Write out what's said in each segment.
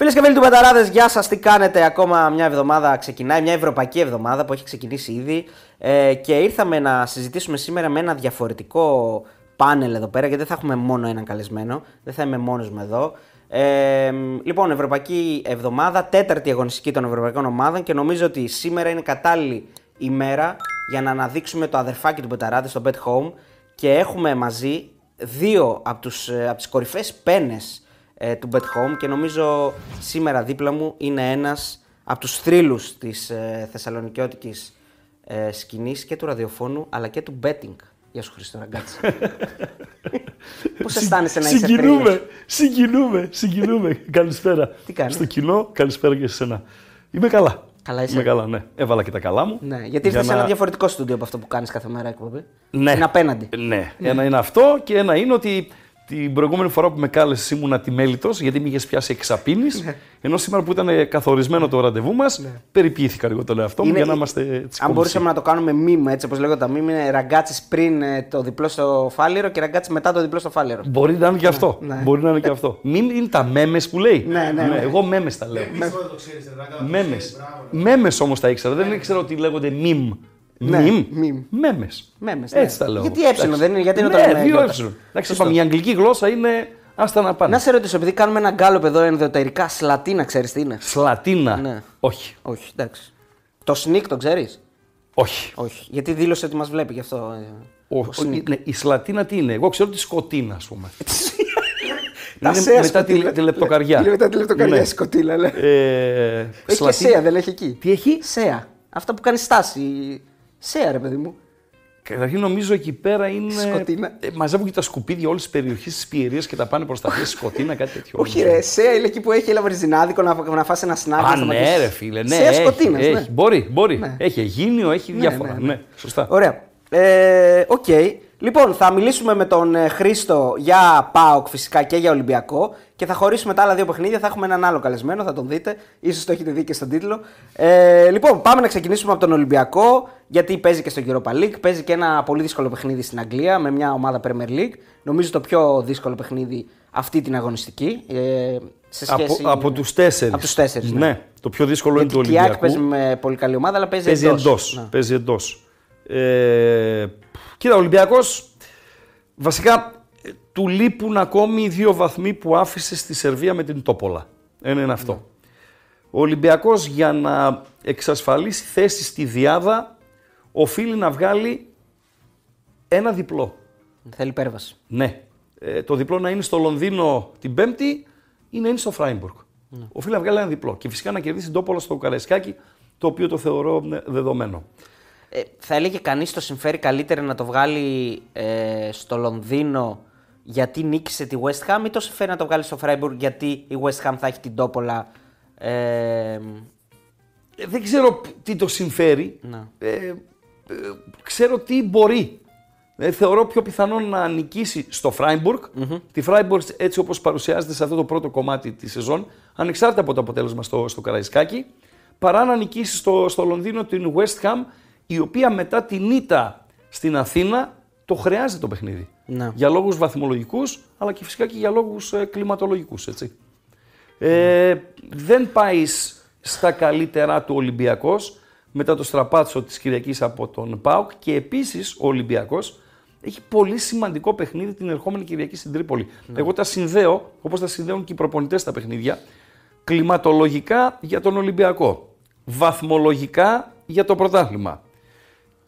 Φίλες και φίλοι του Betarades, γεια σας. Τι κάνετε, ακόμα μια εβδομάδα; Ξεκινάει, μια ευρωπαϊκή εβδομάδα που έχει ξεκινήσει ήδη. Ε, και ήρθαμε να συζητήσουμε σήμερα με ένα διαφορετικό πάνελ εδώ πέρα, γιατί δεν θα έχουμε μόνο έναν καλεσμένο. Δεν θα είμαι μόνος μου εδώ. Ε, λοιπόν, Ευρωπαϊκή Εβδομάδα, τέταρτη αγωνιστική των Ευρωπαϊκών Ομάδων και νομίζω ότι σήμερα είναι κατάλληλη ημέρα για να αναδείξουμε το αδερφάκι του Betarades στο Bet Home και έχουμε μαζί δύο από, τους, ε, από τις κορυφαίες πένες ε, του Bet Home και νομίζω σήμερα δίπλα μου είναι ένας από τους θρύλους της ε, θεσσαλονικιώτικης ε, σκηνής και του ραδιοφώνου αλλά και του betting. Γεια σου Χριστό Ραγκάτση. Πώς αισθάνεσαι να είσαι Συγκινούμε, θρύλος; συγκινούμε, συγκινούμε. καλησπέρα. Τι κάνεις; Στο κοινό, καλησπέρα και σε σένα. Είμαι καλά. Καλά είσαι; Είμαι καλά, ναι. Έβαλα και τα καλά μου. Ναι, γιατί ήρθες σε ένα διαφορετικό στούντιο από αυτό που κάνεις κάθε μέρα εκπομπή. Ναι. Είναι απέναντι. Ναι. Ένα είναι αυτό και ένα είναι ότι την προηγούμενη φορά που με κάλεσε ήμουν ατιμέλητος γιατί με είχες πιάσει εξαπίνης. Ναι. ενώ σήμερα που ήταν καθορισμένο το ραντεβού μας, περιποιήθηκα λίγο το εαυτό μου Είναι- για να είμαστε έτσι. Αν κομψοί. μπορούσαμε να το κάνουμε meme, έτσι όπως λέγονται τα meme, είναι ραγκάτσις πριν ε, το διπλό στο φάληρο και ραγκάτσις μετά το διπλό στο φάληρο. Μπορεί να είναι και αυτό. ναι. Μπορεί να είναι και αυτό. Μην είναι τα μέμες που λέει. Ναι, ναι, ναι. Εγώ μέμες τα λέω. Ποιο δεν το ξέρεις, Ραγκά. Μέμες. Μέμες όμως τα ήξερα. Δεν ήξερα ότι λέγονται μιμ. Ναι, Μιμ. meme. Μέμες. Μέμες, ναι. Έτσι τα λέω. Γιατί έψιλο δεν είναι, γιατί είναι το ναι, λέμε δύο γιώτα. έψιλο. Εντάξει, είπαμε, η αγγλική γλώσσα είναι άστα να πάνε. Να σε ρωτήσω, επειδή κάνουμε ένα γκάλωπ εδώ ενδοτερικά, σλατίνα ξέρεις τι είναι; Σλατίνα. Ναι. Όχι. Όχι, εντάξει. Το sneak το ξέρεις; Όχι. Όχι. Γιατί δήλωσε ότι μας βλέπει γι' αυτό. ε, Ο, ο ο- sneak. ναι, η σλατίνα τι είναι; Εγώ ξέρω τη σκοτίνα, ας πούμε. Τα Είναι σέα μετά τη, σκοτήλα. τη λεπτοκαριά. Είναι μετά τη λεπτοκαριά Ναι. η σκοτήλα, λέει. Ε, Έχει και σλατίνα- σέα, δεν έχει εκεί. Τι έχει; Σέα. Αυτό που κάνει στάση. Σέα, ρε παιδί μου. Καταρχήν νομίζω εκεί πέρα είναι. Σκοτίνα. Ε, μαζεύουν και τα σκουπίδια όλης της περιοχής της Πιερίας και τα πάνε προς τα μέσα. Σκοτίνα, κάτι τέτοιο. Όχι, ρε, σέα είναι εκεί που έχει ένα βριζινάδικο να, να φας ένα σνάκ. Α, να ναι, σταματήσεις. ρε φίλε. Ναι, Σέα έχει, σκοτίνας, έχει. ναι. Μπορεί, μπορεί. Ναι. Έχει Αιγίνιο, έχει διάφορα. ναι, Ναι, ναι. σωστά. Ωραία. Ε, Οκ. Λοιπόν, θα μιλήσουμε με τον ε, Χρήστο για ΠΑΟΚ φυσικά και για Ολυμπιακό και θα χωρίσουμε τα άλλα δύο παιχνίδια. Θα έχουμε έναν άλλο καλεσμένο, θα τον δείτε. Ίσως το έχετε δει και στον τίτλο. Ε, λοιπόν, πάμε να ξεκινήσουμε από τον Ολυμπιακό γιατί παίζει και στο Europa League. Παίζει και ένα πολύ δύσκολο παιχνίδι στην Αγγλία με μια ομάδα Premier League. Νομίζω το πιο δύσκολο παιχνίδι αυτή την αγωνιστική. Ε, σε Από, σχέση από τους τέσσερις. Από τους τέσσερις, ναι. ναι. Το πιο δύσκολο είναι Γιατί του η Κιάκ Ολυμπιακού. παίζει με πολύ καλή ομάδα, αλλά παίζει, Παίζει εντός. εντός. Ναι. Παίζει εντός. Ε, κοίτα, ο Ολυμπιακός βασικά ε, του λείπουν ακόμη οι δύο βαθμοί που άφησε στη Σερβία με την Τόπολα. Ένα είναι αυτό. Ο Ολυμπιακός για να εξασφαλίσει θέση στη Διάδα οφείλει να βγάλει ένα διπλό. Θέλει υπέρβαση. Ναι. Ε, το διπλό να είναι στο Λονδίνο την Πέμπτη ή να είναι στο Φράιμπουργκ. Οφείλει να βγάλει ένα διπλό. Και φυσικά να κερδίσει την Τόπολα στο Καραϊσκάκι, το οποίο το θεωρώ ε, δεδομένο. Ε, θα έλεγε κανείς το συμφέρει καλύτερα να το βγάλει ε, στο Λονδίνο γιατί νίκησε τη West Ham ή το συμφέρει να το βγάλει στο Freiburg γιατί η West Ham θα έχει την τόπολα. Ε, Ε, δεν ξέρω π- τι το συμφέρει. Να. Ε, ε, ξέρω τι μπορεί. Ε, θεωρώ πιο πιθανό να νικήσει στο φραιμπουργκ Τη Φράιμπουργκ έτσι όπως παρουσιάζεται σε αυτό το πρώτο κομμάτι της σεζόν, ανεξάρτητα από το αποτέλεσμα στο, στο Καραϊσκάκι, παρά να νικήσει στο, στο Λονδίνο την West Ham, η οποία μετά την ήττα στην Αθήνα το χρειάζεται το παιχνίδι. Ναι. Για λόγους βαθμολογικούς, αλλά και φυσικά και για λόγους ε, κλιματολογικούς, έτσι. Ε, δεν πάεις σ- στα καλύτερά του Ολυμπιακός μετά το στραπάτσο της Κυριακής από τον ΠΑΟΚ και επίσης ο Ολυμπιακός έχει πολύ σημαντικό παιχνίδι την ερχόμενη Κυριακή στην Τρίπολη. Εγώ τα συνδέω, όπως τα συνδέουν και οι προπονητές τα παιχνίδια, κλιματολογικά για τον Ολυμπιακό, βαθμολογικά για το πρωτάθλημα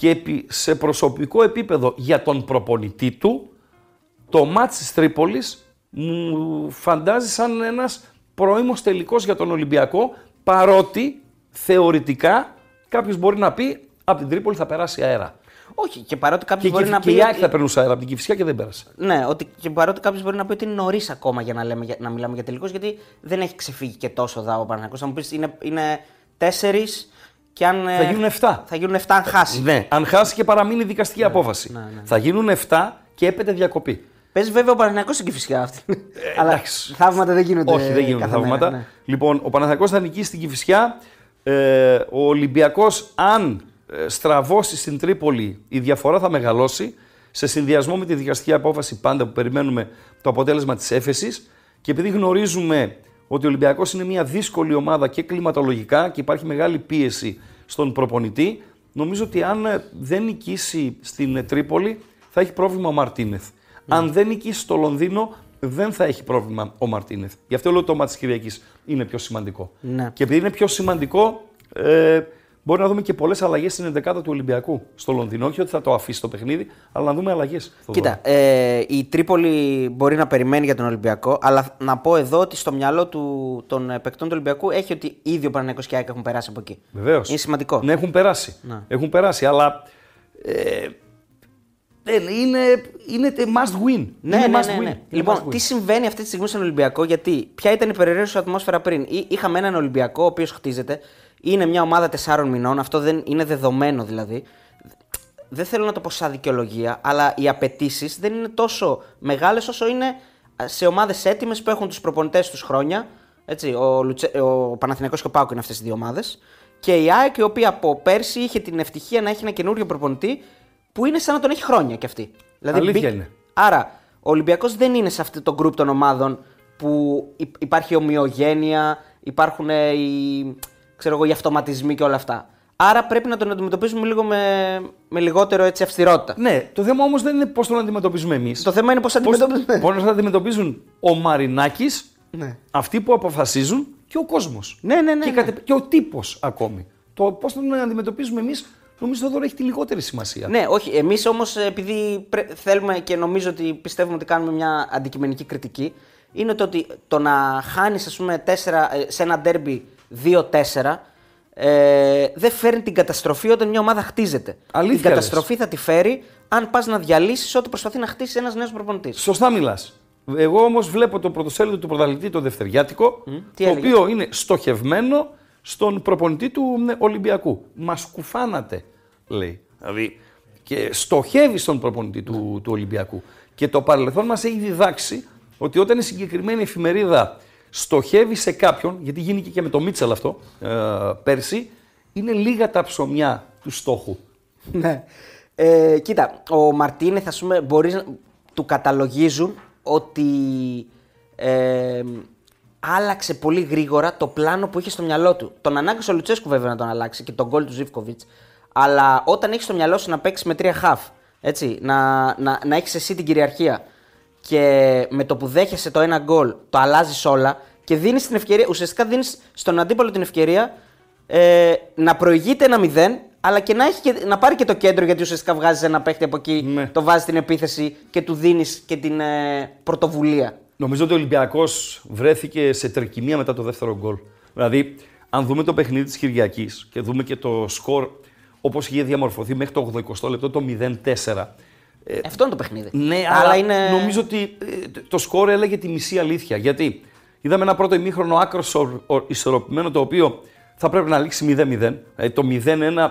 και επί- σε προσωπικό επίπεδο για τον προπονητή του, το μάτς της Τρίπολης μου φαντάζει σαν ένας πρώιμος τελικός για τον Ολυμπιακό, παρότι θεωρητικά κάποιος μπορεί να πει από την Τρίπολη θα περάσει αέρα. όχι, και παρότι κάποιος Και, μπορεί και, να και πει. η Άκη ότι- θα περνούσε αέρα από την Κηφισιά και δεν πέρασε. Ναι, ότι, και παρότι κάποιος μπορεί να πει ότι είναι νωρίς ακόμα για να, λέμε, για- να μιλάμε για τελικό, γιατί δεν έχει ξεφύγει και τόσο δά ο Παναγιώτο. Θα μου πεις είναι, είναι τέσσερις και αν. Θα γίνουν 7. Θα γίνουν 7 αν χάσει. Ναι, αν χάσει και παραμείνει δικαστική απόφαση. ναι, ναι. Θα γίνουν 7 και έπεται διακοπή. Παίζει βέβαια ο Παναγιώτο στην Κυφυσιά αυτή. Αλλά Ε, εντάξει. θαύματα δεν γίνονται. Όχι, δεν γίνονται κάθε μέρα, θαύματα. ναι. Λοιπόν, ο Παναθηναϊκός θα νικήσει στην Κηφισιά. Ε, ο Ολυμπιακός, αν ε, στραβώσει στην Τρίπολη, η διαφορά θα μεγαλώσει. Σε συνδυασμό με τη δικαστική απόφαση πάντα που περιμένουμε το αποτέλεσμα της έφεσης. Και επειδή γνωρίζουμε ότι ο Ολυμπιακός είναι μια δύσκολη ομάδα και κλιματολογικά και υπάρχει μεγάλη πίεση στον προπονητή. Νομίζω ότι αν ε, δεν νικήσει στην ε, Τρίπολη θα έχει πρόβλημα ο Μαρτίνεθ. Ναι. Αν δεν νικήσει στο Λονδίνο δεν θα έχει πρόβλημα ο Μαρτίνεθ. Γι' αυτό λέω το μάτι της Κυριακής είναι πιο σημαντικό. Ναι. Και επειδή είναι πιο σημαντικό, ε, μπορεί να δούμε και πολλές αλλαγές στην 11η του Ολυμπιακού στο Λονδίνο. Όχι ότι θα το αφήσει το παιχνίδι, αλλά να δούμε αλλαγές. Κοίτα, ε, η Τρίπολη μπορεί να περιμένει για τον Ολυμπιακό, αλλά να πω εδώ ότι στο μυαλό του, των ε, παικτών του Ολυμπιακού έχει ότι ήδη ο Παναγιακός και η ΑΕΚ έχουν περάσει από εκεί. Βεβαίως. Είναι σημαντικό. Ναι, έχουν περάσει. Να. Έχουν περάσει, αλλά. Ε, δεν είναι, είναι must win. Ναι, είναι ναι, must ναι, win. ναι. Είναι Λοιπόν, must win. τι συμβαίνει αυτή τη στιγμή στον Ολυμπιακό, γιατί ποια ήταν η περιραίωση ατμόσφαιρα πριν; Εί- Είχαμε έναν Ολυμπιακό ο οποίος χτίζεται. Είναι μια ομάδα τεσσάρων μηνών. Αυτό δεν είναι δεδομένο δηλαδή. Δεν θέλω να το πω σαν δικαιολογία, αλλά οι απαιτήσεις δεν είναι τόσο μεγάλες όσο είναι σε ομάδες έτοιμες που έχουν τους προπονητές τους χρόνια. Έτσι, ο, Λουτσε, ο Παναθηναϊκός και ο Πάουκ είναι αυτές οι δύο ομάδες. Και η ΑΕΚ, η οποία από πέρσι είχε την ευτυχία να έχει ένα καινούριο προπονητή που είναι σαν να τον έχει χρόνια κι αυτή. Δηλαδή, Αλήθεια μπήκε- είναι. Άρα, ο Ολυμπιακός δεν είναι σε αυτό το γκρουπ των ομάδων που υ- υπάρχει ομοιογένεια, υπάρχουν ε, οι, ξέρω εγώ, οι αυτοματισμοί και όλα αυτά. Άρα πρέπει να τον αντιμετωπίζουμε λίγο με, με λιγότερο έτσι, αυστηρότητα. Ναι, το θέμα όμως δεν είναι πώς τον αντιμετωπίζουμε εμείς. Το θέμα είναι πώς αντιμετωπίζουμε. Πώς θα αντιμετωπίζουν ο Μαρινάκης, Ναι. αυτοί που αποφασίζουν και ο κόσμος. Ναι, ναι, ναι, Και, ναι. κατε- και ο τύπος ακόμη. Το πώς τον αντιμετωπίζουμε εμείς, νομίζω εδώ έχει τη λιγότερη σημασία. Ναι, όχι. Εμείς όμως, επειδή πρέ- θέλουμε και νομίζω ότι πιστεύουμε ότι κάνουμε μια αντικειμενική κριτική, είναι το ότι το να χάνεις, ας πούμε, τέσσερα, ε, σε ένα ντέρμπι 2-4 ε, δεν φέρνει την καταστροφή όταν μια ομάδα χτίζεται. Αλήθεια την λες. καταστροφή θα τη φέρει αν πας να διαλύσεις ό,τι προσπαθεί να χτίσει ένας νέος προπονητής. Σωστά μιλάς. Εγώ όμως βλέπω το πρωτοσέλιδο του πρωταθλητή, το Δευτεριάτικο, τι το έλεγες; οποίο είναι στοχευμένο στον προπονητή του ε, Ολυμπιακού. Μας κουφάνατε, λέει. Δηλαδή, και στοχεύει στον προπονητή του, του Ολυμπιακού. Και το παρελθόν μας έχει διδάξει ότι όταν η συγκεκριμένη εφημερίδα στοχεύει σε κάποιον, γιατί γίνηκε και με το Μίτσελ αυτό ε, πέρσι, είναι λίγα τα ψωμιά του στόχου. Ναι. Ε, κοίτα, ο Μαρτίνεθ, ας πούμε, μπορείς να του καταλογίζουν ότι ε, άλλαξε πολύ γρήγορα το πλάνο που είχε στο μυαλό του. Τον ανάγκασε ο Λουτσέσκου βέβαια να τον αλλάξει και τον γκολ του Ζήφκοβιτς. Αλλά όταν έχεις στο μυαλό σου να παίξεις με τρία χαφ, έτσι, να, να, να έχεις εσύ την κυριαρχία και με το που δέχεσαι το ένα γκολ το αλλάζεις όλα και δίνεις την ευκαιρία, ουσιαστικά δίνεις στον αντίπαλο την ευκαιρία ε, να προηγείται ένα 0, αλλά και να, έχει και, να πάρει και το κέντρο γιατί ουσιαστικά βγάζεις ένα παίχτη από εκεί, Ναι. το βάζεις στην επίθεση και του δίνεις και την ε, πρωτοβουλία. Νομίζω ότι ο Ολυμπιακός βρέθηκε σε τρικυμία μετά το δεύτερο γκολ. Δηλαδή, αν δούμε το παιχνίδι της Κυριακής και δούμε και το σκορ όπως είχε διαμορφωθεί μέχρι το 80 λεπτό, το 0-4. Ε, Αυτό είναι το παιχνίδι. ναι, αλλά αλλά είναι... νομίζω ότι ε, το σκορ έλεγε τη μισή αλήθεια. Γιατί είδαμε ένα πρώτο ημίχρονο άκρος ισορροπημένο το οποίο θα πρέπει να λήξει 0-0. Ε, το 0-1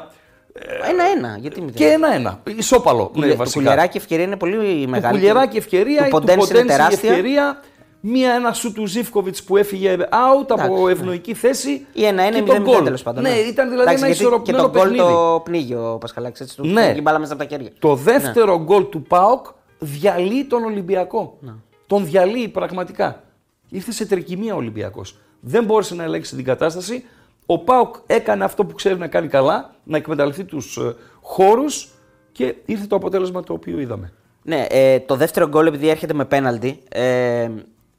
Ένα-ένα. Γιατί μηδέν; και ένα-ένα. Ισόπαλο. Κουλε- Ναι, το βασικά. κουλιαράκι ευκαιρία είναι πολύ Το μεγάλη. κουλιαράκι ευκαιρία, του του Ποντένς είναι Ποντένς η τεράστια. ευκαιρία, μία ένα σου του Ζήφκοβιτ που έφυγε out Εντάξει, από ναι. ευνοϊκή θέση. Ή ένα-ένα και ή το μηδέν γκολ. τέλος πάντων. Ναι, ήταν δηλαδή Εντάξει, ένα γιατί ισορροπημένο Και το γκολ παιχνίδι. το πνίγει ο Πασχαλάκης. Έτσι, του Ναι. φύγει η μπάλα μέσα από τα χέρια. Το δεύτερο γκολ του ΠΑΟΚ διαλύει τον Ολυμπιακό. Ναι. Τον διαλύει πραγματικά. Ήρθε σε τρικυμία ο Ολυμπιακός. Δεν μπόρεσε να ελέγξει την κατάσταση. Ο ΠΑΟΚ έκανε αυτό που ξέρει να κάνει καλά, να εκμεταλλευτεί τους χώρους και ήρθε το αποτέλεσμα το οποίο είδαμε. Ναι, ε, το δεύτερο γκολ επειδή έρχεται με πέναλτι. Ε,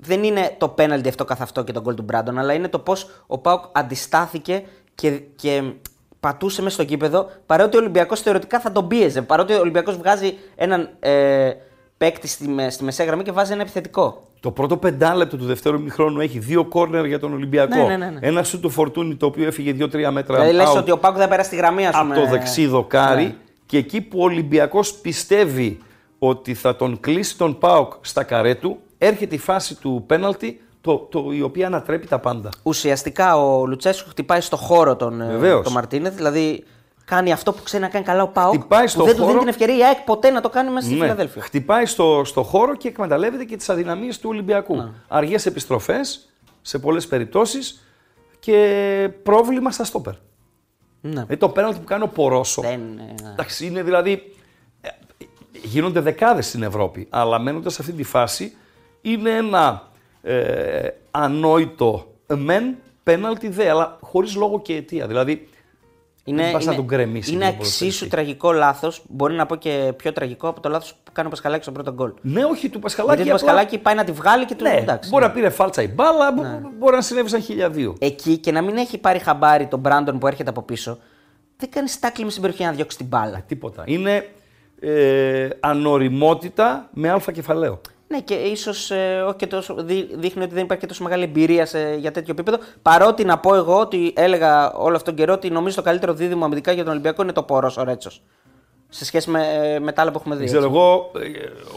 δεν είναι το πέναλτι αυτό καθ' αυτό και το γκολ του Μπράντον, αλλά είναι το πώς ο Πάουκ αντιστάθηκε και, και πατούσε μέσα στο κήπεδο, παρότι ο Ολυμπιακός θεωρητικά θα τον πίεζε. Παρότι ο Ολυμπιακός βγάζει έναν ε, παίκτη στη, με- στη μεσαία γραμμή και βάζει ένα επιθετικό. Το πρώτο πεντάλεπτο του δεύτερου ημιχρόνου έχει δύο κόρνερ για τον Ολυμπιακό. Ναι, ναι, ναι, ναι. Ένα σου του φορτούνι το οποίο έφυγε 2-3 μέτρα Δηλαδή λες out ότι ο Πάουκ δεν πέρασε τη γραμμή, ας από πούμε. το δεξί δοκάρι. Ναι. Και εκεί που ο Ολυμπιακός πιστεύει ότι θα τον κλείσει τον ΠΑΟΚ στα καρέ του, έρχεται η φάση του πέναλτι, το, το, η οποία ανατρέπει τα πάντα. Ουσιαστικά ο Λουτσέσκου χτυπάει στο χώρο τον, ε, Βεβαίως. τον Μαρτίνεθ, δηλαδή κάνει αυτό που ξέρει να κάνει καλά ο Πάουκ. Χτυπάει που στο δεν του δίνει χώρο. την ευκαιρία η ΑΕΚ ποτέ να το κάνει μέσα στη Ναι. Φιλαδέλφια. Χτυπάει στο, στο χώρο και εκμεταλλεύεται και τις αδυναμίες του Ολυμπιακού. Ναι. Αργές επιστροφές σε πολλές περιπτώσεις και πρόβλημα στα στόπερ. Ναι. Ε, το πέναλτι που κάνει ο Πορόσο. Δεν, ε, Εντάξει, είναι δηλαδή. ε, Γίνονται δεκάδες στην Ευρώπη, αλλά μένοντας σε αυτή τη φάση είναι ένα ε, ανόητο μεν πέναλτι δε, αλλά χωρίς λόγο και αιτία. Δηλαδή Είναι, Δεν πας να είναι, τον γκρεμίσεις είναι τον εξίσου ποδοσφαιριστή. τραγικό λάθος. Μπορεί να πω και πιο τραγικό από το λάθος που κάνει ο Πασχαλάκης στον πρώτο γκολ. ναι, όχι του Πασχαλάκη. Γιατί το απλά- Πασχαλάκη πάει να τη βγάλει και του Ναι, εντάξει. μπορεί να πήρε φάλτσα η μπάλα, μπο- μπορεί να συνέβη σαν χιλιαδίο. Εκεί και να μην έχει πάρει χαμπάρι τον Μπράντον που έρχεται από πίσω, δεν κάνεις τάκλι με στην περιοχή να διώξει την μπάλα. Τίποτα. Είναι ε, ανοριμότητα με αλφα κεφαλαίο. Ναι, και ίσως ε, όχι και τόσο, δεί- δείχνει ότι δεν υπάρχει και τόσο μεγάλη εμπειρία σε, για τέτοιο επίπεδο. Παρότι να πω εγώ ότι έλεγα όλο αυτόν τον καιρό ότι νομίζω το καλύτερο δίδυμο αμυντικά για τον Ολυμπιακό είναι το Πόρο ο Ρέτσος. Σε σχέση με, ε, με τα άλλα που έχουμε δει. Δεν ξέρω έτσι. εγώ, ε,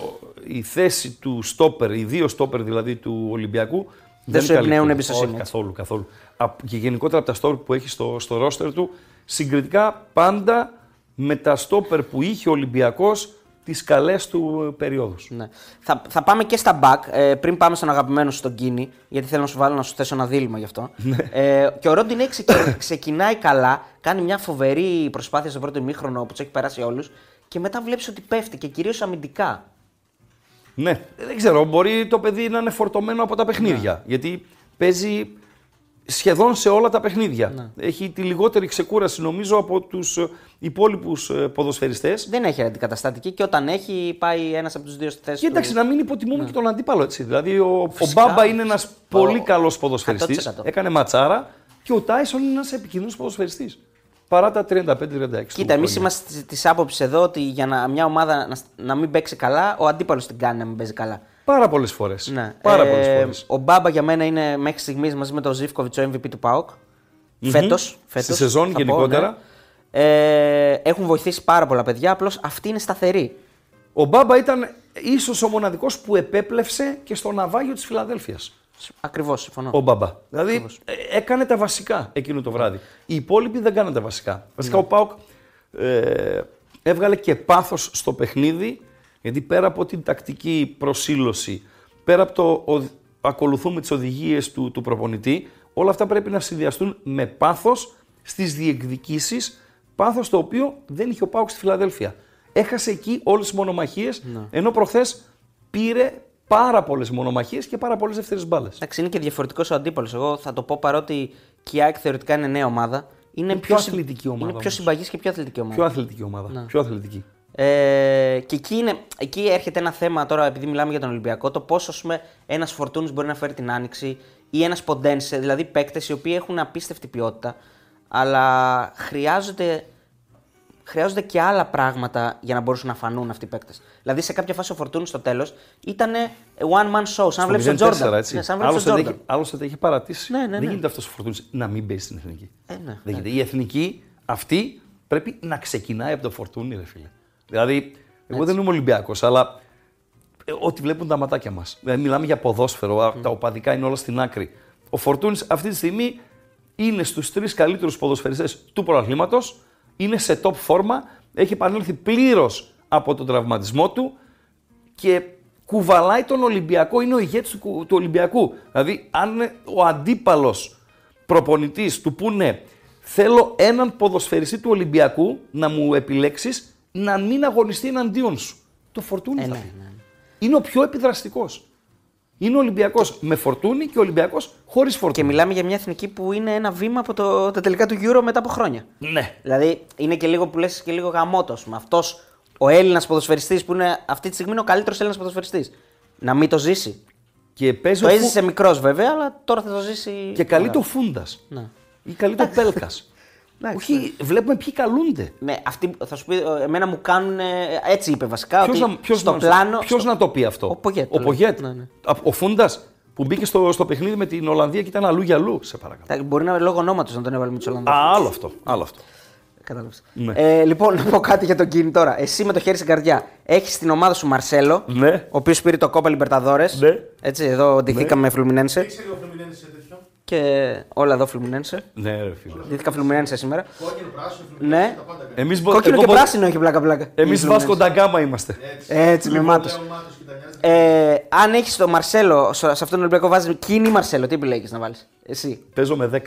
ο- η θέση του στόπερ, οι δύο στόπερ δηλαδή του Ολυμπιακού. Δεν σου καλύπτουν. εμπνέουν εμπιστοσύνη. Όχι, καθόλου, καθόλου. Απ- Και γενικότερα από τα στόπερ που έχει στο, στο ρόστερ του, συγκριτικά πάντα με τα στόπερ που είχε ο Ολυμπιακός τις καλές του ε, περιόδους. Ναι. Θα, θα πάμε και στα back. Ε, πριν πάμε στον αγαπημένο σου τον Κίνη, γιατί θέλω να σου βάλω να σου θέσω ένα δίλημα γι' αυτό. Ναι. ε, και ο Ρόντινέι ξεκι- ξεκινάει καλά, κάνει μια φοβερή προσπάθεια στο πρώτο ημίχρονο που τους έχει περάσει όλους και μετά βλέπεις ότι πέφτει και κυρίως αμυντικά. Ναι, δεν ξέρω, μπορεί το παιδί να είναι φορτωμένο από τα παιχνίδια. Ναι. Γιατί παίζει σχεδόν σε όλα τα παιχνίδια. Ναι. Έχει τη λιγότερη ξεκούραση νομίζω από τους ε, υπόλοιπους ε, ποδοσφαιριστές. Δεν έχει αντικαταστατική και όταν έχει, πάει ένας από τους δύο στη θέση Και εντάξει, του. να μην υποτιμούμε και τον αντίπαλο έτσι. Δηλαδή, ο, ο Φυσικά. Μπάμπα είναι ένας πολύ Ο- καλός ποδοσφαιριστής. 100%. Έκανε ματσάρα και ο Τάισον είναι ένας επικίνδυνος ποδοσφαιριστής. Παρά τα 35-36. Κοίτα, εμείς είμαστε της άποψης εδώ ότι για να, μια ομάδα να, να μην παίξει καλά, ο αντίπαλος την κάνει να μην παίζει καλά. Πάρα πολλές φορές. Ναι. Πάρα Ε, πολλές φορές. Ο Μπάμπα για μένα είναι μέχρι στιγμής μαζί με τον Ζήφκοβιτς ο MVP του ΠΑΟΚ. Φέτος, φέτος, Στη σεζόν θα πω, γενικότερα. ναι. Ε, έχουν βοηθήσει πάρα πολλά παιδιά, απλώς αυτή είναι σταθερή. Ο Μπάμπα ήταν ίσως ο μοναδικός που επέπλευσε και στο ναυάγιο της Φιλαδέλφιας. Ακριβώς, συμφωνώ. Ο Μπάμπα. Δηλαδή ε, έκανε τα βασικά εκείνο το βράδυ. Οι υπόλοιποι δεν κάνανε τα βασικά. Βασικά ο Πάουκ ε, έβγαλε και πάθος στο παιχνίδι γιατί πέρα από την τακτική προσήλωση, πέρα από το ο, ακολουθούμε τις οδηγίες του, του προπονητή, όλα αυτά πρέπει να συνδυαστούν με πάθος στις διεκδικήσεις. Πάθος το οποίο δεν είχε ο Πάουκ στη Φιλαδέλφια. Έχασε εκεί όλες τις μονομαχίες, ενώ προχθές πήρε πάρα πολλές μονομαχίες και πάρα πολλές δεύτερες μπάλες. Εντάξει, είναι και διαφορετικός ο αντίπαλος. Εγώ θα το πω παρότι και η ΑΕΚ θεωρητικά είναι νέα ομάδα. Είναι, πιο συ- αθλητική ομάδα Είναι πιο όμως. συμπαγής και πιο αθλητική ομάδα. Πιο αθλητική ομάδα. Πιο αθλητική. Ε, και εκεί, είναι, εκεί έρχεται ένα θέμα τώρα, επειδή μιλάμε για τον Ολυμπιακό, το πόσο ένας Φορτούνης μπορεί να φέρει την άνοιξη ή ένας Ποντένσε, δηλαδή παίκτες οι οποίοι έχουν απίστευτη ποιότητα, αλλά χρειάζονται, χρειάζονται και άλλα πράγματα για να μπορούσαν να φανούν αυτοί οι παίκτες. Δηλαδή σε κάποια φάση ο Φορτούνης στο τέλος ήταν one man show, σαν να βλέπεις τον Τζόρνταν. έτσι. Ναι, σαν να βλέπεις Άλλωστε, τον δεν Τζόρνταν. έχει, άλλωστε δεν έχει παρατήσει. Ναι, ναι, ναι. Δεν γίνεται αυτός ο Φορτούνης να μην παίζει στην εθνική. Ε, ναι, δεν γίνεται. Η εθνική αυτή πρέπει να ξεκινάει από το Φορτούνη, ρε φίλε. Δηλαδή, εγώ δεν είμαι Ολυμπιακός, αλλά ε, ό,τι βλέπουν τα ματάκια μας. Δηλαδή, μιλάμε για ποδόσφαιρο, α, τα οπαδικά είναι όλα στην άκρη. Ο Φορτούνης αυτή τη στιγμή είναι στους τρεις καλύτερους ποδοσφαιριστές του προαθλήματο, είναι σε top φόρμα, έχει επανέλθει πλήρως από τον τραυματισμό του και κουβαλάει τον Ολυμπιακό, είναι ο ηγέτης του, κου- του Ολυμπιακού. Δηλαδή, αν ο αντίπαλος προπονητής του πούνε θέλω έναν ποδοσφαιριστή του Ολυμπιακού να μου επιλέξεις να μην αγωνιστεί εναντίον σου. Το φορτούνι Ε, θα ναι, πει. ναι. Είναι ο πιο επιδραστικός. Είναι ο Ολυμπιακός με φορτούνι και ο Ολυμπιακός χωρίς Και φορτούνι. μιλάμε για μια εθνική που είναι ένα βήμα από το, τα τελικά του Euro μετά από χρόνια. Ναι. Δηλαδή είναι και λίγο που λες και λίγο γαμότο. Με αυτός ο Έλληνας ποδοσφαιριστής που είναι αυτή τη στιγμή είναι ο καλύτερος Έλληνας ποδοσφαιριστής. Να μην το ζήσει. Και παίζει Το ο Φου- έζησε μικρός βέβαια, αλλά τώρα θα το ζήσει. και καλεί το Φούντας. Ναι. Ή καλεί το Πέλκας. Εντάξει, Όχι, βλέπουμε ποιοι καλούνται. Ναι, αυτοί, θα σου πει, ε, εμένα μου κάνουν. Έτσι είπε βασικά. Ποιος ότι να, ποιος στο να, πλάνο. ποιος στο- να το πει αυτό; Ο Πογέτ. Ο, το Πογέτ. λέει. Ναι, ναι. Α, ο Φούντας που μπήκε στο, στο παιχνίδι με την Ολλανδία και ήταν αλλού για αλλού. Σε παρακαλώ. Τα- Μπορεί να είναι λόγω ονόματος να τον έβαλε με τους Ολλανδούς. Α, άλλο αυτό. Άλλο αυτό. Κατάλαβες. Ναι. Ε, λοιπόν, να πω κάτι για τον Κίνη τώρα. Εσύ με το χέρι στην καρδιά έχεις στην ομάδα σου Μαρσέλο, Ναι. ο οποίος πήρε το κόπα Λιμπερταδόρε. Ναι. Έτσι, εδώ ντυθήκαμε με Φλουμινένσε. Ήξερε ο Φλουμινένης σε τέτοιο. Και όλα εδώ Φλουμινένσε. Ναι, ρε φίλε. Ντύθηκα Φλουμινένσε σήμερα. Κόκκινο, πράσινο, Ναι. Φλουμινένης, τα πάντα έκανε. Εμείς, Κόκκινο και πράσινο έχει πλάκα πλάκα. Εμείς Η Βάσκο Fluminense. Νταγκάμα είμαστε. Έτσι, με Λοιπόν, μάτω. λέω Μάτος και τα νοιάζει. Ε, αν έχεις το Μαρσέλο, σε σε αυτόν τον Ολυμπιακό βάζει κίνη Μαρσέλο, τι επιλέγεις να βάλεις. Εσύ; Παίζω με 10.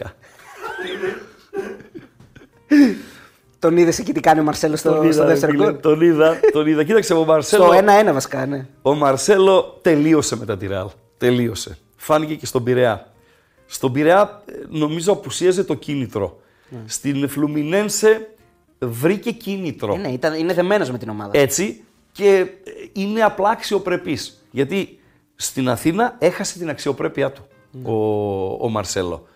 Τον είδες εκεί τι κάνει ο Μαρσέλο στο, στο είδα, ρε δεύτερο φίλε, γκολ; τον είδα, τον είδα. Κοίταξε, ο Μαρσέλο, Στο 1-1 βασικά, ναι. ο Μαρσέλο τελείωσε μετά τη Ρεάλ. Τελείωσε. Φάνηκε και στον Πειραιά. Στον Πειραιά ε, νομίζω απουσίαζε το κίνητρο. Ναι. Στην Φλουμινένσε βρήκε κίνητρο. Ε, ναι, ήταν, είναι δεμένος με την ομάδα. Έτσι και ε, είναι απλά αξιοπρεπής. Γιατί στην Αθήνα έχασε την αξιοπρέπειά του Ναι. ο, ο Μαρσέλο.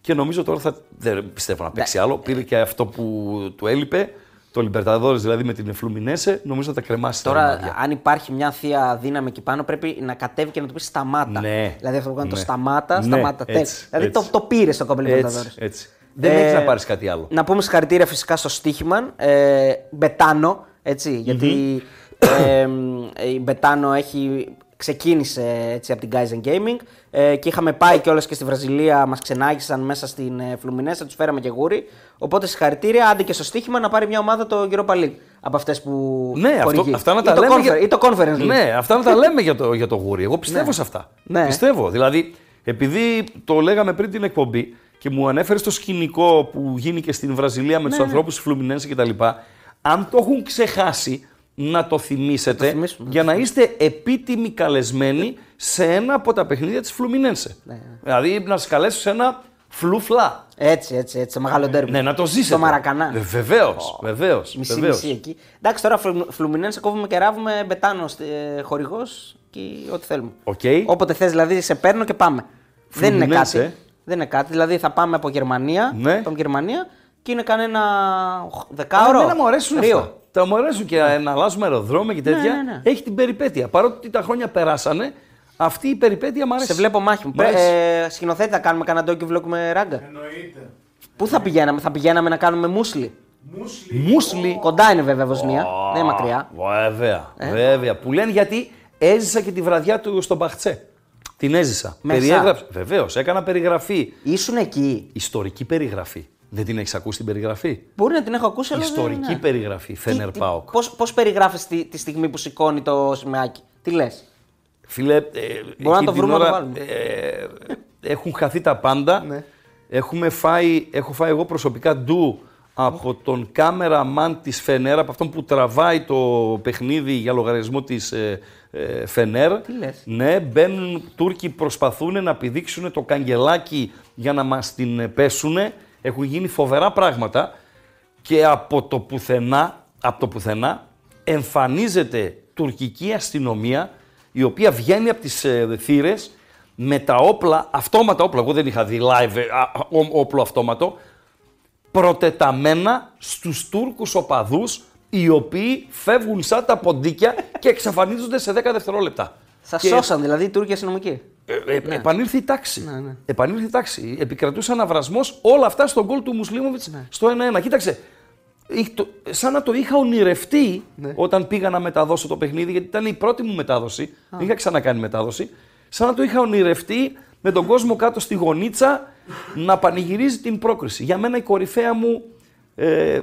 Και νομίζω τώρα θα. Δεν πιστεύω να παίξει άλλο. Πήρε και αυτό που του έλειπε. Το Λιμπερταδόρες δηλαδή με την Φλουμινέσε, νομίζω θα τα κρεμάσει τα Τώρα, ρημάδια. αν υπάρχει μια θεία δύναμη εκεί πάνω, πρέπει να κατέβει και να του πει σταμάτα. Ναι. Δηλαδή αυτό που κάνει το Ναι. σταμάτα, Ναι, σταμάτα. έτσι, τέλος. δηλαδή έτσι. το, το πήρε στο κόμπελ Έτσι, Λιμπερταδόρες. έτσι. Δεν Ε, έχει να πάρεις κάτι άλλο. Να πούμε συγχαρητήρια φυσικά στο Στίχημαν. Ε, Μπετάνο, έτσι, γιατί ε, η Μπετάνο έχει, ξεκίνησε έτσι, από την Guys Gaming ε, και είχαμε πάει κιόλας και στη Βραζιλία, μας ξενάγησαν μέσα στην ε, Φλουμινέσα, τους φέραμε και γούρι. Οπότε συγχαρητήρια, άντε και στο Στίχημα να πάρει μια ομάδα το Europa League από αυτές που Ναι, αυτό, χορηγεί. αυτά να Ή τα το λέμε. Confer- Ή το Conference League. Ναι, αυτά να τα λέμε για το, για το γούρι. Εγώ πιστεύω σε αυτά. Ναι. Πιστεύω. Δηλαδή, επειδή το λέγαμε πριν την εκπομπή και μου ανέφερε το σκηνικό που γίνηκε στην Βραζιλία με Ναι, του ανθρώπους της Φλουμινένse κτλ. Αν το έχουν ξεχάσει, να το θυμίσετε θυμίσουμε. για να είστε επίτιμοι καλεσμένοι σε ένα από τα παιχνίδια της Φλουμινένσε. Ναι. Δηλαδή, να σας καλέσω σε ένα φλουφλά. Έτσι, έτσι, έτσι, το μεγάλο ντέρμπι. Ναι, να το ζήσετε. Στο Μαρακανά. Βεβαίως, βεβαίως. Μισή-μισή εκεί. Εντάξει, τώρα Φλουμινένσε κόβουμε και ράβουμε Betano ε, χορηγός και ό,τι θέλουμε. Οκ. Όποτε θες, δηλαδή, σε παίρνω και πάμε. Δεν είναι Φλουμινένσε. κάτι. Δεν είναι κάτι. Δηλαδή, θα πάμε από Γερμανία. Ναι. Πάμε Γερμανία και είναι κανένα Αλλά δεκάωρο. εμένα μου αρέσουν Ρίο. αυτά. Τα μου αρέσουν και να αλλάζουμε αεροδρόμια και τέτοια. ναι, ναι. Έχει την περιπέτεια. Παρότι τα χρόνια περάσανε, αυτή η περιπέτεια μου αρέσει. Σε βλέπω μάχη μου. Μ' αρέσει. Ε, σκηνοθέτη, θα κάνουμε κανένα ντόκι vlog με ράγκα. Εννοείται. Πού θα πηγαίναμε, θα πηγαίναμε να κάνουμε μουσλι. Μουσλι. Μουσλι. Κοντά είναι βέβαια Βοσνία. Δεν είναι μακριά. Βέβαια, Ε. βέβαια. Που λένε γιατί έζησα και τη βραδιά του στον Μπαχτσέ. Την έζησα. Μέσα. Περιέγραψα. Βεβαίως, έκανα περιγραφή. Ήσουν εκεί. Ιστορική περιγραφή. Δεν την έχεις ακούσει την περιγραφή; Μπορεί να την έχω ακούσει, αλλά. δεν- Ιστορική ναι. περιγραφή. Φένερ Πάοκ. Πώς πώς περιγράφεις τη, τη στιγμή που σηκώνει το σημαίακι; Τι λες; Φίλε, ε, να εκείνη το την βρούμε να το ώρα, βάλουμε. ε, έχουν χαθεί τα πάντα. Ναι. Έχουμε φάει, έχω φάει εγώ προσωπικά ντου από τον κάμεραμαν της Φενέρ, από αυτόν που τραβάει το παιχνίδι για λογαριασμό της ε, ε, Φενέρ. Τι λες; Ναι, μπαίνουν Τούρκοι, προσπαθούν να πηδήξουν το καγκελάκι για να μας την πέσουν. Έχουν γίνει φοβερά πράγματα και από το πουθενά, από το πουθενά εμφανίζεται τουρκική αστυνομία η οποία βγαίνει από τις ε, θύρες με τα όπλα, αυτόματα όπλα, εγώ δεν είχα δει live ε, α, ό- όπλο αυτόματο, προτεταμένα στους Τούρκους οπαδούς οι οποίοι φεύγουν σαν τα ποντίκια και εξαφανίζονται σε 10 δευτερόλεπτα. Σας Και- σώσαν δηλαδή οι Τούρκοι αστυνομικοί. Ε, ε, Επανήλθε η τάξη. Ναι, ναι. Επανήλθε η τάξη. Επικρατούσε αναβρασμός όλα αυτά στον γκολ του Μουσλίμοβιτς Ναι. στο 1-1. Κοίταξε. είχ- το- Σαν να το είχα ονειρευτεί Ναι. όταν πήγα να μεταδώσω το παιχνίδι, γιατί ήταν η πρώτη μου μετάδοση. Δεν είχα ξανακάνει μετάδοση. Σαν να το είχα ονειρευτεί με τον κόσμο κάτω στη γωνίτσα να πανηγυρίζει την πρόκριση. Για μένα η κορυφαία μου, ε,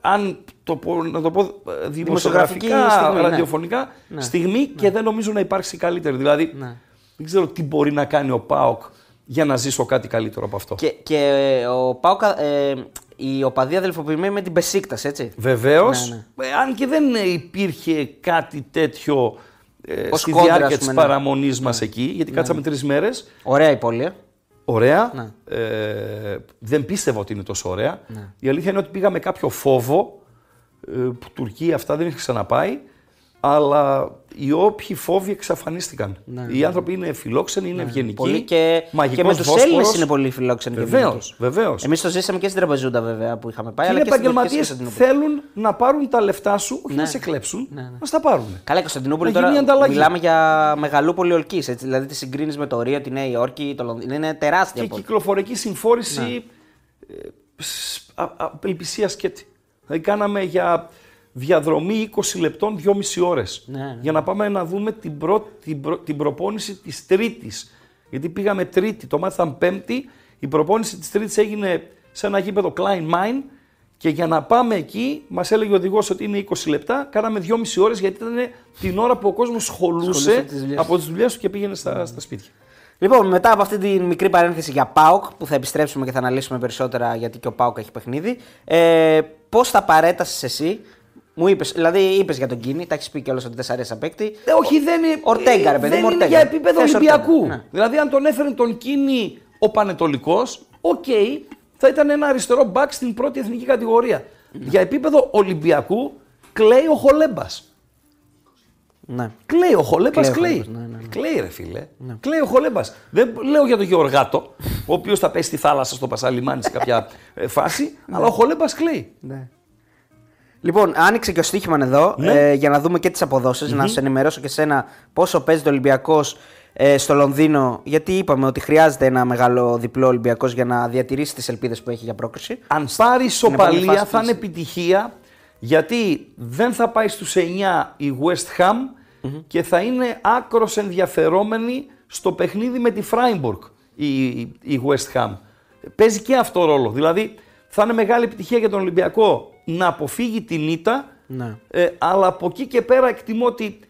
αν το πω, να το πω ε, δημοσιογραφικά, στιγμή, ναι. ραδιοφωνικά, Ναι. στιγμή και δεν νομίζω να υπάρξει καλύτερη. Δηλαδή, Ναι. Δεν ξέρω τι μπορεί να κάνει ο ΠΑΟΚ για να ζήσω κάτι καλύτερο από αυτό. Και, και ο Πάουκα, ε, η οπαδία αδελφοποιημένη με την Πεσίκτας, έτσι. Βεβαίως, Ναι, αν και δεν ε, υπήρχε κάτι τέτοιο ε, Ως στη κόντρα, διάρκεια ας της πούμε, ναι. παραμονής μας εκεί, γιατί κάτσαμε τρεις μέρες. Ωραία η πόλη. ε. Ωραία. Ναι. Ε, δεν πίστευα ότι είναι τόσο ωραία. Η αλήθεια είναι ότι πήγα με κάποιο φόβο. Ε, που Τουρκία αυτά δεν είχα ξαναπάει. Αλλά οι όποιοι φόβοι εξαφανίστηκαν. Οι άνθρωποι είναι φιλόξενοι, είναι ευγενικοί. Ναι, Πολύ και, μαγικός και με τους Βόσπορος. Έλληνες είναι πολύ φιλόξενοι. και Βεβαίως, ευγενικοί. βεβαίως. Εμείς το ζήσαμε και στην Τραπεζούντα βέβαια που είχαμε πάει. Και αλλά είναι και στην επαγγελματίε Τουρκία και στην Κωνσταντινούπολη. θέλουν να πάρουν τα λεφτά σου, όχι Ναι. να σε κλέψουν, Ναι, ναι. να στα πάρουν. Καλά, η Κωνσταντινούπολη Να γίνει τώρα ανταλλαγή. μιλάμε για μεγαλούπολη ολική. Δηλαδή τη συγκρίνεις με το Ρίο, τη Νέα Υόρκη, το Λονδίνο. Είναι τεράστια Και πόλη. κυκλοφορική συμφόρηση Ναι. ε, σ- α- α- απελπισίας σκέτη. Δηλαδή κάναμε για διαδρομή 20 λεπτών 2,5 ώρες. Ναι, ναι. Για να πάμε να δούμε την, πρω- την, προ- την προπόνηση της Τρίτης. Γιατί πήγαμε Τρίτη, το μάτι ήταν Πέμπτη. Η προπόνηση της Τρίτης έγινε σε ένα γήπεδο Klein Mine και για να πάμε εκεί, μας έλεγε ο οδηγός ότι είναι 20 λεπτά, κάναμε 2,5 ώρες γιατί ήταν την ώρα που ο κόσμος Σχολούσε σχολούσε τις δουλειές. από τις δουλειές του και πήγαινε στα, στα σπίτια. Λοιπόν, μετά από αυτή τη μικρή παρένθεση για ΠΑΟΚ, που θα επιστρέψουμε και θα αναλύσουμε περισσότερα γιατί και ο ΠΑΟΚ έχει παιχνίδι, ε, πώς θα παρέτασες εσύ, μου είπες, δηλαδή είπες για τον Κίνη, τα έχεις πει κιόλας ότι δεν σ' αρέσει σαν παίκτη. Ε, όχι, δεν είναι. Ορτέγκα, ρε παιδί δεν μου, είναι Ορτέγκα. για επίπεδο Θες Ολυμπιακού. Ορτέγκα, ναι. Δηλαδή, αν τον έφερε τον Κίνη ο Πανετολικός, οκ, θα ήταν ένα αριστερό μπακ στην πρώτη εθνική κατηγορία. Για επίπεδο Ολυμπιακού κλαίει ο Χολέμπας. Ναι. Κλαίει ο Χολέμπας, Κλαίει ο κλαίει. Χολέμπας, ναι, ναι, ναι. Κλαίει, ρε φίλε. Κλαίει ο Χολέμπας. Δεν λέω για τον Γεωργάτο, ο οποίος θα πέσει στη θάλασσα στο Πασαλιμάνι σε κάποια ε, φάση, αλλά ο Χολέμπας κλαίει. Ναι. Λοιπόν, άνοιξε και ο Στίχημαν εδώ Ναι. ε, για να δούμε και τις αποδοσει Να σε ενημερώσω και σένα πόσο παίζει το Ολυμπιακός ε, στο Λονδίνο. Γιατί είπαμε ότι χρειάζεται ένα μεγάλο διπλό Ολυμπιακός για να διατηρήσει τις ελπίδες που έχει για πρόκριση. Αν πάρει επόμενη ισοπαλία φάσης θα της- είναι επιτυχία γιατί δεν θα πάει στους 9 η West Ham και θα είναι άκρος ενδιαφερόμενη στο παιχνίδι με τη Freiburg η, η West Ham. Παίζει και αυτό ρόλο. Δηλαδή θα είναι μεγάλη επιτυχία για τον Ολυμπιακό να αποφύγει την ήττα Ναι. ε, αλλά από εκεί και πέρα εκτιμώ ότι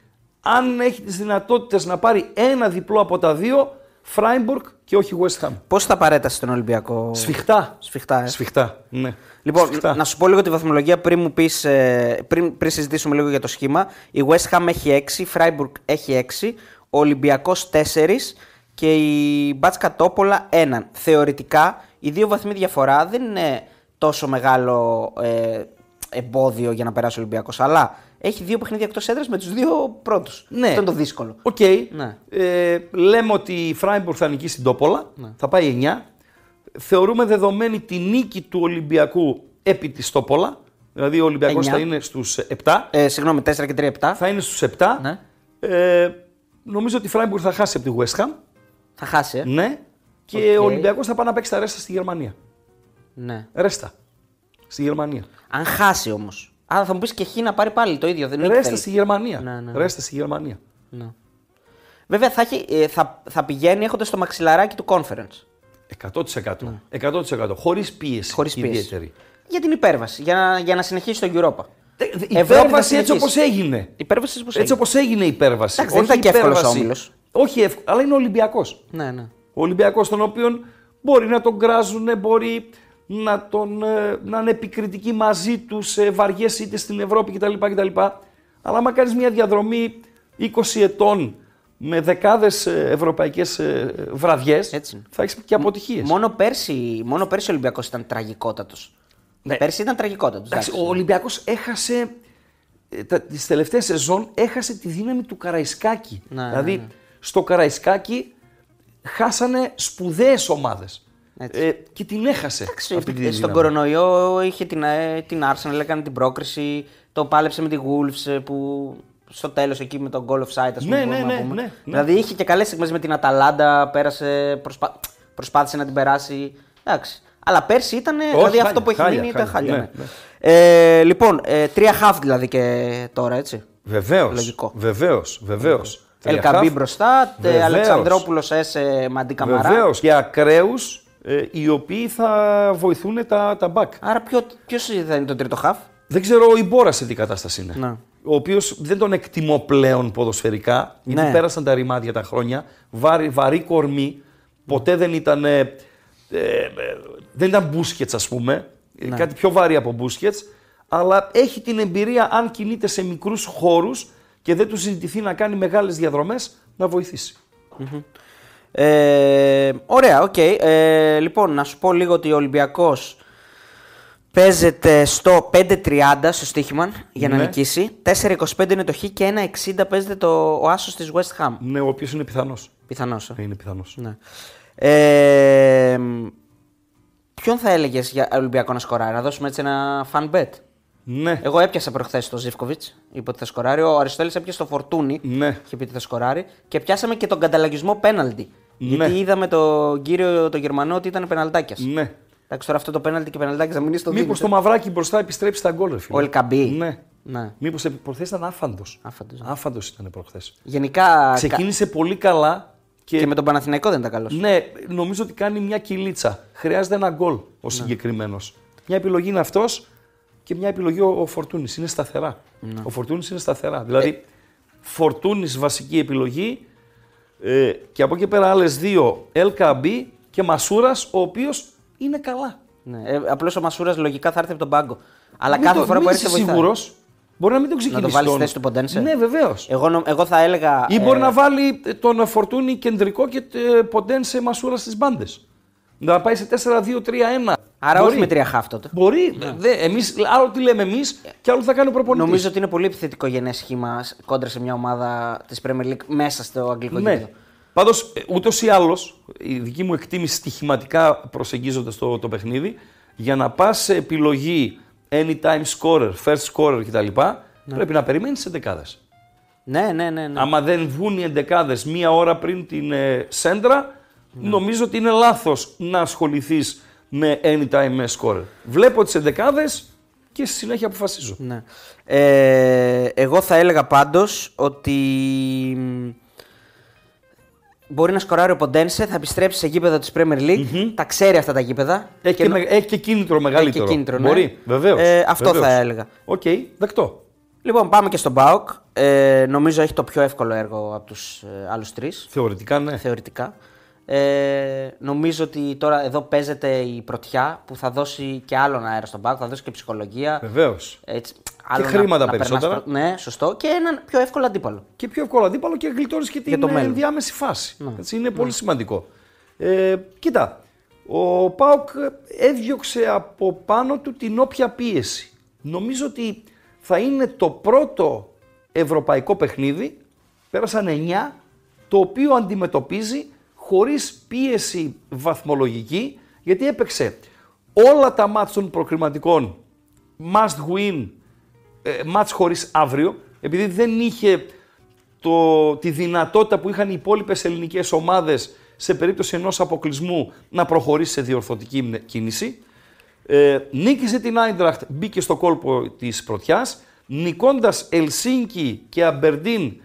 αν έχει τις δυνατότητες να πάρει ένα διπλό από τα δύο Freiburg και όχι West Ham. Πώς θα παρέτασε τον Ολυμπιακό; Σφιχτά. Σφιχτά, ε. Σφιχτά, ναι. Λοιπόν, Σφιχτά. να σου πω λίγο τη βαθμολογία πριν, μου πεις, ε, πριν, πριν συζητήσουμε λίγο για το σχήμα. Η West Ham έχει 6, η Freiburg έχει 6, ο Ολυμπιακός 4 και η Μπάτσκα Τόπολα 1. Θεωρητικά, οι δύο βαθμοί διαφορά δεν είναι τόσο μεγάλο ε, εμπόδιο για να περάσει ο Ολυμπιακός, αλλά έχει δύο παιχνίδια εκτός έδρας με τους δύο πρώτους. Ναι. Αυτό είναι το δύσκολο. Οκ. Ναι. Ε, λέμε ότι η Φράιμπουργκ θα νικήσει την Τόπολα. Θα πάει 9. Θεωρούμε δεδομένη τη νίκη του Ολυμπιακού επί της Τόπολα. Δηλαδή ο Ολυμπιακός 9. θα είναι στους 7. Ε, συγγνώμη, 4 και 3, 7. Θα είναι στους 7. Ναι. Ε, νομίζω ότι η Φράιμπουργκ θα χάσει από τη West Ham. Θα χάσει, ε. Ναι. Και Οκ. ο Ολυμπιακός θα πάει να παίξει τα ρέστα στη Γερμανία. Ναι. Ρέστα. Στη Γερμανία. Αν χάσει όμως. Άρα θα μου πεις και χ να πάρει πάλι το ίδιο. Δεν είναι Ρέστα θέλει. στη Γερμανία. Ναι, ναι. Ρέστα στη Γερμανία. Ναι. Βέβαια θα, έχει, ε, θα, θα πηγαίνει έχοντας το μαξιλαράκι του conference. 100%. 100%. Χωρίς πίεση. Ναι. Χωρίς πίεση. ιδιαίτερη. Για την υπέρβαση. Για να, για να συνεχίσει το Europa. Ε, Η Ευρώπη υπέρβαση θα έτσι συνεχίσει. όπως έγινε. Η υπέρβαση πώς Έτσι έγινε. όπως έγινε η υπέρβαση. Εντάξει, δεν Όχι ήταν και εύκολος υπέρβαση. όμιλος. Όχι εύκολο, αλλά είναι ο Ολυμπιακός. Ναι, ναι. Ο Ολυμπιακός, τον οποίο μπορεί να τον κράζουν, μπορεί να, τον, ε, να είναι επικριτικοί μαζί τους σε βαριές είτε στην Ευρώπη κτλ. κτλ. Αλλά άμα κάνεις μια διαδρομή 20 ετών με δεκάδες ευρωπαϊκές βραδιές, Έτσι είναι. θα έχεις και αποτυχίες. Μόνο πέρσι, μόνο πέρσι ο Ολυμπιακός ήταν τραγικότατος. Ναι. Πέρσι ήταν τραγικότατος. Εντάξει, ο Ολυμπιακός έχασε. ε, τα- Τις τελευταίες σεζόν έχασε τη δύναμη του Καραϊσκάκη. Ναι, δηλαδή ναι, ναι. στο Καραϊσκάκη χάσανε σπουδαίες ομάδες. Έτσι. Ε, και την έχασε αυτή τη Στον δύναμη. κορονοϊό είχε την, ε, την Arsenal, έκανε την πρόκριση. Το πάλεψε με τη Wolves ε, που στο τέλος εκεί με τον goal offside, ας πούμε. Ναι, μπορούμε ναι, να ναι, πούμε. ναι, ναι. Δηλαδή είχε και καλές στιγμές με την Αταλάντα, πέρασε, προσπά... προσπάθησε να την περάσει. Εντάξει. Αλλά πέρσι ήταν. δηλαδή χάλια, αυτό που έχει χάλια, μείνει ήταν χάλια. χάλια. Ναι, ναι. Ε, λοιπόν, ε, τρία half δηλαδή και τώρα, έτσι. Βεβαίως, Λογικό. βεβαίως, βεβαίως. Ελκαμπή μπροστά, τε, Βεβαίως. Αλεξανδρόπουλος Έσε Μαντί Καμαρά. Βεβαίως. Και ακραίους ε, οι οποίοι θα βοηθούν τα, τα back. Άρα ποιο ποιος θα είναι το τρίτο half. Δεν ξέρω ο Μπόρα σε τι κατάσταση είναι. Ναι. Ο οποίος δεν τον εκτιμώ πλέον ποδοσφαιρικά, γιατί Ναι. πέρασαν τα ρημάδια τα χρόνια. Βαρύ, βαρύ κορμί. Ποτέ δεν ήταν. Ε, ε, ε, δεν ήταν Μπουσκέτς, ας πούμε. Ε, Ναι. Κάτι πιο βαρύ από Μπουσκέτς. Αλλά έχει την εμπειρία, αν κινείται σε μικρούς χώρους και δεν του ζητηθεί να κάνει μεγάλες διαδρομές, να βοηθήσει. Ε, ωραία, οκ. Ε, λοιπόν, να σου πω λίγο ότι ο Ολυμπιακός παίζεται στο 5.30 στο στοίχημα για να Ναι. νικήσει. 4.25 είναι το Χ και 1.60 παίζεται το, ο Άσος της West Ham. Ναι, ο οποίος είναι πιθανός. Πιθανώς. ε. Είναι πιθανός. Ναι. Ε, ποιον θα έλεγες για Ολυμπιακό να σκοράρει, να δώσουμε έτσι ένα fan bet; Ναι. Εγώ έπιασα προχθές το Ζήφκοβιτς, είπε ότι θα σκοράρει. Ο Αριστόλη έπιασε το Φορτούνι, Ναι. είχε πει ότι θα σκοράρει. Και πιάσαμε και τον καταλαγισμό πέναλτι. Ναι. Γιατί είδαμε τον κύριο τον Γερμανό ότι ήταν πεναλτάκιας. Ναι. Εντάξει, τώρα αυτό το πέναλτι και πεναλτάκιας θα μείνει στο Μήπως δίνετε. το μαυράκι μπροστά επιστρέψει στα γκολ, ρε φίλε. Ο Ελκαμπή. Ναι. Ναι. Μήπως προχθές ήταν άφαντος. Άφαντος, ναι. Άφαντος ήταν προχθές. Γενικά. Ξεκίνησε πολύ καλά και, Και με τον Παναθηναϊκό δεν ήταν καλός. ναι, νομίζω ότι κάνει μια κυλίτσα. Χρειάζεται ένα γκολ ο Ναι. συγκεκριμένος. Μια επιλογή είναι αυτός και μια επιλογή ο, ο Φορτούνης. Είναι σταθερά. Ναι. Ο Φορτούνης είναι σταθερά. Δηλαδή, Φορτούνης βασική επιλογή ε, και από εκεί πέρα άλλες δύο LKB και Μασούρας, ο οποίος είναι καλά. Ναι. Ε, Απλώς ο Μασούρας λογικά θα έρθει από τον πάγκο. Αλλά Μην κάθε το- φορά που μην έρχεται είσαι βοηθάει. σίγουρος. Μπορεί να μην τον ξεκινήσει. βάλεις στη τον- θέση του Ποντένσε; Ναι, βεβαίως. Εγώ, νο- εγώ θα έλεγα. Ή μπορεί ε, να βάλει τον Φορτούνη κεντρικό και ε, Ποντένσε Μασούρα στις μπάντες. Να πάει σε 4-2-3-1. Άρα Μπορεί. όχι με τρία χάφ τότε. Μπορεί. Δε, εμείς, άλλο τι λέμε εμείς και άλλο θα κάνει ο προπονητής. Νομίζω ότι είναι πολύ επιθετικό γενές σχήμα κόντρα σε μια ομάδα της Premier League μέσα στο αγγλικό Ναι. γήπεδο. Πάντως, ούτως ή άλλως, η δική μου εκτίμηση στοιχηματικά προσεγγίζοντας το, το παιχνίδι, για να πας σε επιλογή anytime scorer, first scorer κτλ., πρέπει να περιμένεις τι εντεκάδε. Ναι, ναι, ναι. ναι. Άμα δεν βγουν οι εντεκάδες μία ώρα πριν την ε, σέντρα, νομίζω ότι είναι λάθος να ασχοληθείς με anytime scorer. Βλέπω τις εντεκάδες και στη συνέχεια αποφασίζω. Ναι. Ε, εγώ θα έλεγα πάντως ότι μ, μπορεί να σκοράρει ο Ποντένσε, θα επιστρέψει σε γήπεδο της Premier League, τα ξέρει αυτά τα γήπεδα. Έχει και, Και με- έχει και κίνητρο μεγαλύτερο. κίνητρο, ναι. Μπορεί, βεβαίως. Ε, αυτό θα έλεγα. Οκ, δεκτό. Λοιπόν, πάμε και στον ΠΑΟΚ. Ε, νομίζω έχει το πιο εύκολο έργο από τους ε, άλλους τρεις, Θεωρητικά ναι. θεωρητικά. Ε, νομίζω ότι τώρα εδώ παίζεται η πρωτιά που θα δώσει και άλλον αέρα στον ΠΑΟΚ, θα δώσει και ψυχολογία. Βεβαίως. Έτσι, άλλο χρήματα περνάς περισσότερα. προ- Ναι, σωστό. Και έναν πιο εύκολο αντίπαλο. Και πιο εύκολο αντίπαλο και γλιτώνεις και την το ε, μέλλον. Ναι. ενδιάμεση φάση. Έτσι, είναι πολύ σημαντικό. Ε, κοίτα, ο Πάοκ έδιωξε από πάνω του την όποια πίεση. Νομίζω ότι θα είναι το πρώτο ευρωπαϊκό παιχνίδι, πέρασαν 9, το οποίο αντιμετωπίζει χωρίς πίεση βαθμολογική, γιατί έπαιξε όλα τα μάτς των προκριματικών must win, ε, μάτς χωρίς αύριο, επειδή δεν είχε το, τη δυνατότητα που είχαν οι υπόλοιπες ελληνικές ομάδες σε περίπτωση ενός αποκλεισμού να προχωρήσει σε διορθωτική μνε- κίνηση. Ε, νίκησε την Άιντραχτ, μπήκε στο κόλπο της πρωτιάς, νικώντας Ελσίνκι και Αμπερντίν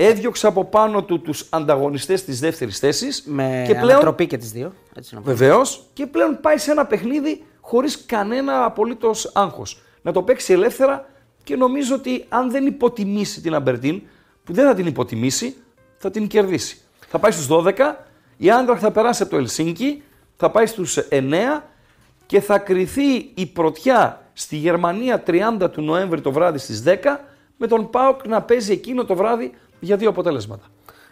έδιωξε από πάνω του τους ανταγωνιστές της δεύτερης θέσης Με και πλέον ανατροπή και τις δύο. Έτσι να πω. Βεβαίως και πλέον πάει σε ένα παιχνίδι χωρίς κανένα απολύτως άγχος. Να το παίξει ελεύθερα και νομίζω ότι αν δεν υποτιμήσει την Αμπερτίν, που δεν θα την υποτιμήσει, θα την κερδίσει. Θα πάει στους 12, η Άντραχ θα περάσει από το Ελσίνκι, θα πάει στους 9 και θα κριθεί η πρωτιά στη Γερμανία 30 του Νοέμβρη το βράδυ στις 10 με τον ΠΑΟΚ να παίζει εκείνο το βράδυ για δύο αποτελέσματα.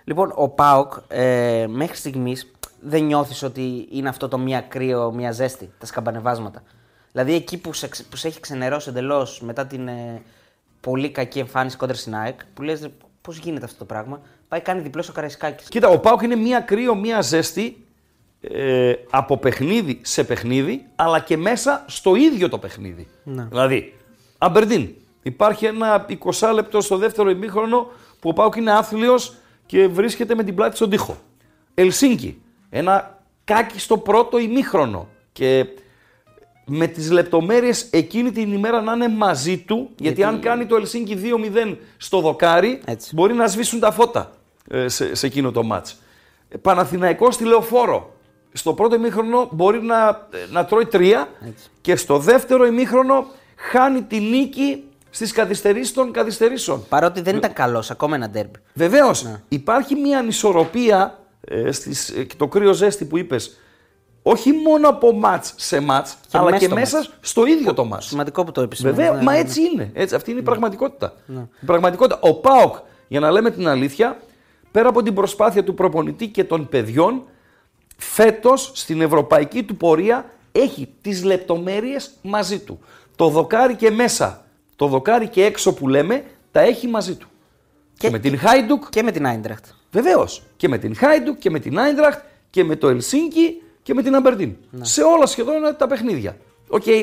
Λοιπόν, ο Πάοκ ε, μέχρι στιγμής δεν νιώθεις ότι είναι αυτό το μία κρύο, μία ζέστη, τα σκαμπανεβάσματα. Δηλαδή εκεί που σε, ξε- που σε έχει ξενερώσει εντελώς μετά την ε, πολύ κακή εμφάνιση κόντρα στην ΑΕΚ, που λες πώς γίνεται αυτό το πράγμα, πάει κάνει διπλό ο Καραϊσκάκης. Κοίτα, ο Πάουκ είναι μία κρύο, μία ζέστη ε, από παιχνίδι σε παιχνίδι, αλλά και μέσα στο ίδιο το παιχνίδι. Δηλαδή, Αμπερντίν. Υπάρχει ένα 20 λεπτό στο δεύτερο ημίχρονο που ο Πάουκ είναι άθλιος και βρίσκεται με την πλάτη στον τοίχο. Ελσίνκι. Ένα κάκι στο πρώτο ημίχρονο. Και με τις λεπτομέρειες εκείνη την ημέρα να είναι μαζί του, γιατί, αν κάνει το Ελσίνκι 2-0 στο δοκάρι, Έτσι. μπορεί να σβήσουν τα φώτα ε, σε, σε εκείνο το μάτς. Ε, Παναθηναϊκός στη Λεωφόρο. Στο πρώτο ημίχρονο μπορεί να, ε, να τρώει τρία και στο δεύτερο ημίχρονο χάνει τη νίκη στις καθυστερήσεις των καθυστερήσεων. Παρότι δεν ήταν καλός, ακόμα ένα ντέρμπι. Βεβαίως, υπάρχει μια ανισορροπία ε, στις, ε, το κρύο ζέστη που είπες, όχι μόνο από μάτς σε μάτς, Και αλλά μέσα και στο μέσα μάτς. στο ίδιο το μάτς. Σημαντικό που το επισημαίνεις. Βέβαια, ναι, μα ναι, ναι. έτσι είναι. Έτσι, αυτή είναι η πραγματικότητα. Η πραγματικότητα. Ο Πάοκ, για να λέμε την αλήθεια, πέρα από την προσπάθεια του προπονητή και των παιδιών, φέτος στην ευρωπαϊκή του πορεία έχει τις λεπτομέρειες μαζί του. Το δοκάρι και μέσα, το δοκάρι και έξω που λέμε, τα έχει μαζί του. Και, Και- με την Χάιντουκ, Και με την Άιντραχτ. βεβαίως. Και με την Χάιντουκ και με την Άιντραχτ και με το Ελσίνκι και με την Αμπερντίν. Σε όλα σχεδόν τα παιχνίδια. Οκ, ε,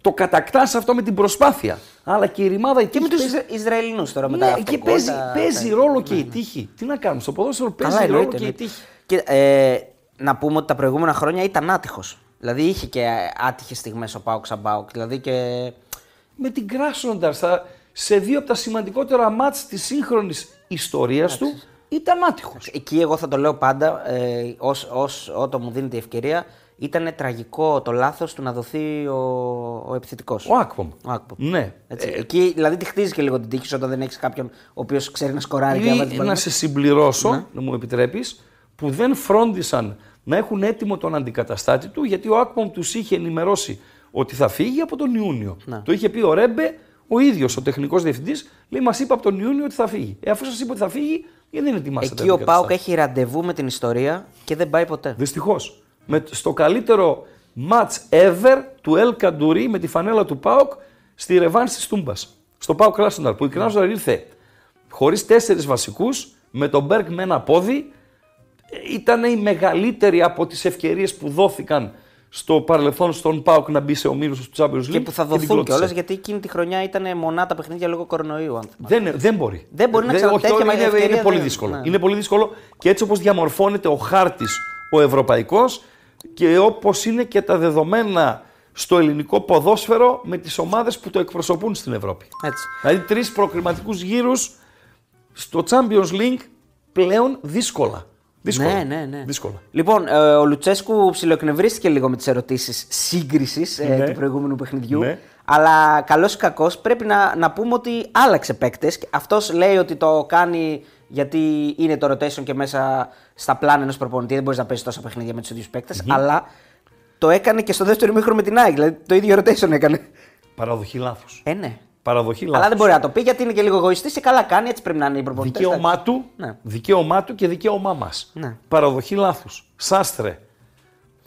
το κατακτάς αυτό με την προσπάθεια. Αλλά και η ρημάδα η Και με τύχη τους παίζει- Ισραηλινούς τώρα μετά. ναι, αυτό και το παίζει, γκολ, τα- παίζει τα- ρόλο και η τύχη. Τι να κάνουμε, στο ποδόσφαιρο παίζει Καλά, ρόλο εννοείται, και η εννοείται. τύχη. Και, ε, να πούμε ότι τα προηγούμενα χρόνια ήταν άτυχος. Δηλαδή είχε και άτυχες στιγμές ο Πάουκ σαν Πάουκ. Δηλαδή και. Με την Κράσνονταρ στα- σε δύο από τα σημαντικότερα μάτς της σύγχρονης ιστορίας του ήταν άτυχος. Εκεί εγώ θα το λέω πάντα, ε, ως, ως, όταν μου δίνεται η ευκαιρία, ήταν τραγικό το λάθος του να δοθεί ο, ο επιθετικός. Ο Άκπομ. Ο Άκπομ. Ναι. Έτσι, εκεί δηλαδή τη χτίζει και λίγο την τύχη σου όταν δεν έχεις κάποιον ο οποίος ξέρει να σκοράρει και να βάζει Ή την να μπάλα. σε συμπληρώσω, να μου επιτρέπεις, που δεν φρόντισαν να έχουν έτοιμο τον αντικαταστάτη του, γιατί ο Άκπομ τους είχε ενημερώσει ότι θα φύγει από τον Ιούνιο. Το είχε πει ο Ρέμπε, ο ίδιος ο τεχνικός διευθυντής, λέει μας είπε από τον Ιούνιο ότι θα φύγει. Ε, αφού σας είπε ότι θα φύγει, γιατί δεν ετοιμάσατε Εκεί ο Πάουκ έχει ραντεβού με την ιστορία και δεν πάει ποτέ. Δυστυχώς. με, στο καλύτερο match ever του El Καντουρί με τη φανέλα του ΠΑΟΚ στη ρεβάνση της Τούμπας. Στο ΠΑΟΚ Κράσνονταρ που η Κράσνονταρ ήρθε χωρίς τέσσερις βασικούς, με τον Μπέρκ με ένα πόδι, ήταν η μεγαλύτερη από τις ευκαιρίες που δόθηκαν στο παρελθόν στον ΠΑΟΚ να μπει σε ομίλους του Champions League. Και που θα την δοθούν κλώτησε. κιόλας γιατί εκείνη τη χρονιά ήταν μονά τα παιχνίδια λόγω κορονοϊού. Αν θυμάσαι. Δεν, δεν μπορεί. Δεν μπορεί να όχι, ξανα- τέτοια τώρα μεγάλη είναι, ευκαιρία είναι πολύ δεν- δύσκολο. ναι. Είναι πολύ δύσκολο και έτσι όπως διαμορφώνεται ο χάρτης ο ευρωπαϊκός και όπως είναι και τα δεδομένα στο ελληνικό ποδόσφαιρο με τις ομάδες που το εκπροσωπούν στην Ευρώπη. Έτσι. Δηλαδή τρεις προκριματικούς γύρους στο Champions League πλέον δύσκολα. Δύσκολα. Ναι, ναι, ναι. Δύσκολα. Λοιπόν, ε, ο Λουτσέσκου ψιλοεκνευρίστηκε λίγο με τις ερωτήσεις σύγκρισης ε, Ναι. του προηγούμενου παιχνιδιού. Ναι. Αλλά καλός ή κακός πρέπει να, να πούμε ότι άλλαξε παίκτες. Αυτός λέει ότι το κάνει γιατί είναι το rotation και μέσα στα πλάνα ενός προπονητή. Δεν μπορείς να παίζεις τόσα παιχνίδια με τους ίδιους παίκτες, Αλλά το έκανε και στο δεύτερο ημίχρονο με την ΑΕΚ. Δηλαδή το ίδιο rotation έκανε. Παραδοχή λάθος. Ε, ναι. Παραδοχή λάθος. Αλλά δεν μπορεί να το πει γιατί είναι και λίγο εγωιστής και καλά κάνει. Έτσι πρέπει να είναι οι προπονητές. Δικαίωμά του, Ναι. δικαίωμά του και δικαίωμά μας. Ναι. Παραδοχή λάθους. Σάστρε,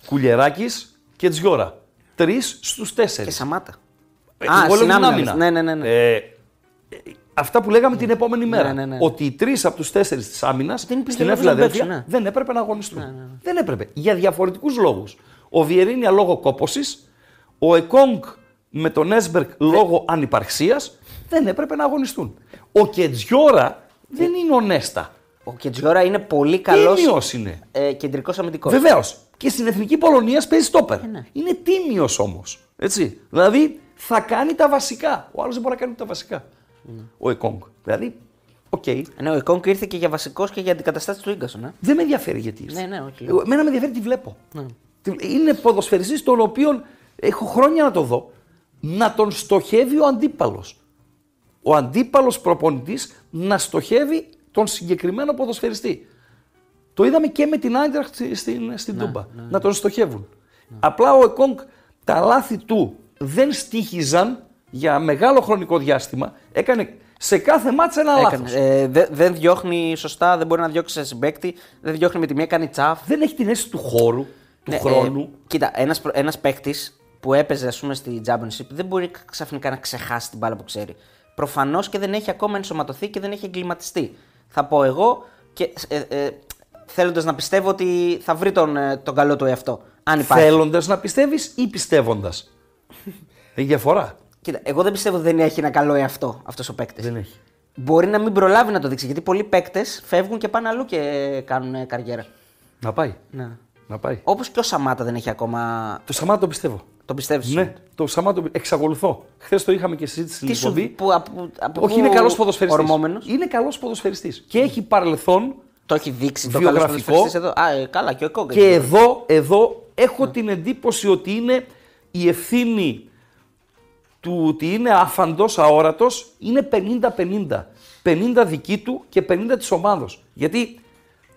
Κουλιεράκης και Τζιώρα. Τρεις στους τέσσερις. Και Σαμάτα. Ε, Α, εγώ λέω στην την άμυνα, άμυνα. λες. Ναι, ναι, ναι. ναι. Ε, ε, αυτά που λέγαμε την επόμενη μέρα. ναι, ναι. Ότι οι τρεις από τους τέσσερις της άμυνας Δεν υπήρχε στην λόγος να Εφηλαδέλφια παίξουν, ναι. δεν έπρεπε να αγωνιστούν. Δεν έπρεπε. Για διαφορετικούς λόγους. Ο Βιερίνια λόγω κόπωσης, ο Εκόνγκ με τον Έσπεργκ λόγω ανυπαρξίας δεν έπρεπε να αγωνιστούν. Ο Κετζιόρα δεν είναι ο Νέστα. Ο Κετζιόρα είναι πολύ καλός Τίμιο είναι. ε, κεντρικός αμυντικός. Βεβαίως. Και στην εθνική Πολωνία παίζει στόπερ. ναι. Είναι τίμιος όμως. Έτσι. Δηλαδή θα κάνει τα βασικά. Ο άλλος δεν μπορεί να κάνει ούτε τα βασικά. Ο Εκόνγκ. Δηλαδή, οκ. Ναι, ο Εκόνγκ ήρθε και για βασικός και για αντικαταστάτη του γκασον. Ε. Δεν με ενδιαφέρει γιατί ήρθε. Ναι, ναι, όχι, Εγώ- Εμένα με ενδιαφέρει τι βλέπω. Τι- Είναι ποδοσφαιριστής τον οποίο έχω χρόνια να το δω να τον στοχεύει ο αντίπαλος. Ο αντίπαλος προπονητής να στοχεύει τον συγκεκριμένο ποδοσφαιριστή. Το είδαμε και με την Άιντραχτ στην, στην, στην Τούμπα. Να τον στοχεύουν. Απλά ο Εκόνγκ τα λάθη του δεν στήχιζαν για μεγάλο χρονικό διάστημα. Έκανε σε κάθε μάτσα ένα Έκανε. λάθος. Ε, δε- δεν διώχνει σωστά, δεν μπορεί να διώξει σε συμπέκτη, δεν διώχνει με τη μία, κάνει τσαφ. Δεν έχει την αίσθηση του χώρου, του Ναι, χρόνου. Ε, κοίτα, ένας ένας παίκτης που έπαιζε ας πούμε, στη Championship δεν μπορεί ξαφνικά να ξεχάσει την μπάλα που ξέρει. Προφανώς και δεν έχει ακόμα ενσωματωθεί και δεν έχει εγκληματιστεί. Θα πω εγώ και ε, ε, θέλοντας να πιστεύω ότι θα βρει τον, ε, τον καλό του εαυτό. Αν υπάρχει. Θέλοντας να πιστεύεις ή πιστεύοντας; Έχει διαφορά. Κοίτα, εγώ δεν πιστεύω ότι δεν έχει ένα καλό εαυτό αυτός ο παίκτης. Δεν έχει. Μπορεί να μην προλάβει να το δείξει γιατί πολλοί παίκτες φεύγουν και πάνε αλλού και κάνουν ε, καριέρα. Να πάει. Ναι. Να πάει. Όπως και ο Σαμάτα δεν έχει ακόμα. Το Σαμάτα το πιστεύω. Το πιστεύεις; Ναι, το Σαμάτα το εξακολουθώ. Χθες το είχαμε και συζήτηση στην Τι σου εκπομπή. που, από, από Όχι, πού είναι καλός ποδοσφαιριστής. ορμόμενος; Είναι καλός ποδοσφαιριστής. Και έχει παρελθόν Το έχει δείξει το Βιογραφικό. καλό ποδοσφαιριστής εδώ. Α, ε, καλά, και ο Εκόγκ. και εδώ, εδώ έχω την εντύπωση ότι είναι η ευθύνη του ότι είναι αφαντός αόρατος είναι 50-50. 50 δική του και 50 της ομάδος. Γιατί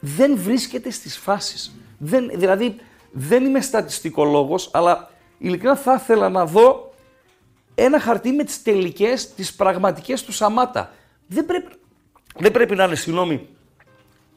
δεν βρίσκεται στις φάσεις. Δεν, δηλαδή δεν είμαι στατιστικολόγος, αλλά ειλικρινά θα ήθελα να δω ένα χαρτί με τις τελικές, τις πραγματικές του Σαμάτα. Δεν πρέπει, δεν πρέπει να είναι, συγγνώμη,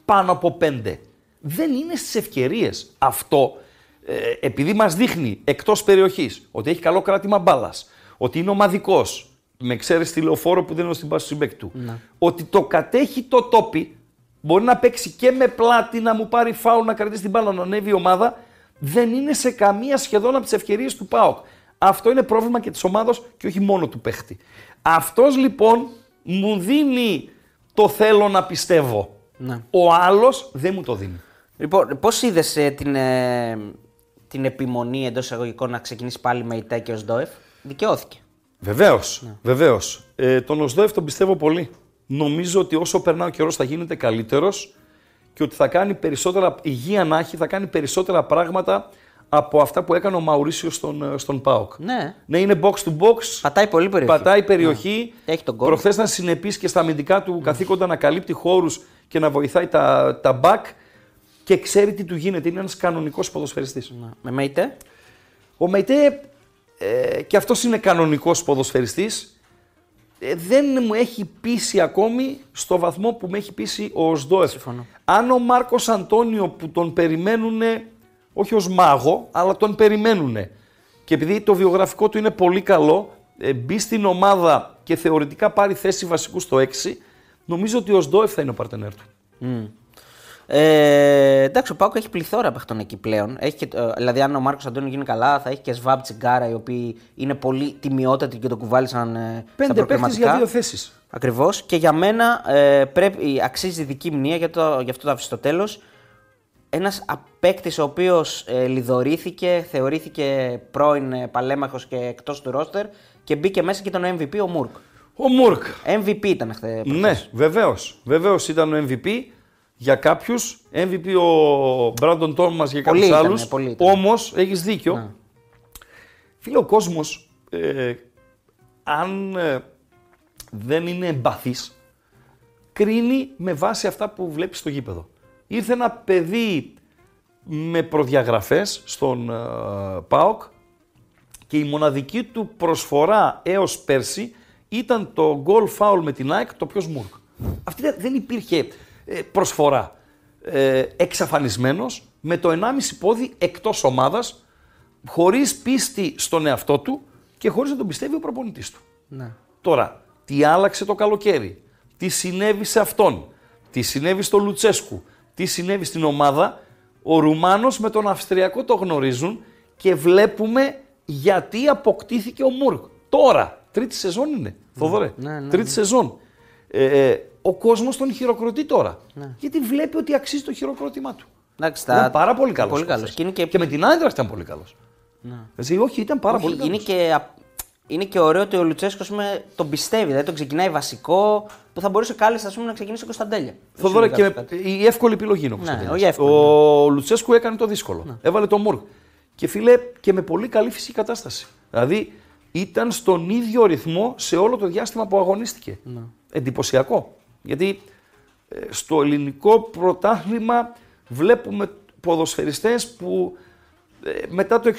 πάνω από πέντε. Δεν είναι στις ευκαιρίες. Αυτό, ε, επειδή μας δείχνει εκτός περιοχής ότι έχει καλό κράτημα μπάλας, ότι είναι ομαδικός, με εξαίρεση τη λεωφόρο που δεν είναι στην πάση του συμπέκτη του, ότι το κατέχει το τόπι, μπορεί να παίξει και με πλάτη, να μου πάρει φάου, να κρατήσει την μπάλα, να ανέβει η ομάδα, δεν είναι σε καμία σχεδόν από τις ευκαιρίες του ΠΑΟΚ. Αυτό είναι πρόβλημα και της ομάδος και όχι μόνο του παίχτη. Αυτός λοιπόν μου δίνει το θέλω να πιστεύω. Ναι. Ο άλλος δεν μου το δίνει. Λοιπόν, πώς είδες την, ε, την επιμονή εντός εισαγωγικών να ξεκινήσει πάλι με ΙΤΕ και ο Σντόεφ. Δικαιώθηκε. Βεβαίως. Βεβαίως. Ε, τον Οσδόεφ τον πιστεύω πολύ. Νομίζω ότι όσο περνά ο καιρός θα γίνεται καλύτερος και ότι θα κάνει περισσότερα, υγεία να έχει, θα κάνει περισσότερα πράγματα από αυτά που έκανε ο Μαουρίσιο στον, ε, στον ΠΑΟΚ. Ναι. Ναι, είναι box to box. Πατάει πολύ περιοχή. Πατάει περιοχή. Ναι. Έχει τον γκολ. Προχθές ήταν συνεπής και στα αμυντικά του καθήκοντα να καλύπτει χώρους και να βοηθάει τα, τα back και ξέρει τι του γίνεται. Είναι ένας κανονικός ποδοσφαιριστής. Με με ΙΤΕ. Ο Μεϊτέ ε, και αυτός είναι κανονικός ποδοσφαιριστής. Ε, δεν μου έχει πείσει ακόμη στο βαθμό που με έχει πείσει ο Οσδόεφ. Συμφωνώ. Αν ο Μάρκος Αντώνιο που τον περιμένουν όχι ως μάγο, αλλά τον περιμένουν. Και επειδή το βιογραφικό του είναι πολύ καλό, ε, μπει στην ομάδα και θεωρητικά πάρει θέση βασικού στο 6, νομίζω ότι ο Σντόεφ θα είναι ο παρτενέρ του. Ε, εντάξει, ο Πάουκ έχει πληθώρα παιχτών εκεί πλέον. Έχει και, ε, δηλαδή, αν ο Μάρκος Αντώνιο γίνει καλά, θα έχει και Σβάμπ Τσιγκάρα, οι οποίοι είναι πολύ τιμιότατοι και το κουβάλισαν ε, στα Πέντε παίχτες προκριματικά. για δύο θέσεις. Ακριβώς. Και για μένα ε, πρέπει, αξίζει δική μνήμα, για, το, για αυτό το άφησα στο τέλος. Ένας παίκτη ο οποίος ε, λιδωρήθηκε, θεωρήθηκε πρώην ε, παλέμαχος και εκτός του ρόστερ και μπήκε μέσα και ήταν ο MVP ο Μουρκ. Ο Μουρκ. MVP ήταν χθε. Ναι, βεβαίως. Βεβαίως ήταν ο MVP για κάποιους. MVP ο Μπράντον Τόμα για Πολύ κάποιους ήτανε, άλλους. πολύ ήτανε. Όμως έχεις δίκιο. Ναι. Φίλε, ο κόσμος, ε, αν ε, δεν είναι εμπαθής, κρίνει με βάση αυτά που βλέπεις στο γήπεδο. Ήρθε ένα παιδί με προδιαγραφές στον ε, ΠΑΟΚ και η μοναδική του προσφορά έως πέρσι ήταν το goal foul με την ΑΕΚ το ποιος Μουρκ. Αυτή δεν- δεν υπήρχε ε, προσφορά. Ε, εξαφανισμένος, με το 1,5 πόδι εκτός ομάδας, χωρίς πίστη στον εαυτό του και χωρίς να τον πιστεύει ο προπονητής του. Ναι. Τώρα, τι άλλαξε το καλοκαίρι, τι συνέβη σε αυτόν, τι συνέβη στο Λουτσέσκου, τι συνέβη στην ομάδα, ο Ρουμάνος με τον Αυστριακό το γνωρίζουν και βλέπουμε γιατί αποκτήθηκε ο Μουρκ. Τώρα, τρίτη σεζόν είναι, Θοδωρέ, ναι, ναι, τρίτη σεζόν. Ε, ε, ο κόσμος τον χειροκροτεί τώρα, Ναι. γιατί βλέπει ότι αξίζει το χειροκρότημά του. Εντάξει, Ήταν πάρα πολύ καλός. Πολύ καλός. χθες. Και είναι και, και με την Άιντραχτ ήταν πολύ καλός. Έτσι, όχι, ήταν πάρα όχι, πολύ καλός. είναι και, α- είναι και ωραίο ότι ο Λουτσέσκος ας πούμε, τον πιστεύει. Δηλαδή τον ξεκινάει βασικό που θα μπορούσε κάλλιστα ας πούμε, να ξεκινήσει ο Κωνσταντέλια. Θοδωρέ, Δεν και σου λέει κάτι. η εύκολη επιλογή είναι ο Ναι, Κωνσταντίνος. όχι εύκολη, Ο Λουτσέσκου έκανε το δύσκολο. Έβαλε το Μουρκ. Και φίλε, και με πολύ καλή φυσική κατάσταση. Δηλαδή, ήταν στον ίδιο ρυθμό σε όλο το διάστημα που αγωνίστηκε. Εντυπωσιακό. Γιατί ε, στο ελληνικό πρωτάθλημα βλέπουμε ποδοσφαιριστές που ε, μετά το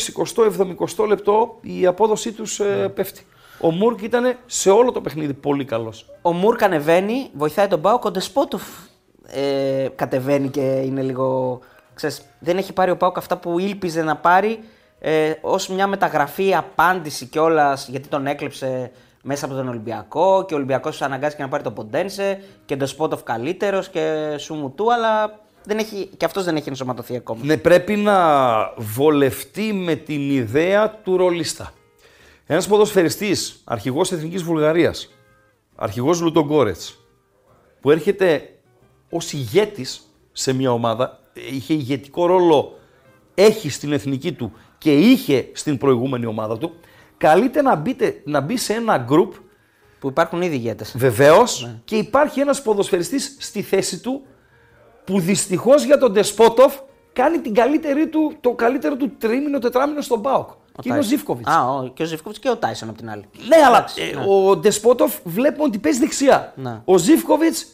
60-70 λεπτό η απόδοσή τους ε, πέφτει. Ο Μουρκ ήταν σε όλο το παιχνίδι πολύ καλός. Ο Μουρκ ανεβαίνει, βοηθάει τον Πάοκ. Ο Ντεσπότοφ ε, κατεβαίνει και είναι λίγο. Ξέρεις, δεν έχει πάρει ο Πάοκ αυτά που ήλπιζε να πάρει ε, ως μια μεταγραφή, απάντηση κιόλας γιατί τον έκλεψε μέσα από τον Ολυμπιακό και ο Ολυμπιακός αναγκάστηκε να πάρει τον Ποντένσε και ο Ντεσπότοφ καλύτερος και σου μου του, αλλά δεν έχει, και αυτός δεν έχει ενσωματωθεί ακόμα. Ναι, πρέπει να βολευτεί με την ιδέα του ρολίστα. Ένας ποδοσφαιριστής, αρχηγός Εθνικής Βουλγαρίας, αρχηγός Λουτογκόρετς, που έρχεται ως ηγέτης σε μια ομάδα, είχε ηγετικό ρόλο, έχει στην εθνική του και είχε στην προηγούμενη ομάδα του, καλείται να, μπείτε, να μπει σε ένα γκρουπ Που υπάρχουν ήδη ηγέτες. Βεβαίως και υπάρχει ένας ποδοσφαιριστής στη θέση του που δυστυχώς για τον Ντεσπότοφ κάνει την καλύτερη του, το καλύτερο του τρίμηνο, τετράμινο στον Πάοκ. Και είναι ο Ζήφκοβιτς. Α, ο, και ο Ζήφκοβιτς και ο Τάισον από την άλλη. Ναι, αλλά Εντάξει, ε, ναι. ο Ντεσπότοφ βλέπουμε ότι παίζει δεξιά. Ναι. Ο Ζήφκοβιτς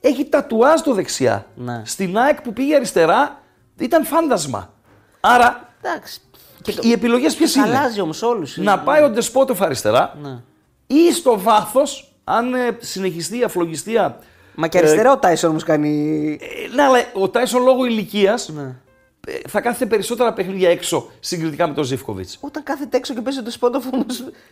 έχει τατουάζ το δεξιά. Ναι. Στην ΑΕΚ που πήγε αριστερά ήταν φάντασμα. Άρα Εντάξει. Και το... οι επιλογές ποιες είναι; Αλλάζει όμως όλους. να πάει ο Ντεσπότοφ αριστερά Ναι. ή στο βάθος, αν ε, συνεχιστεί η αφλογιστία. Μα και ε, αριστερά ο Τάισον όμως κάνει. ε, ναι, αλλά ο Τάισον λόγω ηλικίας Ναι. θα κάθεται περισσότερα παιχνίδια έξω συγκριτικά με τον Ζήφκοβιτς. Όταν κάθεται έξω και παίζει το σπότοφ όμω.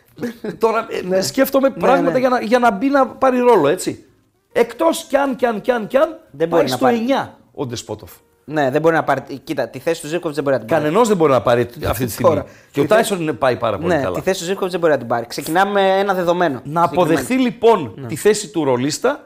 Τώρα ε, σκέφτομαι πράγματα ναι. Για, να, για να μπει να πάρει ρόλο, έτσι. Εκτός κι αν, κι αν, κι αν, κι αν, Δεν πάει μπορεί να στο πάρει. 9 ο Ντεσπότοφ. Ναι, δεν μπορεί να πάρει. Κοίτα, τη θέση του Ζήφκοβιτ δεν μπορεί να την πάρει. Κανενός δεν μπορεί να πάρει αυτή τη στιγμή. Τώρα. και ο Τη Τάισον είναι πάει πάρα πολύ Ναι, καλά. τη θέση του Ζήφκοβιτ δεν μπορεί να την πάρει. Ξεκινάμε με ένα δεδομένο. Να αποδεχθεί Συγκεκριμένο. λοιπόν τη θέση του ρολίστα.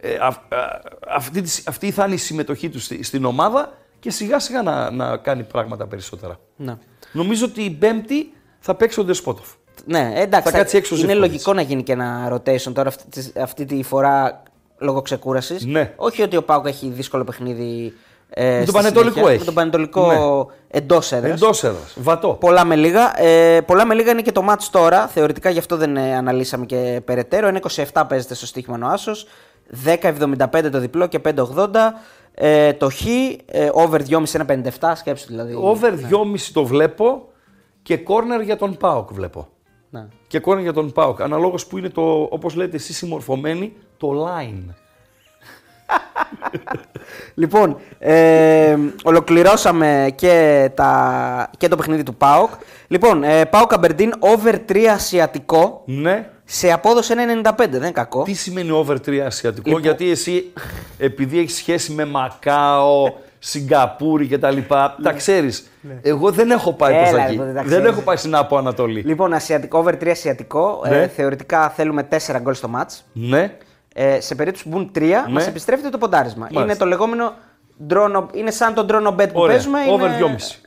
Ε, α- α- αυτή, τη- αυτή θα είναι η συμμετοχή του στη- στην ομάδα και σιγά σιγά να, να κάνει πράγματα περισσότερα. Ναι. Νομίζω ότι η Πέμπτη θα παίξει ο Ντεσπότοφ. Ναι, εντάξει. Θα κάτσει έξω ο είναι Ζήφκοβιτς. λογικό να γίνει και ένα rotation τώρα αυτή, τη- αυτή τη φορά λόγω ξεκούρασης. Ναι. Όχι ότι ο Πάουκ έχει δύσκολο παιχνίδι. Ε, Με τον στη Πανετολικό συνέχεια. έχει. Με τον Πανετολικό Ναι. εντός έδρας. Εντός έδρας. Βατό. Πολλά με λίγα. Ε, πολλά με λίγα είναι και το match τώρα. Θεωρητικά γι' αυτό δεν ε, αναλύσαμε και περαιτέρω. Είναι 27 παίζεται στο στοίχημα ο Άσος. 10,75 το διπλό και 5,80. Ε, το χ, ε, over 2,5 είναι 57, σκέψου δηλαδή. Over 2,5 το βλέπω και corner για τον Πάοκ βλέπω. Ναι. Και corner για τον Πάοκ. Αναλόγως που είναι το, όπως λέτε εσείς, συμμορφωμένοι, το line. Λοιπόν, ε, ολοκληρώσαμε και, τα, και το παιχνίδι του ΠΑΟΚ. Λοιπόν, ε, ΠΑΟΚ Αμπερντίν over 3 ασιατικό Ναι. σε απόδοση 1,95. Δεν είναι κακό. Τι σημαίνει over 3 ασιατικό, Λοιπόν- γιατί εσύ επειδή έχεις σχέση με Μακάο, Σιγκαπούρη κτλ. Τα ξέρεις. Εγώ δεν έχω πάει Ναι. Έλα, προς τα ρε, εκεί. δεν τα Δεν ξέρεις. έχω πάει στην Άπο Ανατολή. Λοιπόν, ασιατικό, over 3 ασιατικό. Ναι. Ε, θεωρητικά θέλουμε 4 γκολ στο μάτς. Ναι. Ε, σε περίπτωση που μπουν 3, Ναι. μας επιστρέφεται το ποντάρισμα. Είναι το λεγόμενο drone, είναι σαν το drone bet που Ωραία. παίζουμε. Over είναι... 2,5.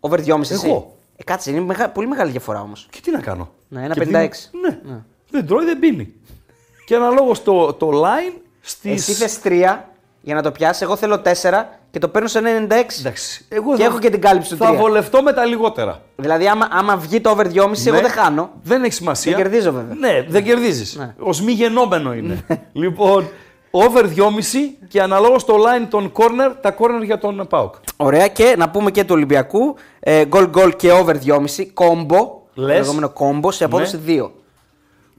Over 2,5 εσύ. Εγώ. Ε, κάτσε, είναι μεγα- πολύ μεγάλη διαφορά όμως. Και τι να κάνω. Ναι, ένα Και 56. δίνω- Ναι. Δεν τρώει, δεν πίνει. Και αναλόγως το, το line στι. Εσύ θες 3 για να το πιάσει. Εγώ θέλω 4 και το παίρνω σε 1,96. Εντάξει. Εγώ Και θα- έχω και την κάλυψη του Θα 3. βολευτώ με τα λιγότερα. Δηλαδή, άμα, άμα βγει το over 2,5, εγώ Ναι. δεν χάνω. Δεν έχει σημασία. Δεν κερδίζω, βέβαια. Ναι, δεν κερδίζεις. Ναι. Ω μη γενόμενο είναι. λοιπόν, over 2,5 και αναλόγως το line των corner, τα corner για τον Πάουκ. Ωραία, και να πούμε και του Ολυμπιακού. Ε, goal goal και over 2,5. Κόμπο. Λες. Το λεγόμενο κόμπο σε απόδοση 2.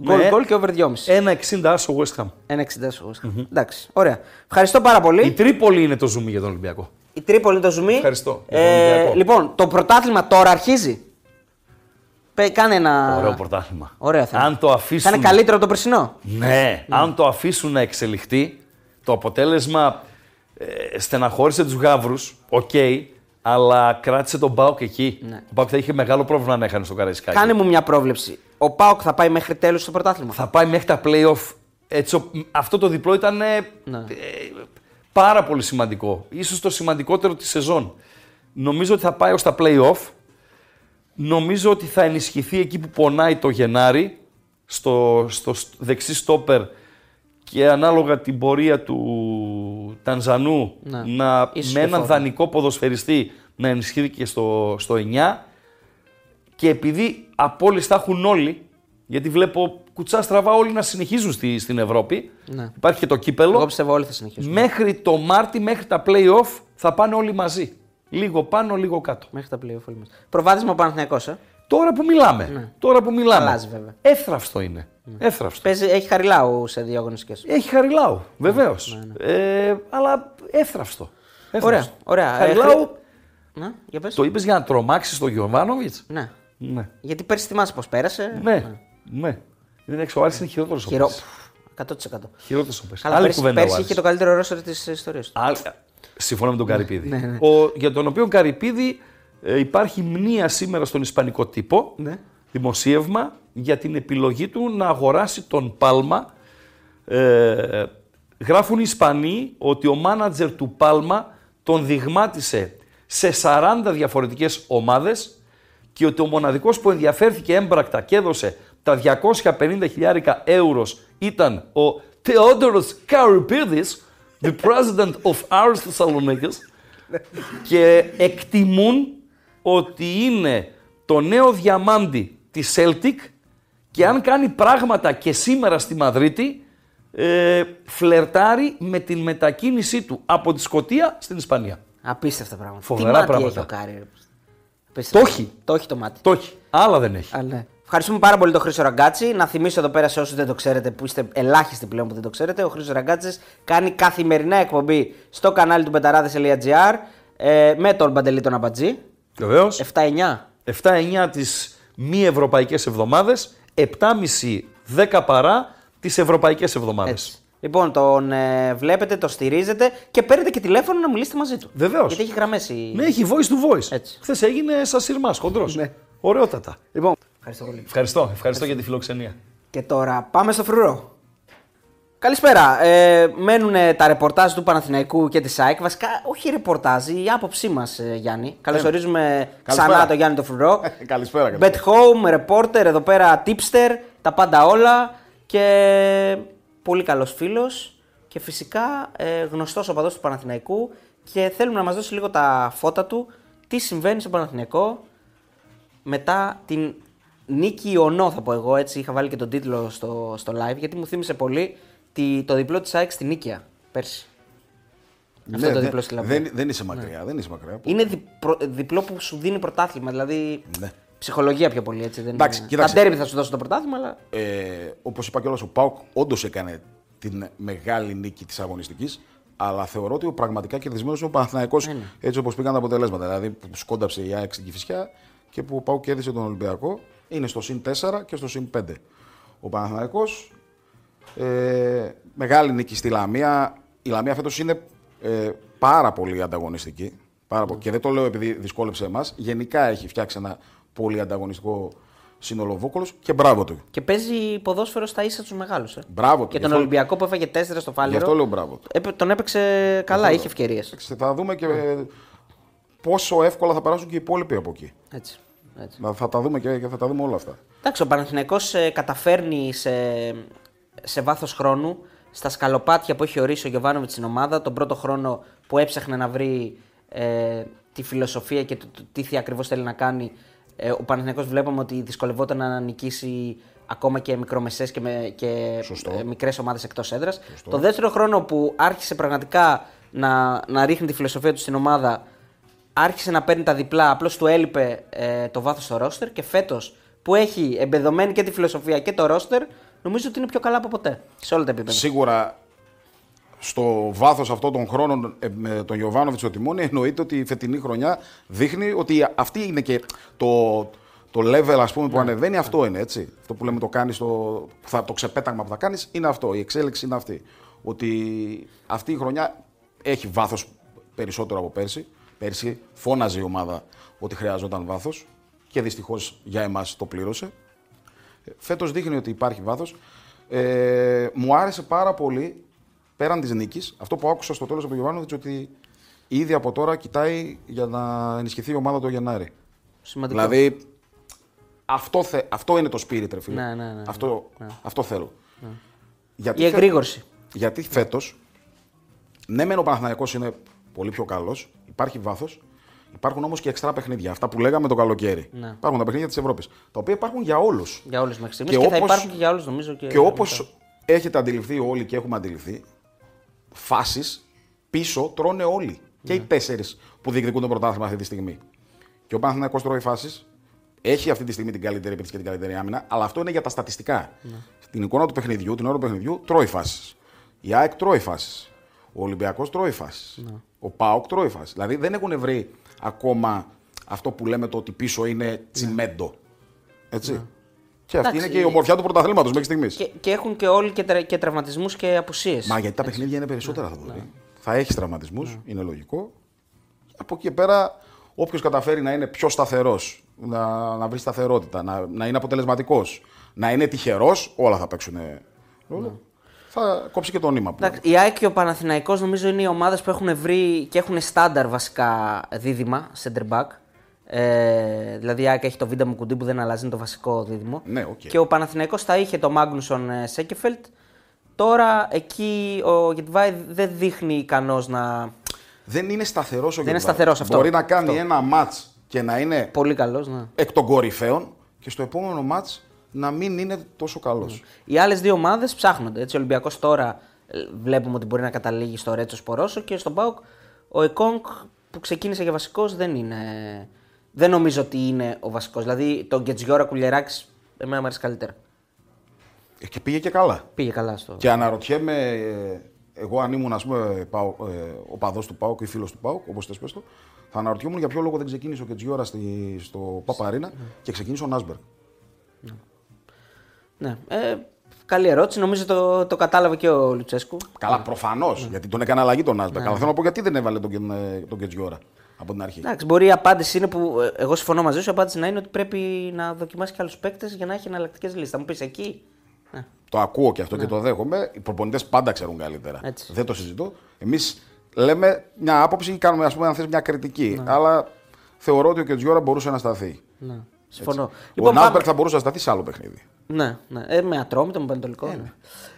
Goal Ναι. goal και over 2,5. 1,60 άσο West Ham. 1,60 σου. Εντάξει, ωραία. Ευχαριστώ πάρα πολύ. Η Τρίπολη είναι το ζουμί για τον Ολυμπιακό. Η Τρίπολη είναι το ζουμί. Ευχαριστώ για τον Ε, Ολυμπιακό. λοιπόν, το πρωτάθλημα τώρα αρχίζει; Πε, κάνε ένα. Ωραίο πρωτάθλημα. Ωραίο θα είναι. Αν το αφήσουν. Θα είναι καλύτερο από το περσινό. Ναι, αν το αφήσουν να εξελιχθεί, το αποτέλεσμα ε, στεναχώρησε τους γάβρους, οκ, αλλά κράτησε τον ΠΑΟΚ εκεί. Ο ΠΑΟΚ θα είχε μεγάλο πρόβλημα να έχανε στο Καραϊσκάκι. Κάνε μου μια πρόβλεψη. Ο ΠΑΟΚ θα πάει μέχρι τέλους στο πρωτάθλημα. Θα πάει μέχρι τα play-off. Έτσι, ο- αυτό το διπλό ήταν ε, Ναι. ε, πάρα πολύ σημαντικό. Ίσως το σημαντικότερο της σεζόν. Νομίζω ότι θα πάει ως τα play-off. Νομίζω ότι θα ενισχυθεί εκεί που πονάει το Γενάρη, στο, στο σ- δεξί στόπερ και ανάλογα την πορεία του Τανζανού Ναι. να, Ίσως με και έναν φόρμα. δανεικό ποδοσφαιριστή να ενισχύει και στο, στο 9 και επειδή απόλυση θα έχουν όλοι, γιατί βλέπω κουτσά στραβά όλοι να συνεχίζουν στη, στην Ευρώπη, Ναι. υπάρχει και το κύπελο, Εγώ πιστεύω όλοι θα συνεχίσουν. μέχρι το Μάρτι, μέχρι τα play-off θα πάνε όλοι μαζί. Λίγο πάνω, λίγο κάτω. Μέχρι τα playoff όλοι μας. Προβάδισμα ο Παναθηναϊκός, ε. Τώρα που μιλάμε, τώρα που μιλάμε, Ναι. Αλλάζει, βέβαια. εύθραυστο είναι. Εύθραυστο. Παίζει, έχει χαριλάου σε δύο αγωνιστικές. Έχει χαριλάου, βεβαίως. Ναι, Ε, αλλά εύθραυστο. Ωραία, ωραία. Ε, Χαριλάου, χρη- Ναι, για πες. το είπες για να τρομάξεις τον Γιωβάνοβιτς. Ναι. Ναι. Γιατί πέρσι θυμάσαι πώς πέρασε. Ναι. ναι. Δεν έξω, ο Άρης είναι χειρότερος ο Χειρό... Πέρσι. 100%. Χειρότερος ο Πέρσι. Αλλά Άλλη πέρσι, κουβέντα ο πέρσι Άρης. είχε το καλύτερο ρόστερ της ιστορίας του. Άλλη- Συμφωνώ με τον Καρυπίδη. ναι, ναι. Ο, για τον οποίο Καρυπίδη ε, υπάρχει μνήα σήμερα στον Ισπανικό τύπο. Ναι. Δημοσίευμα για την επιλογή του να αγοράσει τον Πάλμα. Ε, γράφουν οι Ισπανοί ότι ο μάνατζερ του Πάλμα τον δειγμάτισε σε 40 διαφορετικές ομάδες και ότι ο μοναδικός που ενδιαφέρθηκε έμπρακτα και έδωσε τα 250 χιλιάρικα ευρώ ήταν ο Theodoros Karipidis, the president of Aris Thessaloniki's και εκτιμούν ότι είναι το νέο διαμάντι της Celtic και αν κάνει πράγματα και σήμερα στη Μαδρίτη ε, φλερτάρει με την μετακίνησή του από τη Σκωτία στην Ισπανία. Απίστευτα πράγματα. Φοβερά Τι μάτι πράγματα. έχει ο Κάρι. Ρε. Απίστευτα. Το έχει. Το έχει το μάτι. Το έχει. Άλλα δεν έχει. Α, ναι. Ευχαριστούμε πάρα πολύ τον Χρήστο Ραγκάτση. Να θυμίσω εδώ πέρα σε όσους δεν το ξέρετε, που είστε ελάχιστοι πλέον που δεν το ξέρετε, ο Χρήστο Ραγκάτσης κάνει καθημερινά εκπομπή στο κανάλι του μπεταράδες.gr ε, με τον Παντελή τον Αμπατζή. Βεβαίως. 7-9. 7-9 τις μη ευρωπαϊκές εβδομάδες, 7,5-10 παρά τις ευρωπαϊκές εβδομάδες. Έτσι. Λοιπόν, τον ε, βλέπετε, το στηρίζετε και παίρνετε και τηλέφωνο να μιλήσετε μαζί του. Βεβαίως. Γιατί έχει γραμμέ η. Ναι, έχει voice to voice. Έτσι. Χθες έγινε σαν σειρμάς, χοντρός. Ναι. Ωραιότατα. Λοιπόν, ευχαριστώ πολύ. Ευχαριστώ, ευχαριστώ για τη φιλοξενία. Και τώρα πάμε στο φρουρό. Καλησπέρα. Ε, μένουν τα ρεπορτάζ του Παναθηναϊκού και της ΑΕΚ. Βασικά, όχι ρεπορτάζ, η άποψή μας, Γιάννη. Καλωσορίζουμε ξανά καλησπέρα. τον Γιάννη το φρουρό. Καλησπέρα. Bet home, reporter, εδώ πέρα tipster, τα πάντα όλα και πολύ καλός φίλος και φυσικά ε, γνωστός οπαδός του Παναθηναϊκού και θέλουμε να μας δώσει λίγο τα φώτα του τι συμβαίνει στο Παναθηναϊκό μετά την νίκη Ιωνό θα πω εγώ, έτσι είχα βάλει και τον τίτλο στο, στο live γιατί μου θύμισε πολύ τη, το διπλό της ΑΕΚ στην Νίκαια πέρσι. Αυτό το δεν- διπλό στη Λαμπρό. δεν, δεν είσαι μακριά. Δεν είσαι μακριά. Είναι διπρο- διπλό που σου δίνει πρωτάθλημα, δηλαδή Ναι. Ψυχολογία πιο πολύ έτσι. Δεν Εντάξει, είναι... κοίταξε. Τα ντέρμπι θα σου δώσω το πρωτάθλημα, αλλά Ε, Όπως είπα κιόλας, ο Πάουκ όντως έκανε την μεγάλη νίκη της αγωνιστικής. Αλλά θεωρώ ότι ο πραγματικά κερδισμένος είναι ο Παναθηναϊκός έτσι όπως πήγαν τα αποτελέσματα. Δηλαδή που σκόνταψε η ΑΕΚ στην Κυφυσιά και που ο Πάου κέρδισε τον Ολυμπιακό. Είναι στο συν 4 και στο συν 5. Ο Παναθηναϊκός ε, μεγάλη νίκη στη Λαμία. Η Λαμία φέτος είναι ε, πάρα πολύ ανταγωνιστική. Πάρα πολύ. Και δεν το λέω επειδή δυσκόλεψε εμάς. Γενικά έχει φτιάξει ένα πολύ ανταγωνιστικό σύνολο Βούκολος και μπράβο του. Και παίζει ποδόσφαιρο στα ίσα τους μεγάλους. Ε. Μπράβο του. Και Γι' τον αυτό- Ολυμπιακό που έφαγε 4 στο Γι' Φάληρο. αυτό λέω μπράβο του. έπαι- τον έπαιξε καλά, είχε ευκαιρίες. Εντάξει, Θα δούμε και ε, πόσο εύκολα θα περάσουν και οι υπόλοιποι από εκεί. Έτσι. έτσι. Να- Θα τα δούμε και, και θα τα δούμε όλα αυτά. Εντάξει, ο Παναθηναϊκός ε, καταφέρνει σε, σε βάθος χρόνου στα σκαλοπάτια που έχει ορίσει ο Γιωβάνοβιτς στην ομάδα, τον πρώτο χρόνο που έψαχνε να βρει ε, τη φιλοσοφία και το, το τι ακριβώς θέλει να κάνει. Ε, ο Παναθηναϊκός βλέπαμε ότι δυσκολευόταν να νικήσει ακόμα και μικρομεσαίες και, με, και Σωστό. ε, μικρές ομάδες εκτός έδρας. Το δεύτερο χρόνο που άρχισε πραγματικά να, να ρίχνει τη φιλοσοφία του στην ομάδα, άρχισε να παίρνει τα διπλά, απλώς του έλειπε ε, το βάθος στο ρόστερ και φέτος που έχει εμπεδομένη και τη φιλοσοφία και το ρόστερ, νομίζω ότι είναι πιο καλά από ποτέ σε όλα τα επίπεδα. Σίγουρα στο βάθος αυτών των χρόνων ε, με τον Γιωβάνοβιτς στο τιμόνι, εννοείται ότι η φετινή χρονιά δείχνει ότι αυτή είναι και το, το level ας πούμε, που ανεβαίνει. Αυτό είναι έτσι. Αυτό που λέμε το, κάνεις το, που θα, το ξεπέταγμα που θα κάνεις είναι αυτό. Η εξέλιξη είναι αυτή. Ότι αυτή η χρονιά έχει βάθος περισσότερο από πέρσι. Πέρσι φώναζε η ομάδα ότι χρειαζόταν βάθος και δυστυχώς για εμάς το πλήρωσε. Φέτος δείχνει ότι υπάρχει βάθος. Ε, μου άρεσε πάρα πολύ πέραν της νίκης αυτό που άκουσα στο τέλος από τον Γιωβάνοβιτς ότι ήδη από τώρα κοιτάει για να ενισχυθεί η ομάδα το Γενάρη. Σημαντικό. Δηλαδή αυτό, θε, αυτό είναι το spirit, ρε φίλε. Ναι, ναι, ναι, αυτό, αυτό θέλω. Γιατί Η εγρήγορση. γιατί φέτος, ναι, μεν ο Παναθηναϊκός είναι πολύ πιο καλός, υπάρχει βάθος, υπάρχουν όμως και εξτρά παιχνίδια. Αυτά που λέγαμε το καλοκαίρι. Ναι. Υπάρχουν τα παιχνίδια της Ευρώπης. Τα οποία υπάρχουν για όλους. Για όλους μέχρι στιγμής Και και, θα όπως- υπάρχουν και για όλους νομίζω. Και, Και όπως έχετε αντιληφθεί όλοι και έχουμε αντιληφθεί, φάσεις πίσω τρώνε όλοι. Και Ναι. οι τέσσερις που διεκδικούν το πρωτάθλημα αυτή τη στιγμή. Και ο Παναθηναϊκός τρώει φάσεις. Έχει αυτή τη στιγμή την καλύτερη επίθεση και την καλύτερη άμυνα, αλλά αυτό είναι για τα στατιστικά. Ναι. Στην εικόνα του παιχνιδιού, την ώρα του παιχνιδιού, τρώει φάσεις. Η ΑΕΚ τρώει φάσεις. Ο Ολυμπιακός τρώει φάσεις. Ναι. Ο ΠΑΟΚ τρώει φάσεις. Δηλαδή δεν έχουν βρει ακόμα αυτό που λέμε το ότι πίσω είναι τσιμέντο. Έτσι. Και αυτή Ναι. Εντάξει, είναι και η ομορφιά του πρωταθλήματος μέχρι στιγμής. Και, και έχουν και όλοι και, τρα, και τραυματισμούς και απουσίες. Μα γιατί τα παιχνίδια είναι περισσότερα θα το Ναι. δει. Θα έχεις τραυματισμούς, είναι λογικό. Από εκεί και πέρα, όποιος καταφέρει να είναι πιο σταθερός, να, να βρει σταθερότητα, να, να είναι αποτελεσματικός, να είναι τυχερός, όλα θα παίξουν ρόλο. Θα κόψει και το νήμα. που Εντάξει, η ΑΕΚ και ο Παναθηναϊκός νομίζω είναι οι ομάδες που έχουν βρει και έχουν στάνταρ βασικά δίδυμα center back. Ε, δηλαδή η ΑΕΚ έχει το Βίντα Μουκουντί που δεν αλλάζει, είναι το βασικό δίδυμο. Ναι, οκ. Και ο Παναθηναϊκός θα είχε το Μάγνουσον ε, Σένκεφελντ. Τώρα εκεί ο Γετβάη δεν δείχνει ικανός να. Δεν είναι σταθερός ο είναι Γετβάη. σταθερός αυτό. Μπορεί να κάνει Αυτό. ένα ματ και να είναι Πολύ καλός, ναι. εκ των κορυφαίων και στο επόμενο ματ να μην είναι τόσο καλός. Οι άλλες δύο ομάδες ψάχνονται. Έτσι, ο Ολυμπιακός τώρα ε, βλέπουμε ότι μπορεί να καταλήγει στο Ρέτσος Σπορόσο και στον Πάουκ ο Εκόνγκ που ξεκίνησε για βασικός δεν είναι. Δεν νομίζω ότι είναι ο βασικός. Δηλαδή το Γκετζιόρα Κουλιεράκη εμένα μου αρέσει καλύτερα. Και πήγε και καλά. Πήγε καλά στο. Και αναρωτιέμαι, ε, εγώ αν ήμουν ας πούμε, πάω, ε, ο παδός του Πάουκ ή φίλος του Πάουκ, όπως θες πες το, θα αναρωτιόμουν για ποιο λόγο δεν ξεκίνησε ο Κετζιόρα στη, στο Παπαρίνα και ξεκίνησε ο Νάσμπεργκ. Ναι. Ε, καλή ερώτηση. Νομίζω το, το κατάλαβε και ο Λουτσέσκου. Καλά, προφανώς, γιατί τον έκανε αλλαγή τον Νάσμπεργκ. Αλλά θέλω να πω γιατί δεν έβαλε τον, Κεν- ε, τον Κετζιόρα από την αρχή. Εντάξει, μπορεί η απάντηση είναι που. ε, Εγώ συμφωνώ μαζί σου. Η απάντηση να είναι ότι πρέπει να δοκιμάσει και άλλους παίκτες για να έχει εναλλακτικές λύσεις. Θα μου πεις εκεί; Ναι. Το ακούω και αυτό και το δέχομαι. Οι προπονητές πάντα ξέρουν καλύτερα. Έτσι. Δεν το συζητώ. Εμείς λέμε μια άποψη ή κάνουμε ας πούμε, αν θες, μια κριτική. Αλλά θεωρώ ότι ο Κετζιόρα μπορούσε να σταθεί. Ναι. Συμφωνώ. ο πάμε- Νάσμπεργκ θα μπορούσε να σταθεί σε άλλο παιχνίδι. Ναι, ναι. Ε, με ατρόμητο, με πανετολικό. ναι.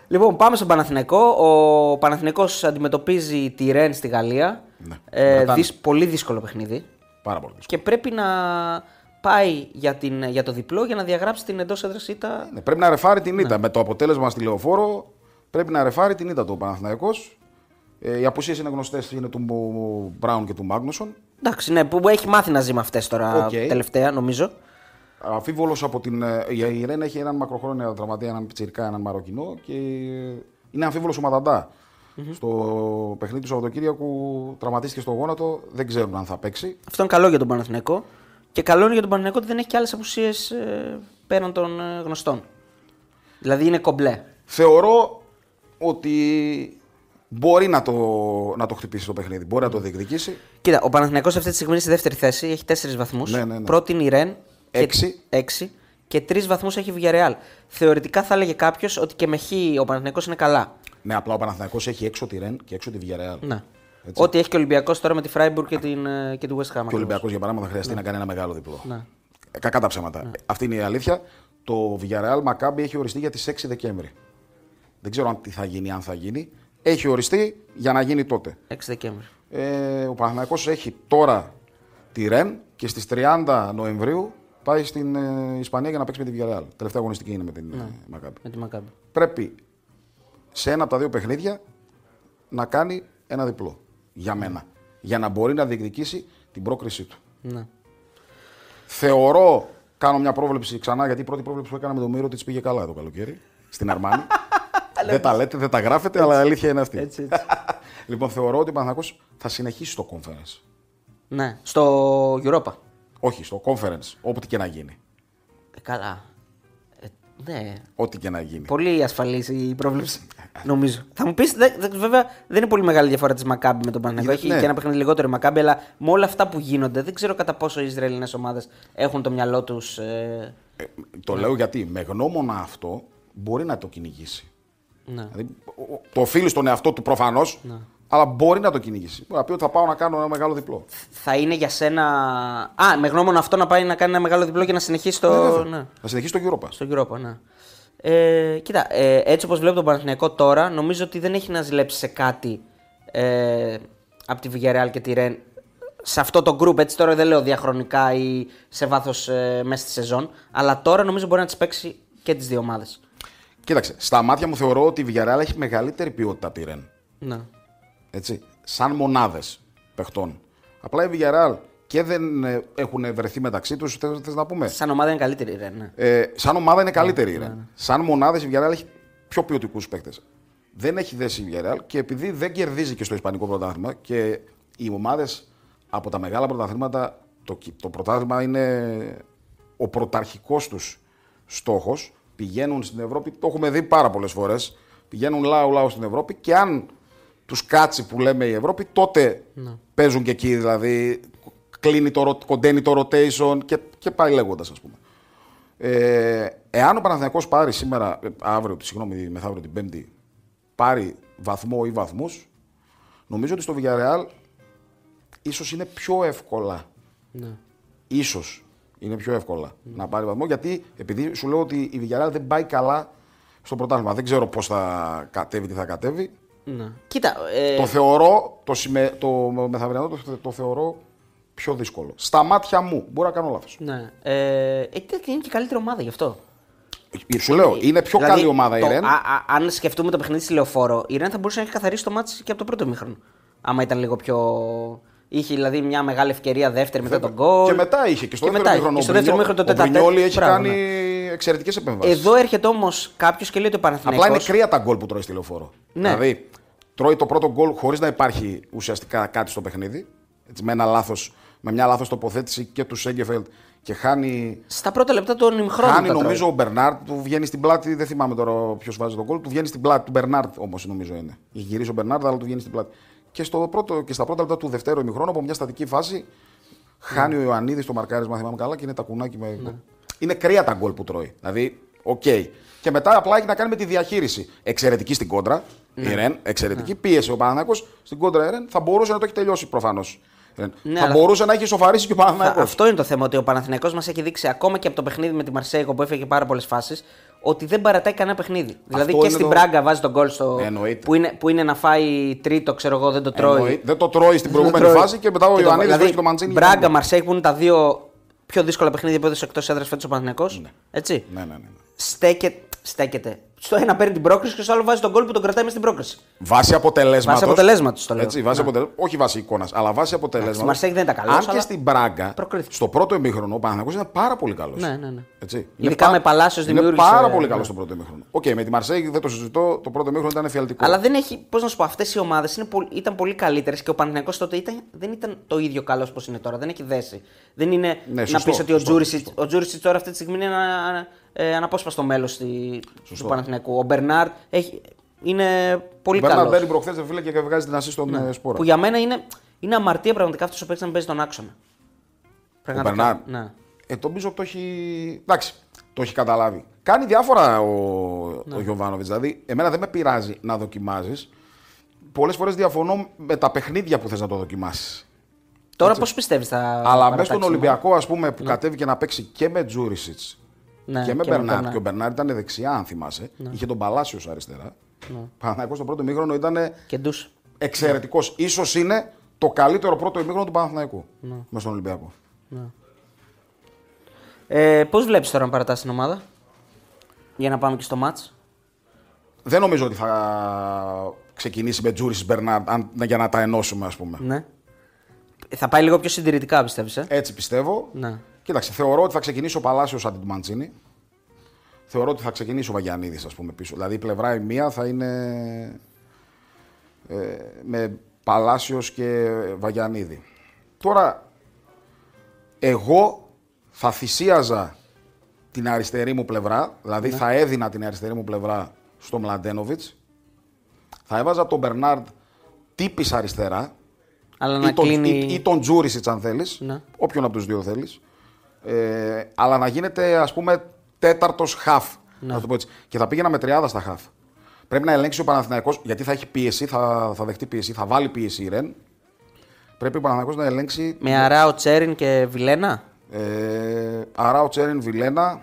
Λοιπόν, πάμε στον Παναθηναϊκό. Ο Παναθηναϊκός αντιμετωπίζει τη Ρεν στη Γαλλία. Ναι. Ε, Βρετάνη. δυσ- πολύ δύσκολο παιχνίδι. Πάρα πολύ δύσκολο. Και πρέπει να πάει για, την, για το διπλό για να διαγράψει την εντός έδρας ήττα. Ναι, πρέπει να ρεφάρει την ήττα. Με το αποτέλεσμα στη λεωφόρο πρέπει να ρεφάρει την ήττα του Παναθηναϊκός. Ε, οι απουσίες είναι γνωστές, είναι του Μπου- Μπράουν και του Μάγνουσον. Εντάξει, ναι, που έχει μάθει να ζει με αυτές τώρα Οκ. τελευταία, νομίζω. Αμφίβολο από την. ε, Η Ρεν έχει έναν μακροχρόνιο τραυματία, έναν πιτσιρικά, έναν Μαροκινό και Είναι αμφίβολος ο ματαντα Στο παιχνίδι του Σαββατοκύριακου τραυματίστηκε στο γόνατο, δεν ξέρουν αν θα παίξει. Αυτό είναι καλό για τον Παναθηναϊκό. Και καλό είναι για τον Παναθηναϊκό ότι δεν έχει και άλλες απουσίες ε, πέραν των ε, γνωστών. Δηλαδή είναι κομπλέ. Θεωρώ ότι μπορεί να το, να το χτυπήσει το παιχνίδι, μπορεί να το διεκδικήσει. Κοίτα, ο Παναθηναϊκός αυτή τη στιγμή είναι στη δεύτερη θέση, έχει 4 βαθμούς. Ναι, ναι, ναι. Πρώτη είναι η Ρεν. Έξι. Και, 6 και 3 βαθμούς έχει η Villarreal. Θεωρητικά θα έλεγε κάποιος ότι και με χ ο Παναθηναϊκός είναι καλά. Ναι, απλά ο Παναθηναϊκός έχει έξω τη Ρεν και έξω τη Villarreal. Ναι. Έτσι. Ό,τι έχει και ο Ολυμπιακός τώρα με τη Freiburg και, την, ε, και τη West Ham. Και ο Ολυμπιακός για παράδειγμα θα χρειαστεί να κάνει ένα μεγάλο διπλό. Ναι. Ε, Κακά τα ψέματα. Αυτή είναι η αλήθεια. Το Villarreal Maccabi έχει οριστεί για τις 6 Δεκέμβρη. Δεν ξέρω αν τι θα γίνει, αν θα γίνει. Έχει οριστεί για να γίνει τότε. 6 Δεκέμβρη. Ε, ο Παναθηναϊκός έχει τώρα τη Ρεν και στις 30 Νοεμβρίου πάει στην ε, Ισπανία για να παίξει με τη Villarreal. Τελευταία αγωνιστική είναι με την ναι. Maccabi. Με τη Μακάμπη. Πρέπει σε ένα από τα δύο παιχνίδια να κάνει ένα διπλό. Για μένα. Για να μπορεί να διεκδικήσει την πρόκρισή του. Ναι. Θεωρώ, κάνω μια πρόβλεψη ξανά, γιατί η πρώτη πρόβλεψη που έκανα με τον Μύρο της πήγε καλά το καλοκαίρι. Στην Αρμάνη. δεν τα λέτε, δεν τα γράφετε, αλλά η αλήθεια είναι αυτή. Έτσι, έτσι. λοιπόν, θεωρώ ότι ο Παναθηναϊκός θα συνεχίσει στο conference. ναι. Στο Europa. Όχι, στο conference, όπου και να γίνει. Ε, καλά. Ε, ναι. Ό,τι και να γίνει. Πολύ ασφαλής η πρόβλεψη. νομίζω. Θα μου πεις, βέβαια δεν είναι πολύ μεγάλη διαφορά της Μακάμπη με τον Παναγιώτο. Έχει Ναι. και ένα παιχνίδι λιγότερο η Μακάμπη, αλλά με όλα αυτά που γίνονται, δεν ξέρω κατά πόσο οι Ισραηλινές ομάδες έχουν το μυαλό τους. Ε, Ε, το λέω γιατί με γνώμονα αυτό μπορεί να το κυνηγήσει. ναι. Δηλαδή, ο- ο- το οφείλει στον εαυτό του προφανώς, αλλά μπορεί να το κυνηγήσει. Μπορεί να πει ότι θα πάω να κάνω ένα μεγάλο διπλό. Θα είναι για σένα. Α, με γνώμονα αυτό να πάει να κάνει ένα μεγάλο διπλό και να συνεχίσει το. Ε, βέβαια. ναι. Θα συνεχίσει το Europa. Στο Europa, ναι. Ε, κοίτα, ε, έτσι όπως βλέπω τον Παναθηναϊκό τώρα, νομίζω ότι δεν έχει να ζηλέψει σε κάτι ε, από τη Villarreal και τη Ρεν σε αυτό το group, έτσι τώρα δεν λέω διαχρονικά ή σε βάθος ε, μέσα στη σεζόν, αλλά τώρα νομίζω μπορεί να τις παίξει και τις δύο ομάδες. Κοίταξε, στα μάτια μου θεωρώ ότι η Villarreal έχει μεγαλύτερη ποιότητα από τη Ρεν. Ναι. Έτσι, σαν μονάδες παιχτών. Απλά η Villarreal και δεν ε, έχουν βρεθεί μεταξύ τους, θες να πούμε; Σαν ομάδα είναι καλύτερη η Ρεν, ναι. Ε, σαν ομάδα είναι καλύτερη η Ρεν. Σαν μονάδες η Villarreal έχει πιο ποιοτικούς παίκτες. Δεν έχει δέσει η Villarreal και επειδή δεν κερδίζει και στο Ισπανικό πρωτάθλημα και οι ομάδες από τα μεγάλα πρωταθλήματα, το, κυ- το πρωτάθλημα είναι ο πρωταρχικός τους στόχος. Πηγαίνουν στην Ευρώπη, το έχουμε δει πάρα πολλές φορές. Πηγαίνουν λάου-λάου στην Ευρώπη και αν τους κάτσει που λέμε η Ευρώπη, τότε παίζουν και εκεί. Δηλαδή κλείνει το, ρο- κοντένει το rotation και, και πάει λέγοντας, ας πούμε. Ε, εάν ο Παναθηναϊκός πάρει σήμερα, ε, αύριο, συγγνώμη, μεθαύριο την Πέμπτη, πάρει βαθμό ή βαθμούς, νομίζω ότι στο Villarreal ίσως είναι πιο εύκολα. ναι. Ίσως είναι πιο εύκολα να πάρει βαθμό, γιατί επειδή σου λέω ότι η Villarreal δεν πάει καλά στο πρωτάθλημα. Δεν ξέρω πώς θα κατέβει, τι θα κατέβει. Ναι. Κοίτα, ε, Το θεωρώ, το, σημα... το μεθαυριανό το, το θεωρώ πιο δύσκολο. Στα μάτια μου, μπορεί να κάνω λάθος. ναι. Ε, ε, είναι και καλύτερη ομάδα γι' αυτό. Σου λέω, είναι πιο Δηλαδή, καλή ομάδα η το- Ρεν. α- α- αν σκεφτούμε το παιχνίδι στη Λεωφόρο, η Ρεν θα μπορούσε να έχει καθαρίσει το μάτι και από το πρώτο μήχρονο. Άμα ήταν λίγο πιο. Είχε δηλαδή μια μεγάλη ευκαιρία δεύτερη μετά τον γκολ. Και μετά είχε και στο Και δεύτερο μετά, μήχρονο. και στο ο δεύτερο Μπρινιό- μήχρονο το Ο τέταρτο. Μπρινιόλι έχει Μπράβο, κάνει ναι. Εξαιρετικές επεμβάσεις. Εδώ έρχεται όμως κάποιος και λέει ότι ο Απλά είναι Παναθηναϊκός... κρύα τα γκολ που τρώει στη λεωφόρο. Ναι. Δηλαδή, τρώει το πρώτο γκολ χωρίς να υπάρχει ουσιαστικά κάτι στο παιχνίδι. Έτσι, με, ένα λάθος, με μια λάθος τοποθέτηση και του Σέγκεφελτ και χάνει. Στα πρώτα λεπτά των ημιχρόνων. Χάνει τα τρώει. νομίζω ο Μπερνάρτ, του βγαίνει στην πλάτη. Δεν θυμάμαι τώρα ποιος βάζει τον γκολ. Του βγαίνει στην πλάτη. Του Μπερνάρτ όμως νομίζω είναι. Έχει γυρίσει ο Μπερνάρτ, αλλά του βγαίνει στην πλάτη. Και, στο πρώτο, και στα πρώτα λεπτά του δευτέρου ημιχρόνου από μια στατική φάση χάνει ο Ιωαννίδης το μαρκάρισμα, θυμάμαι καλά, και είναι τα κουνάκι με. Είναι κρύα τα γκολ που τρώει. Δηλαδή, οκ. Και μετά απλά έχει να κάνει με τη διαχείριση. Εξαιρετική στην κόντρα. Η Ρεν, εξαιρετική. Πίεσε ο Παναθηναϊκός στην κόντρα η Ρεν. Θα μπορούσε να το έχει τελειώσει προφανώς. Ναι, θα αλλά- μπορούσε να έχει σοφαρίσει και ο Θα- Παναθηναϊκός. Αυτό είναι το θέμα, ότι ο Παναθηναϊκός μας έχει δείξει ακόμα και από το παιχνίδι με τη Μαρσέικο που έφεγε πάρα πολλές φάσεις, ότι δεν παρατάει κανένα παιχνίδι. δηλαδή και είναι στην το- Μπράγκα βάζει τον γκολ στο. Ναι, εννοείται. που, είναι, που είναι να φάει τρίτο, ξέρω εγώ, δεν το τρώει. Εννοεί- Δεν το τρώει στην Δεν το προηγούμενη τρώει. φάση και μετά ο Και το- Ιωαννίδης δηλαδή, βρίσκει το Μαντζίνι. για Μπράγκα, να- Μαρσέικ που είναι τα δύο πιο δύσκολα παιχνίδια που έδωσε εκτός έδρας φέτος ο Παναθηναϊκός. Έτσι. Ναι, ναι, ναι. Στέκε, στέκεται. Στο ένα παίρνει την πρόκριση και στο άλλο βάζει το γκολ που τον κρατάει με στην πρόκριση. Βάσει αποτελέσματος. Βάσει αποτελέσματος το λέω. Έτσι, βάση Ναι. αποτελε- Όχι βάση εικόνας, αλλά βάση αποτελέσματος. στη Μαρσέιγ δεν ήταν καλός, Αν και αλλά στην Μπράγκα, προκρίθηκε. στο πρώτο ημίχρονο, ο Παναθηναϊκός ήταν πάρα πολύ καλός. Ναι, ναι, ναι. Έτσι. Ειδικά με Παλάσιος Είναι δημιούργησε- πάρα πολύ ναι. καλός στο πρώτο ημίχρονο. Οκ, με τη Μαρσέιγ δεν το συζητώ, το πρώτο ημίχρονο ήταν εφιαλτικό. Αλλά δεν έχει, πώς να σου πω, αυτές οι ομάδες ήταν πολύ καλύτερες και ο Παναθηναϊκός τότε ήταν, δεν ήταν το ίδιο καλός όπως είναι τώρα. Δεν έχει δέσει. Δεν είναι Ναι, να σωστό, πεις ότι ο σωστό, Τζούρισιτ σωστό. ο Τζούρισιτς τώρα αυτή τη στιγμή είναι ένα ε, αναπόσπαστο μέλος του Παναθηναϊκού. Ο Μπερνάρ έχει, είναι πολύ Ο Μπέρναρ καλός. μπαίνει προχθές, φίλε, και βγάζει την ασή στον ε, Σπόρα. Που για μένα είναι, είναι αμαρτία πραγματικά αυτός ο παίκτης να παίζει τον άξονα. Ο Πραγματικά. Μπερνάρ. Ναι. Ε, το νομίζω το έχει. Εντάξει, το έχει καταλάβει. Κάνει διάφορα ο, Ναι. ο Γιωβάνοβιτς. Δηλαδή, εμένα δεν με πειράζει να δοκιμάζεις. Πολλές φορές διαφωνώ με τα παιχνίδια που θες να το δοκιμάσεις. Τώρα πώς πιστεύεις θα. Αλλά παρατάξεις μέσα στον η ομάδα; Ολυμπιακό, ας πούμε, που κατέβηκε να παίξει και με Τζούρισιτς Ναι, και με και με Μπερνάρ. Μπερνάρ. Και ο Μπερνάρ ήταν δεξιά, αν θυμάσαι. Είχε τον Παλάσιος αριστερά. Ναι. Παναθηναϊκός στο πρώτο ημίχρονο ήταν Και ντους. εξαιρετικό. σω είναι το καλύτερο πρώτο ημίχρονο του Παναθηναϊκού. Ναι. Μέσα στον Ολυμπιακό. Ε, πώς βλέπεις τώρα να παρατάσει την ομάδα, Για να πάμε και στο μάτς. Δεν νομίζω ότι θα ξεκινήσει με Τζούρισιτ Μπερνάρ αν- για να τα ενώσουμε, ας πούμε. Ναι. Θα πάει λίγο πιο συντηρητικά, πιστεύεις. Ε; Έτσι πιστεύω. Ναι. Κοίταξε, θεωρώ ότι θα ξεκινήσει ο Παλάσιος αντί του Μαντσίνη. Θεωρώ ότι θα ξεκινήσει ο Βαγιανίδης, ας πούμε, πίσω. Δηλαδή η πλευρά η μία θα είναι ε, με Παλάσιος και Βαγιανίδη. Τώρα, εγώ θα θυσίαζα την αριστερή μου πλευρά, δηλαδή Ναι. θα έδινα την αριστερή μου πλευρά στο Μλαντένοβιτς. Θα έβαζα τον Μπερνάρντ τύπης αριστερά, Αλλά να ή τον, κλείνει. ή, ή τον Τζούρισιτς, αν θέλεις. Ναι. Όποιον από τους δύο θέλεις. Ε, αλλά να γίνεται, ας πούμε, τέταρτος χαφ. Ναι. Να το πω έτσι. Και θα πήγαινα με τριάδα στα χαφ. Πρέπει να ελέγξει ο Παναθηναϊκός, γιατί θα έχει πίεση, θα, θα δεχτεί πίεση, θα βάλει πίεση η Ρεν. Πρέπει ο Παναθηναϊκός να ελέγξει. Με Αράο, Τσέριν και Βιλένα; Ε, Άρα ο Τσέριν Βιλένα.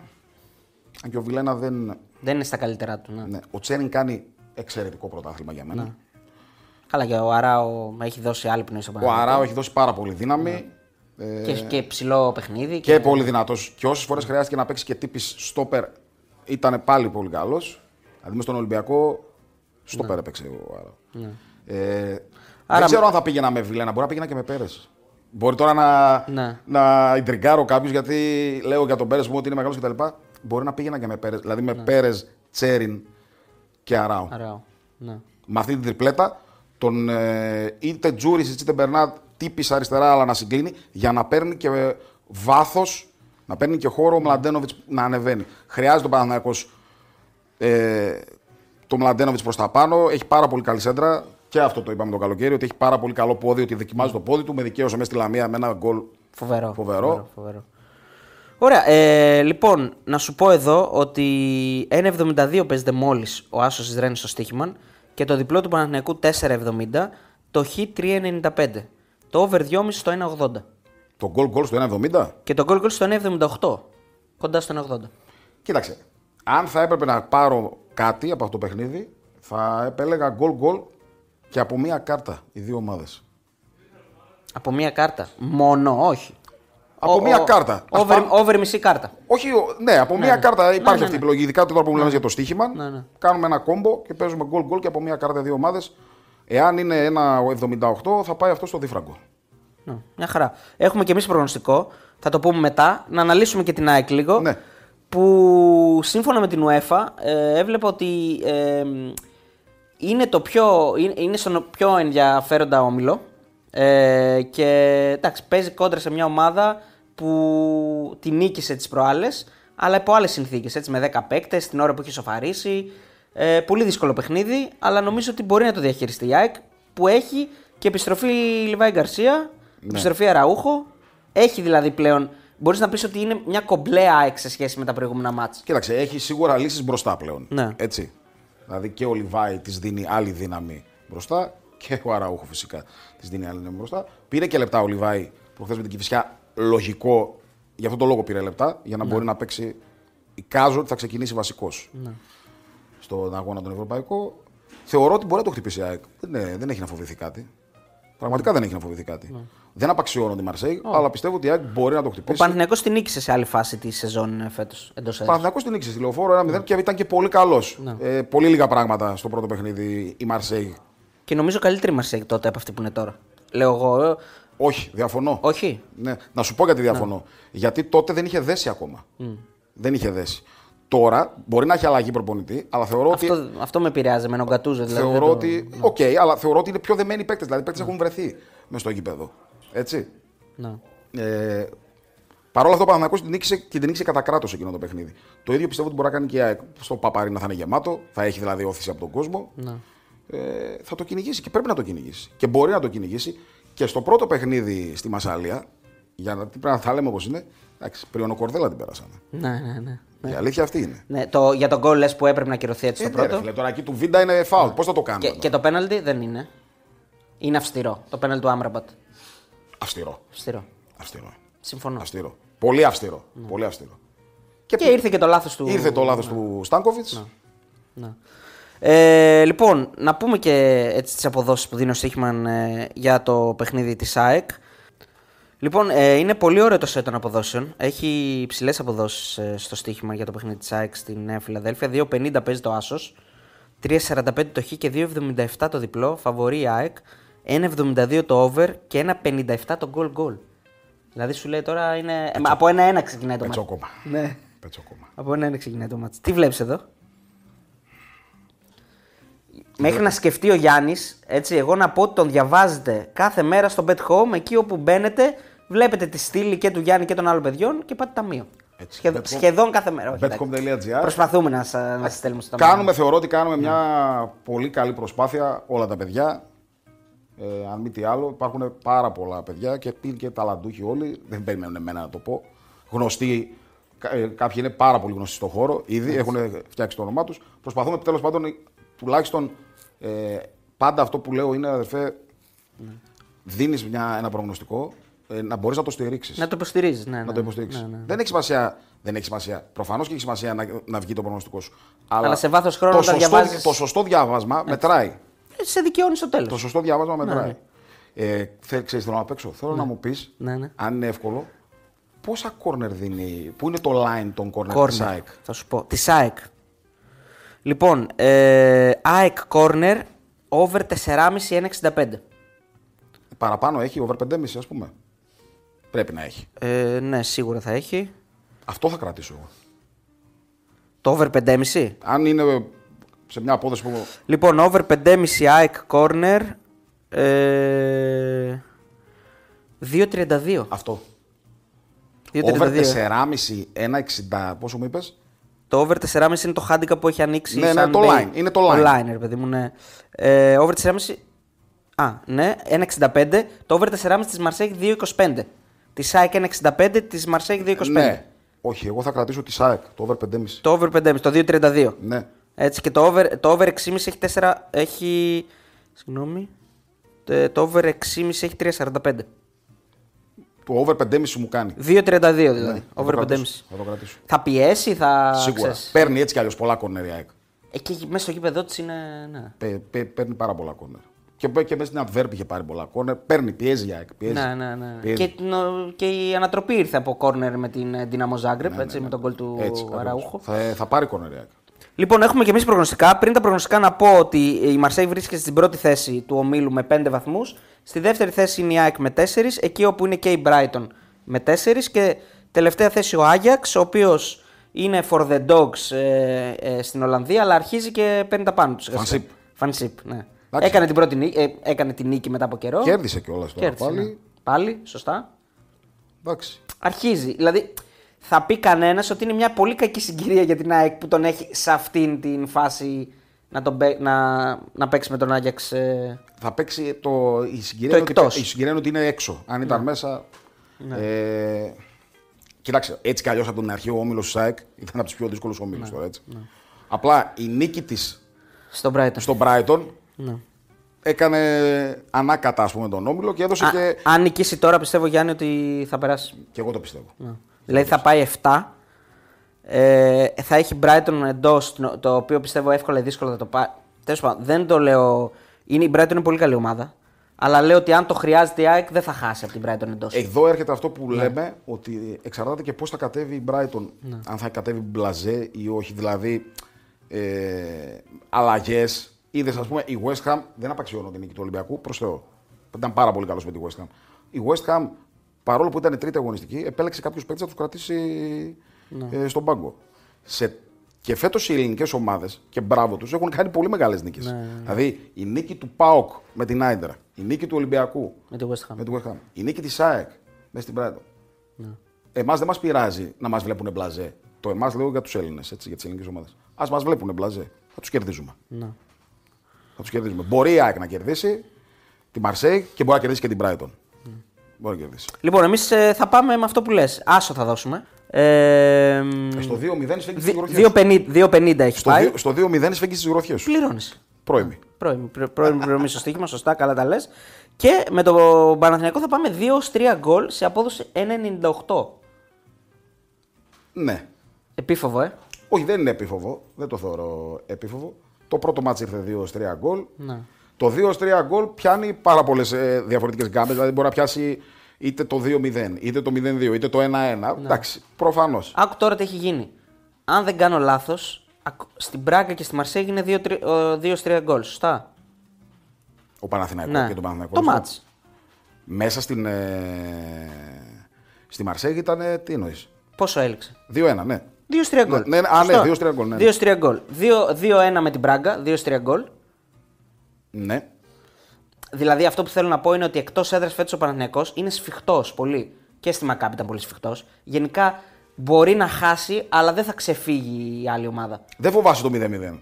Αν και ο Βιλένα δεν. Δεν είναι στα καλύτερά του. Ναι. Ναι, ο Τσέριν κάνει εξαιρετικό πρωτάθλημα για μένα. Καλά, και ο Αράο έχει δώσει άλλη πνοή στο Ο Παναθηναϊκό. Αράο έχει δώσει πάρα πολύ δύναμη. Ε, Και έχει και ψηλό παιχνίδι. Και πολύ δυνατός. Και όσες φορές χρειάστηκε να παίξει και τύπης στόπερ, ήταν πάλι πολύ καλός. Δηλαδή μες στον Ολυμπιακό, στόπερ έπαιξε ο Άρα. Ε, Άρα- Δεν ξέρω αν θα πήγαινα με Βιλένα, μπορεί να πήγαινα και με Πέρες. Μπορεί τώρα να, Ναι. να ιντριγκάρω κάποιους γιατί λέω για τον Πέρες μου ότι είναι μεγάλος κτλ. Μπορεί να πήγαινα και με Πέρες. Δηλαδή με Πέρες, Τσέριν και Αράου. Αράο. Ναι. Με αυτή την τριπλέτα, τον ε, είτε Τζούρι είτε Μπερνάτ τύπης αριστερά, αλλά να συγκλίνει για να παίρνει και βάθος, να παίρνει και χώρο ο Μλαντένοβιτς να ανεβαίνει. Χρειάζεται ο Παναθυναϊκό ε, το Μλαντένοβιτς προς τα πάνω. Έχει πάρα πολύ καλή σέντρα. Και αυτό το είπαμε το καλοκαίρι, ότι έχει πάρα πολύ καλό πόδι, ότι δοκιμάζει το πόδι του. Με δικαίωσε μέσα στη Λαμία με ένα γκολ Φοβερό. Φοβερό. φοβερό. Ωραία. Ε, λοιπόν, να σου πω εδώ ότι 1,72 παίζεται μόλις ο Άσος τη Ρέννη στο Στίχημαν και το διπλό του Παναθηναϊκού 4,70, το Χ 3,95. Το over 2,5 στο 1,80. Το γκολ γκολ στο 1,70. Και το goal goal στο 1,78. Κοντά στο 1,80. Κοίταξε. Αν θα έπρεπε να πάρω κάτι από αυτό το παιχνίδι, θα επέλεγα γκολ γκολ και από μία κάρτα οι δύο ομάδες. Από μία κάρτα. Μόνο, όχι. Από Ο- μία ο- κάρτα. Ας Over, πάμε- over μισή κάρτα. Όχι, ο- ναι, από μία ναι. κάρτα υπάρχει Ναι, ναι, αυτή η ναι. επιλογή. Ειδικά τώρα που μιλάμε για το στοίχημα. Ναι, ναι. Κάνουμε ένα κόμπο και παίζουμε γκολ γκολ και από μία κάρτα δύο ομάδες. Εάν είναι ένα 78, θα πάει αυτό στο δίφραγκο. Ναι, μια χαρά. Έχουμε και εμείς προγνωστικό. Θα το πούμε μετά. Να αναλύσουμε και την ΑΕΚ λίγο. Ναι. Που σύμφωνα με την UEFA ε, έβλεπα ότι ε, είναι, το πιο, είναι, είναι στον πιο ενδιαφέροντα όμιλο. Ε, και εντάξει, παίζει κόντρα σε μια ομάδα που την νίκησε τις προάλλες, αλλά υπό άλλες συνθήκες. Με 10 παίκτες, την ώρα που έχει σοφαρίσει. Ε, πολύ δύσκολο παιχνίδι, αλλά νομίζω ότι μπορεί να το διαχειριστεί η ΑΕΚ που έχει και επιστροφή Λιβάη Γκαρσία, επιστροφή Αραούχο. Έχει δηλαδή πλέον. Μπορείς να πεις ότι είναι μια κομπλέ ΑΕΚ σε σχέση με τα προηγούμενα μάτια. Κοίταξε, έχει σίγουρα λύσεις μπροστά πλέον. Ναι. Έτσι. Δηλαδή και ο Λιβάη της δίνει άλλη δύναμη μπροστά και ο Αραούχο φυσικά της δίνει άλλη δύναμη μπροστά. Πήρε και λεπτά ο Λιβάη προχθές με την Κυφυσιά. Λογικό, γι' αυτό το λόγο πήρε λεπτά, για να μπορεί να παίξει. Εικάζω ότι θα ξεκινήσει βασικός Ναι. Στον αγώνα τον Ευρωπαϊκό. Θεωρώ ότι μπορεί να το χτυπήσει η ΑΕΚ. Δεν, είναι- δεν έχει να φοβηθεί κάτι. Πραγματικά δεν έχει να φοβηθεί κάτι. Δεν απαξιώνω τη Μαρσέη, αλλά πιστεύω ότι η ΑΕΚ μπορεί να το Ο χτυπήσει. Παναθηναϊκός την νίκησε σε άλλη φάση τη σεζόν φέτος εντός Ο Παναθηναϊκός την νίκησε στη λεωφόρο 1-0 και ήταν και πολύ καλός. Ναι. Ε, πολύ λίγα πράγματα στο πρώτο παιχνίδι η Μαρσέιγ. Και νομίζω καλύτερη Μαρσέιγ τότε από αυτή που είναι τώρα. Λέω εγώ. ε, Όχι, διαφωνώ. Όχι. Ναι. Να σου πω γιατί διαφωνώ. Γιατί τότε δεν είχε δέσει ακόμα. Δεν είχε δέσει. Τώρα μπορεί να έχει αλλαγή προπονητή, αλλά θεωρώ ότι. Αυτό, αυτό με επηρεάζει με τον Γκατούζο. Δηλαδή, Θεωρώ δεν το- ότι. Οκ, αλλά θεωρώ ότι είναι πιο δεμένοι παίκτες. Δηλαδή, οι παίκτες έχουν βρεθεί μες στο γήπεδο. Έτσι. Ναι. Ε, Παρ' όλα αυτά, ο Παναθηναϊκός την νίκησε και την νίκησε κατά κράτος εκείνο το παιχνίδι. Το ίδιο πιστεύω ότι μπορεί να κάνει και η ΑΕΚ. Στο Παπαρίνα θα είναι γεμάτο, θα έχει δηλαδή όθηση από τον κόσμο. Ναι. Ε, θα το κυνηγήσει και πρέπει να το κυνηγήσει. Και μπορεί να το κυνηγήσει. Και στο πρώτο παιχνίδι στη Μασάλια, για να τι πρέπει να τα λέμε όπως είναι, εντάξει, Κορδέλα την πέρασανε. Ναι, ναι, ναι. Η αλήθεια αυτή είναι. ναι το, για τον γκολ λες που έπρεπε να κυρωθεί έτσι Ε, το ναι, ρε πρώτο. φίλε, τώρα εκεί του Βίντα είναι φάουλ. Πώς θα το κάνουμε. και, τώρα; και το πέναλτι δεν είναι. Είναι αυστηρό. Το πέναλτι του Άμραμπατ. Αυστηρό. Αυστηρό. Αυστηρό. Συμφωνώ. Αυστηρό. Πολύ αυστηρό. Πολύ αυστηρό. Και, ήρθε και το λάθος του. Ήρθε το λάθος του Στάνκοβιτς. Ναι. Ε, λοιπόν, να πούμε και έτσι τις αποδόσεις που δίνει ο Σίχμαν ε, για το παιχνίδι της ΑΕΚ. Λοιπόν, ε, είναι πολύ ωραίο το σετ των αποδόσεων. Έχει υψηλές αποδόσεις ε, στο στοίχημα για το παιχνίδι της ΑΕΚ στην Νέα Φιλαδέλφια. 2,50 παίζει το άσος, 3,45 το χ και 2,77 το διπλό. Φαβορεί η ΑΕΚ, 1,72 το over και 1,57 το goal goal. Δηλαδή σου λέει τώρα είναι. ε, από 1-1 ξεκινάει το μάτι. Πετσόκομα. Ναι. Πετσόκομα. Από 1-1 ξεκινάει το μάτι. Τι βλέπεις εδώ; Μέχρι να σκεφτεί ο Γιάννης, έτσι, εγώ να πω ότι τον διαβάζετε κάθε μέρα στο Bet Home, εκεί όπου μπαίνετε, βλέπετε τη στήλη και του Γιάννη και των άλλων παιδιών και πάτε ταμείο. Έτσι. Σχεδόν, Bet Home- σχεδόν κάθε μέρα. όχι, εντάξει. betcom.gr. Προσπαθούμε να, σα, να σας στέλνουμε στο ταμείο. Κάνουμε, θεωρώ ότι κάνουμε μια πολύ καλή προσπάθεια όλα τα παιδιά. Ε, αν μη τι άλλο, υπάρχουν πάρα πολλά παιδιά και είναι και ταλαντούχοι όλοι. Δεν περιμένουν εμένα να το πω. Γνωστοί, κα- ε, κάποιοι είναι πάρα πολύ γνωστοί στον χώρο ήδη, έχουν φτιάξει το όνομά τους. Προσπαθούμε τέλο πάντων τουλάχιστον ε, πάντα αυτό που λέω είναι αδερφέ, δίνεις ένα προγνωστικό ε, να μπορείς να το στηρίξεις. Να το υποστηρίζεις. Ναι, να ναι, το υποστηρίξεις. ναι, ναι. Δεν έχει σημασία. Δεν έχει σημασία. Προφανώς και έχει σημασία να, να βγει το προγνωστικό σου. Αλλά σε βάθος χρόνου το όταν σωστό, διαβάζεις- το σωστό διάβασμα μετράει. Ε, Σε δικαιώνει στο τέλος. Το σωστό διάβασμα μετράει. Ε, θε, ξέρεις, θέλω να παίξω. Θέλω να μου πεις, Ναι, ναι. αν είναι εύκολο, πόσα corner δίνει, πού είναι το line των corner, της Corner. ΑΕΚ; Θα σου πω. Της ΑΕΚ. Λοιπόν, ε, ΑΕΚ corner over 4,5 1,65. Παραπάνω έχει, over 5,5 ας πούμε. Πρέπει να έχει. Ε, ναι, σίγουρα θα έχει. Αυτό θα κρατήσω εγώ. Το over 5,5. Αν είναι σε μια απόδοση που. Λοιπόν, over 5,5 ΑΕΚ corner. Ε, 2,32. Αυτό. 2,32. Over 4,5, 1,60. Πόσο μου είπες; Το over 4,5 είναι το handicap που έχει ανοίξει. Ναι, ναι, σαν το bait. line. Είναι το line. Το line, ρε παιδί μου, ναι. Ε, over 4,5. Α, ναι, 1,65. Το over 4,5 της Marseille 2,25. Τη ΑΕΚ 1,65, της Marseille 2,25. Ναι. Όχι, εγώ θα κρατήσω τη ΣΑΕΚ, το over 5,5. Το over 5,5, το 2,32. Ναι. Έτσι και το over, το over 6,5 έχει 4. Έχει. Συγγνώμη. Ε, Το over 6,5 έχει 3,45. Το over 5,5 μου κάνει. 2,32 δηλαδή. Ναι, θα over το 5,5. κρατήσω, Θα το κρατήσω. Θα πιέσει, θα. Σίγουρα. ξέρεις. Παίρνει έτσι κι αλλιώς πολλά κόρνερ η ΑΕΚ. Εκεί μέσα στο γήπεδο της είναι. Ναι. Παι- παι- Παίρνει πάρα πολλά κόρνερ. Και, και μέσα στην Αντβέρπ είχε πάρει πολλά κόρνερ. Παίρνει, πιέζει η ΑΕΚ. Πιέζει. Ναι, ναι, ναι. Πιέζει. Και, νο- και η ανατροπή ήρθε από κόρνερ με την ε, Dinamo Zagreb, έτσι, με τον κόλ του Ναι, Έτσι, ακριβώς. Αραούχο. Θα, θα πάρει κόρνερ η ΑΕΚ. Λοιπόν, έχουμε και εμείς προγνωστικά. Πριν τα προγνωστικά, να πω ότι η Marseille βρίσκεται στην πρώτη θέση του ομίλου με 5 βαθμούς. Στη δεύτερη θέση είναι η ΑΕΚ με 4, εκεί όπου είναι και η Brighton με 4. Και τελευταία θέση ο Άγιαξ, ο οποίος είναι for the dogs ε, ε, στην Ολλανδία, αλλά αρχίζει και παίρνει τα πάνω τους. Φανσίπ. Φανσίπ, ναι. Εντάξει. Έκανε την, πρώτη, νίκη- ε, έκανε την νίκη μετά από καιρό. Κέρδισε κιόλας τώρα Κέρδισε, πάλι. ναι. Πάλι, σωστά. Εντάξει. Αρχίζει. Δηλαδή, θα πει κανένας ότι είναι μια πολύ κακή συγκυρία για την ΑΕΚ που τον έχει σε αυτήν την φάση να, τον, παί- να, να παίξει με τον Άγιαξ. ε, Θα παίξει το. Η συγκυρία, Το είναι ότι, εκτός. η συγκυρία είναι ότι είναι έξω. Αν ήταν μέσα. Ε, κοίταξε, έτσι κι αλλιώς από την αρχή ο όμιλος της ΑΕΚ ήταν από τους πιο δύσκολους όμιλους τώρα έτσι. Απλά η νίκη της στον Brighton. στον Brighton Ναι. έκανε ανάκατα ας πούμε, τον όμιλο και έδωσε Α, και. Αν νικήσει τώρα, πιστεύω Γιάννη ότι θα περάσει. Και εγώ το πιστεύω. Δηλαδή θα πάει 7. Ε, θα έχει Brighton εντός, το οποίο πιστεύω εύκολα ή δύσκολα θα το πάει. Τέλος πάντων, δεν το λέω. Είναι, η Brighton είναι πολύ καλή ομάδα. Αλλά λέω ότι αν το χρειάζεται η ΑΕΚ δεν θα χάσει από την Brighton εντός. Εδώ έρχεται αυτό που λέμε ότι εξαρτάται και πώς θα κατέβει η Brighton. Αν θα κατέβει μπλαζέ ή όχι. Δηλαδή ε, αλλαγές. Είδες, ας πούμε, η West Ham δεν απαξιώνω την νίκη του Ολυμπιακού. Προς Θεό. Ήταν πάρα πολύ καλός με τη West Ham. Η West Ham, παρόλο που ήταν η τρίτη αγωνιστική, επέλεξε κάποιους παίκτες να τους κρατήσει ε, στον πάγκο. Σε, και φέτος οι ελληνικές ομάδες, και μπράβο τους, έχουν κάνει πολύ μεγάλες νίκες. Δηλαδή η νίκη του Πάοκ με την Άιντρα, η νίκη του Ολυμπιακού Με τη West Ham. με τη West Ham, η νίκη της ΑΕΚ με στην Brighton. Ναι. Εμάς δεν μας πειράζει να μας βλέπουν μπλαζέ. Το εμάς λέω για τους Έλληνες, για τις ελληνικές ομάδες. Α μας βλέπουν μπλαζέ. Θα τους κερδίζουμε. Ναι. Θα τους κερδίζουμε. Μπορεί η ΑΕΚ να κερδίσει τη Μαρσέη και μπορεί να κερδίσει και την Brighton. Μπορεί να κερδίσει. Λοιπόν, εμείς θα πάμε με αυτό που λες. Άσο θα δώσουμε. Ε, μ, Ε, Στο 2-0 σφίγγει τις δι- γροθιές. 2,50 2,50 έχει Στο, πάει. δύο- στο 2-0 σφίγγει τις γροθιές σου. Πληρώνεις. Πρώιμη. Πρώην πρώην πληρωμή στο στοίχημα, σωστά, καλά τα λες. Και με το Παναθηναϊκό θα πάμε 2-3 γκολ σε απόδοση 1,98. Ναι. Επίφοβο, ε. Όχι, δεν είναι επίφοβο. Δεν το θεωρώ επίφοβο. Το πρώτο μάτι ήρθε 2-3 γκολ. Ναι. Το 2-3 γκολ πιάνει πάρα πολλές διαφορετικές γκάμπε. Δηλαδή μπορεί να πιάσει είτε το 2-0, είτε το 0-2, είτε το 1-1. Ναι. Εντάξει, προφανώς. Άκου τώρα τι έχει γίνει. Αν δεν κάνω λάθος, στην Μπράγκα και στη Μαρσέη έγινε 2-3 γκολ. Σωστά; Ο Παναθηναϊκός Ναι. και τον Παναθηναϊκό. Το σωστά. μάτς. Μέσα στην. Ε, στη Μαρσέγ ήταν. Τι εννοείς; Πόσο έληξε. 2-1, ναι. 2-3 γκολ. Ναι, ναι, α, ναι, Σωστό. 2-3 γκολ, ναι. 2-3 γκολ. 2-1 με την Μπράγκα, 2-3 γκολ. Ναι. Δηλαδή αυτό που θέλω να πω είναι ότι εκτός έδρας φέτος ο Παναθηναϊκός είναι σφιχτός πολύ. Και στη Μακάπη ήταν πολύ σφιχτός. Γενικά μπορεί να χάσει, αλλά δεν θα ξεφύγει η άλλη ομάδα. Δεν φοβάσαι το 0-0.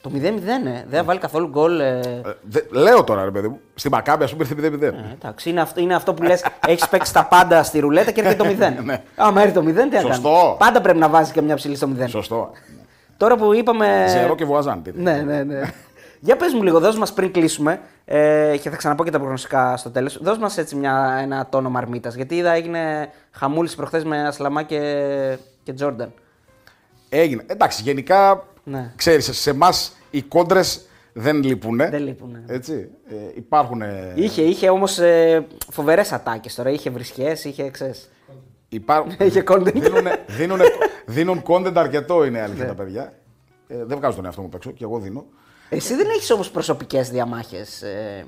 Το 0-0, ε. δεν θα βάλει καθόλου γκολ. Ε... Ε, δε- λέω τώρα, ρε παιδί μου. Στην Μακάμπη, ας πούμε, ήρθε 0-0. Ε, εντάξει, είναι αυτό, είναι αυτό που λες: Έχεις παίξει τα πάντα στη ρουλέτα και έρχεται το 0. Ναι. Άμα έρθει το 0, τι να κάνεις. Σωστό. Πάντα πρέπει να βάζεις και μια ψηλή στο 0. Σωστό. Τώρα που είπαμε. Ζερό και Βουαζάν. τι. Ναι, ναι, ναι. Για πες μου λίγο, δώσ' μας πριν κλείσουμε ε, και θα ξαναπώ και τα προγνωστικά στο τέλος. Δώσ' μας έτσι μια, ένα τόνο μαρμίτας, γιατί είδα έγινε χαμούλης προχθές με Ασλαμά και, και Τζόρνταν. Έγινε. Εντάξει, γενικά, Ναι. ξέρεις, σε εμάς οι κόντρες δεν λείπουν. Δεν λείπουνε. Έτσι. Ε, υπάρχουν. Είχε, είχε όμως ε, φοβερές ατάκες τώρα, είχε βρισχές, είχε ξέρεις. Υπάρχουν. Είχε content. Δίνουνε, δίνουνε, δίνουν content αρκετό είναι η Ναι. αλήθεια τα παιδιά. Ε, δεν βγάζω τον εαυτό μου απ' έξω και εγώ δίνω. Εσύ δεν έχεις όμως προσωπικές διαμάχες ε,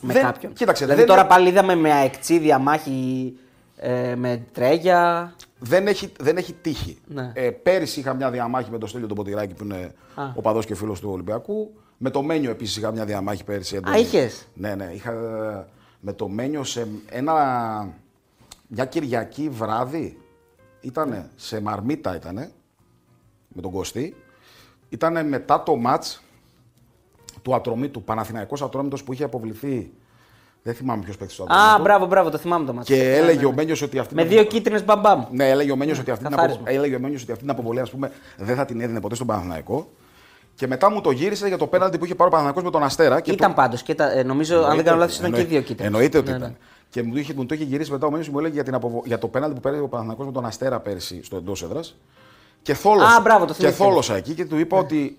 με Δεν- κάποιον; κοίταξε, δηλαδή δεν τώρα είναι- πάλι είδαμε με αεξή διαμάχη ε, με τρέγια. Δεν έχει, δεν έχει τύχει. Ναι. Ε, πέρυσι είχα μια διαμάχη με τον Στέλιο τον Ποτηράκη που είναι Α. ο παδός και φίλος του Ολυμπιακού. Με το Μένιο επίσης είχα μια διαμάχη πέρυσι. έντονη. Α, είχες; Ναι, ναι. Είχα ε, με το Μένιο σε ένα, μια Κυριακή βράδυ. Ήτανε σε Μαρμίτα ήτανε με τον Κωστή. Ήτανε μετά το μάτς του Ατρομήτου, Παναθηναϊκός Ατρόμητος που είχε αποβληθεί. Δεν θυμάμαι ποιος παίκτη του Α, Ατρομήτου. μπράβο, μπράβο, το θυμάμαι το μάτι. Και έλεγε ο Μένιος ότι αυτή Με την δύο κίτρινες μπαμπάμ. ναι, έλεγε ο Μένιος ότι, αυτή την καθάρισμα. απο... έλεγε ο Μένιος ότι αυτή την αποβολή ας πούμε, δεν θα την έδινε ποτέ στον Παναθηναϊκό. Και μετά μου το γύρισε για το πέναλτι που είχε πάρει ο Παναθηναϊκός με τον Αστέρα. Και Ήταν το... πάντως. νομίζω, αν δεν κάνω λάθος, ήταν και δύο κίτρινες. Εννοείται ότι Ναι, ήταν. ναι. Και μου το, είχε, μου το είχε γυρίσει μετά ο Μένιος και μου έλεγε για, την αποβο... για το πέναλτι που πήρε ο Παναθηναϊκός με τον Αστέρα πέρσι στο εντός έδρας. Και θόλωσα. Α, μπράβο, το και θυμήθηκα. θόλωσα εκεί και του είπα ότι